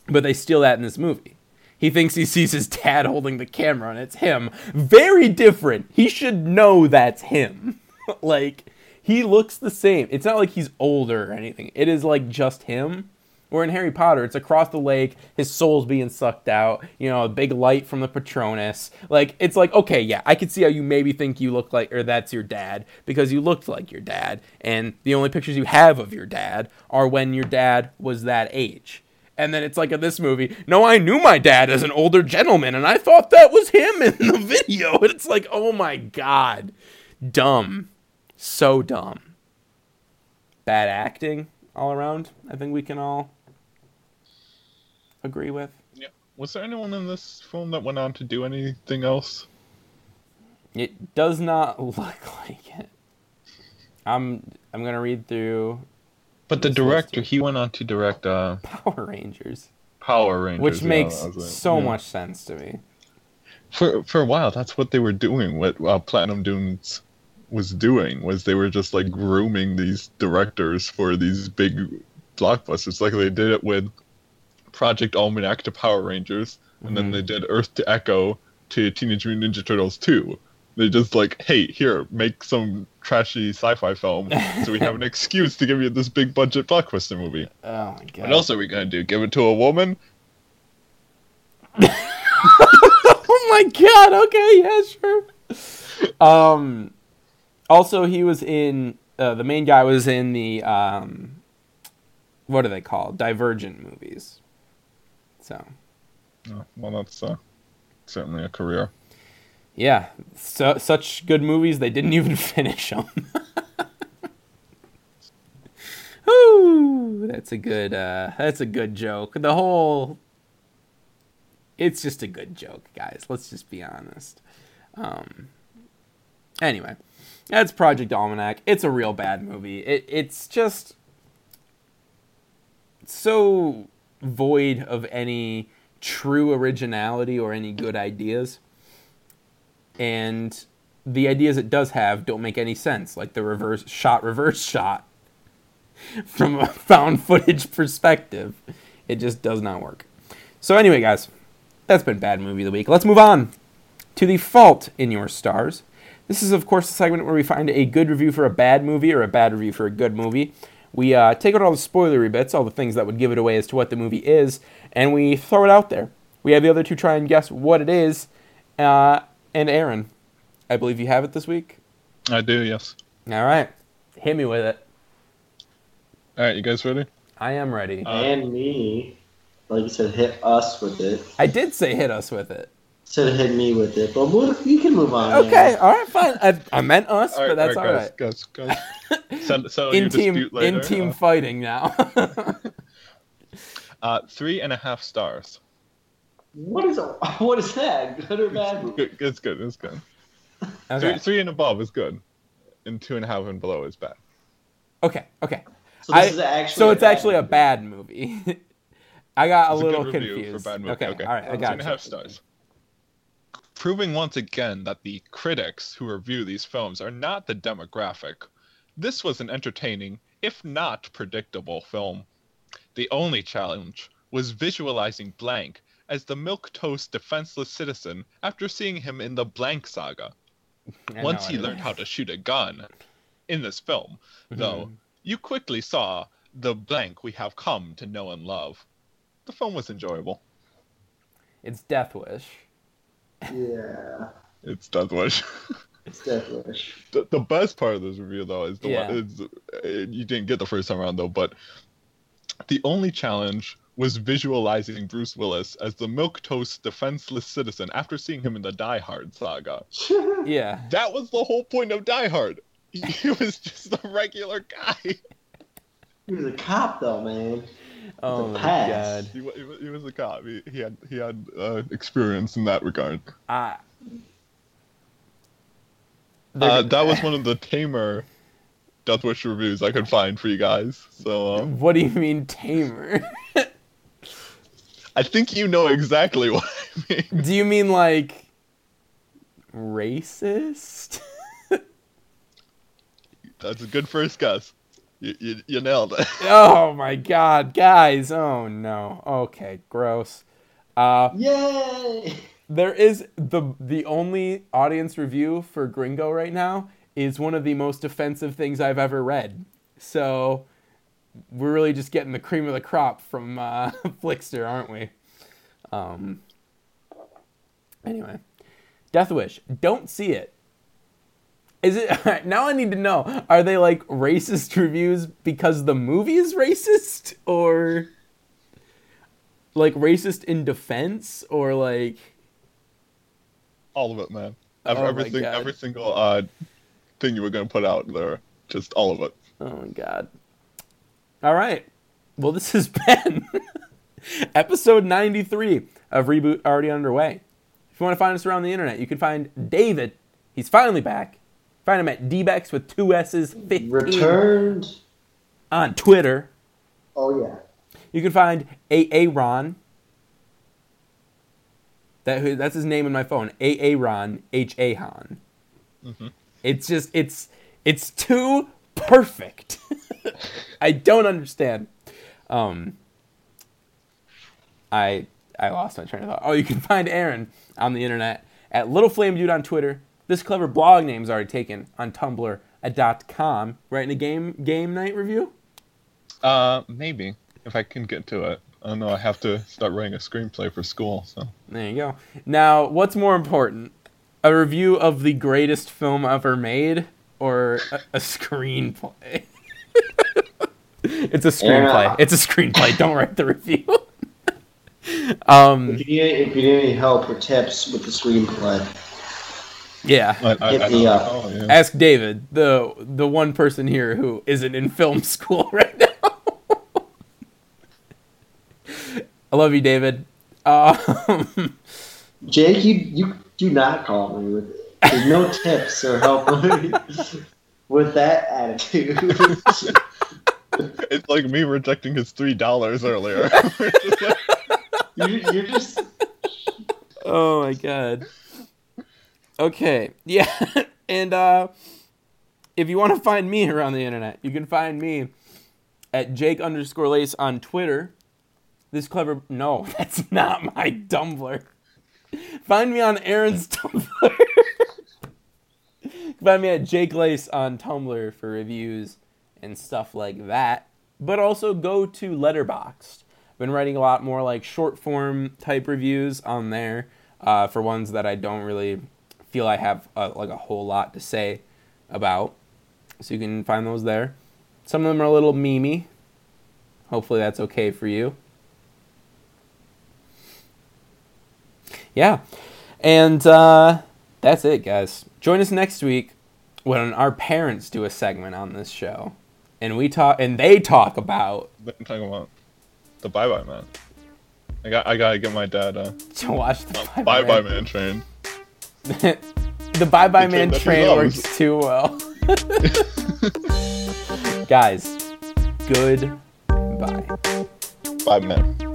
Speaker 1: but they steal that in this movie. He thinks he sees his dad holding the camera and it's him. Very different. He should know that's him. *laughs* like, he looks the same. It's not like he's older or anything. It is like just him. Where in Harry Potter, it's across the lake, his soul's being sucked out, you know, a big light from the Patronus. Like, it's like, okay, yeah, I can see how you maybe think you look like, or that's your dad, because you looked like your dad, and the only pictures you have of your dad are when your dad was that age. And then it's like in this movie, no, I knew my dad as an older gentleman, and I thought that was him in the *laughs* video. And it's like, oh my god. Dumb. So dumb. Bad acting all around, I think we can all agree with.
Speaker 2: Yeah. Was there anyone in this film that went on to do anything else?
Speaker 1: It does not *laughs* look like it. I'm I'm gonna read through
Speaker 2: But the director,
Speaker 1: list-
Speaker 2: he went on to direct uh,
Speaker 1: Power Rangers,
Speaker 2: Power Rangers,
Speaker 1: which
Speaker 2: yeah,
Speaker 1: makes
Speaker 2: that was it.
Speaker 1: so
Speaker 2: Yeah.
Speaker 1: much sense to me.
Speaker 2: For for a while, that's what they were doing. What uh, Platinum Dunes was doing was they were just like grooming these directors for these big blockbusters. Like they did it with Project Almanac to Power Rangers, and then
Speaker 1: Mhm.
Speaker 2: they did Earth to Echo to Teenage Mutant Ninja Turtles 2. They just like, hey, here, make some trashy sci-fi film, so we have an *laughs* excuse to give you this big budget blockbuster movie.
Speaker 1: Oh my god.
Speaker 2: What else are we gonna do? Give it to a woman? *laughs*
Speaker 1: oh my god. Okay, yeah, sure. Um, also he was in uh, the main guy was in the um, what are they called? Divergent movies. So
Speaker 2: Oh, well, that's uh, certainly a career.
Speaker 1: Yeah, so such good movies they didn't *laughs* even finish them. Ooh, *laughs* that's a good. Uh, that's a good joke. The whole. It's just a good joke, guys. Let's just be honest. Um. Anyway, that's Project Almanac. It's a real bad movie. It it's just so void of any true originality or any good ideas. And the ideas it does have don't make any sense, like the reverse shot, reverse shot *laughs* from a found footage perspective. It just does not work. So, anyway, guys, that's been Bad Movie of the Week. Let's move on to the fault in your stars. This is, of course, the segment where we find a good review for a bad movie or a bad review for a good movie. We uh, take out all the spoilery bits, all the things that would give it away as to what the movie is, and we throw it out there. We have the other two try and guess what it is. Uh, and Aaron, I believe you have it this week.
Speaker 2: I do, yes.
Speaker 1: All right. Hit me with it.
Speaker 2: All right, you guys ready?
Speaker 1: I am ready.
Speaker 2: Uh,
Speaker 3: and me, like you said, hit us with it.
Speaker 1: I did say hit us with it.
Speaker 3: Instead of hit me with it, but we'll, you can move on.
Speaker 1: Okay,
Speaker 3: man.
Speaker 1: all right, fine. I, I meant us,
Speaker 2: All
Speaker 1: but that's all
Speaker 2: guys,
Speaker 1: right.
Speaker 2: Guys, guys, *laughs* Send, settle
Speaker 1: In team,
Speaker 2: later.
Speaker 1: in team
Speaker 2: Uh,
Speaker 1: fighting now. *laughs* *laughs*
Speaker 2: uh, three and a half stars.
Speaker 3: What is *laughs* what is that? Good or bad?
Speaker 2: Good, it's good. It's good.
Speaker 1: okay,
Speaker 2: Three, three and above is good, and two and a half and below is bad.
Speaker 1: okay, okay.
Speaker 3: So this
Speaker 1: I-
Speaker 3: is actually.
Speaker 1: So it's
Speaker 3: bad
Speaker 1: actually a bad movie. *laughs* I got a
Speaker 2: It's a
Speaker 1: little
Speaker 2: good review
Speaker 1: confused.
Speaker 2: for bad movie.
Speaker 1: Okay,
Speaker 2: Okay,
Speaker 1: all right, I got
Speaker 2: and a
Speaker 1: you.
Speaker 2: half stars. Proving once again that the critics who review these films are not the demographic. This was an entertaining, if not predictable, film. The only challenge was visualizing Blank as the milquetoast defenseless citizen after seeing him in the Blank saga.
Speaker 1: I
Speaker 2: Once
Speaker 1: know
Speaker 2: he learned how to shoot a gun in this film, though,
Speaker 1: Mhm.
Speaker 2: you quickly saw the blank we have come to know and love. The film was enjoyable.
Speaker 1: It's Death Wish.
Speaker 3: Yeah,
Speaker 2: It's Death Wish. *laughs*
Speaker 3: it's Death Wish.
Speaker 2: the, the best part of this review, though, is the
Speaker 1: Yeah.
Speaker 2: one is, uh, you didn't get the first time around, though, but the only challenge was visualizing Bruce Willis as the milquetoast defenseless citizen after seeing him in the Die Hard saga. *laughs*
Speaker 1: Yeah.
Speaker 2: That was the whole point of Die Hard. He was just a regular guy.
Speaker 3: he was a cop, though, man.
Speaker 1: Oh my god.
Speaker 2: He, he, he was a cop. He, he had he had uh, experience in that regard.
Speaker 1: I.
Speaker 2: Uh, that was one of the tamer Death Wish reviews I could find for you guys. So um,
Speaker 1: What do you mean tamer? *laughs*
Speaker 2: I think you know exactly *laughs* what I mean.
Speaker 1: do you mean like racist? *laughs*
Speaker 2: That's a good first guess. You, you, you nailed it. *laughs*
Speaker 1: oh my god, guys. Oh no. Okay, gross. Uh
Speaker 3: Yay!
Speaker 1: there is the the only audience review for Gringo right now is one of the most offensive things I've ever read. So we're really just getting the cream of the crop from uh, *laughs* Flixster, aren't we? Um. Anyway, Death Wish. Don't see it. Is it *laughs* now? I need to know: Are they like racist reviews because the movie is racist, or like racist in defense, or like?
Speaker 2: All of it, man.
Speaker 1: Oh my
Speaker 2: everything,
Speaker 1: God.
Speaker 2: every single uh, thing you were gonna put out there, just all of it.
Speaker 1: Oh my god. All right. Well, this has *laughs* been episode 93 of Reboot already underway. If you want to find us around the internet, you can find David. He's finally back. Find him at dbex with two S's 15
Speaker 3: Returned.
Speaker 1: on Twitter.
Speaker 3: Oh yeah.
Speaker 1: You can find AA Ron. That that's his name in my phone. AA Ron H A Han. Mm-hmm. It's just it's it's too perfect. *laughs* I don't understand. Um I I lost my train of thought. Oh, you can find Aaron on the internet at Little Flame Dude on Twitter. This clever blog name is already taken on Tumblr at .com. Writing a game game night review?
Speaker 2: Uh, maybe if I can get to it. I don't know. I have to start writing a screenplay for school. So
Speaker 1: There you go. Now, what's more important? A review of the greatest film ever made or a, a screenplay? it's a screenplay.
Speaker 3: Yeah.
Speaker 1: It's a screenplay. Don't write the review. *laughs* um,
Speaker 3: If you need if you need any help or tips with the screenplay,
Speaker 1: yeah.
Speaker 2: I, I,
Speaker 3: Hit
Speaker 2: I
Speaker 3: me up.
Speaker 2: know, yeah.
Speaker 1: Ask David, the the one person here who isn't in film *laughs* school right now. *laughs* I love you, David. Um,
Speaker 3: Jake, you you do not call me with there's no tips or help *laughs* with that attitude. *laughs*
Speaker 2: It's like me rejecting his three dollars earlier. *laughs*
Speaker 3: you're, you're just
Speaker 1: Oh my god. Okay. Yeah. and uh if you want to find me around the internet, you can find me at Jake underscore lace on Twitter. This clever no, that's not my Tumblr. Find me on Aaron's Tumblr. Find me at Jake Lace on Tumblr for reviews and stuff like that. But also go to Letterboxd. I've been writing a lot more like short form type reviews on there uh, for ones that I don't really feel I have uh, like a whole lot to say about. so you can find those there. Some of them are a little memey. Hopefully that's okay for you. Yeah. And uh, that's it, guys. Join us next week when our parents do a segment on this show. And we talk and they talk about
Speaker 2: I'm talking about the Bye Bye Man. I got I gotta get my dad uh,
Speaker 1: to watch the
Speaker 2: Bye Bye Man train. *laughs*
Speaker 1: the Bye Bye Man
Speaker 2: train that he
Speaker 1: train
Speaker 2: loves.
Speaker 1: works too well. *laughs* *laughs* Guys, good bye.
Speaker 2: Bye Man.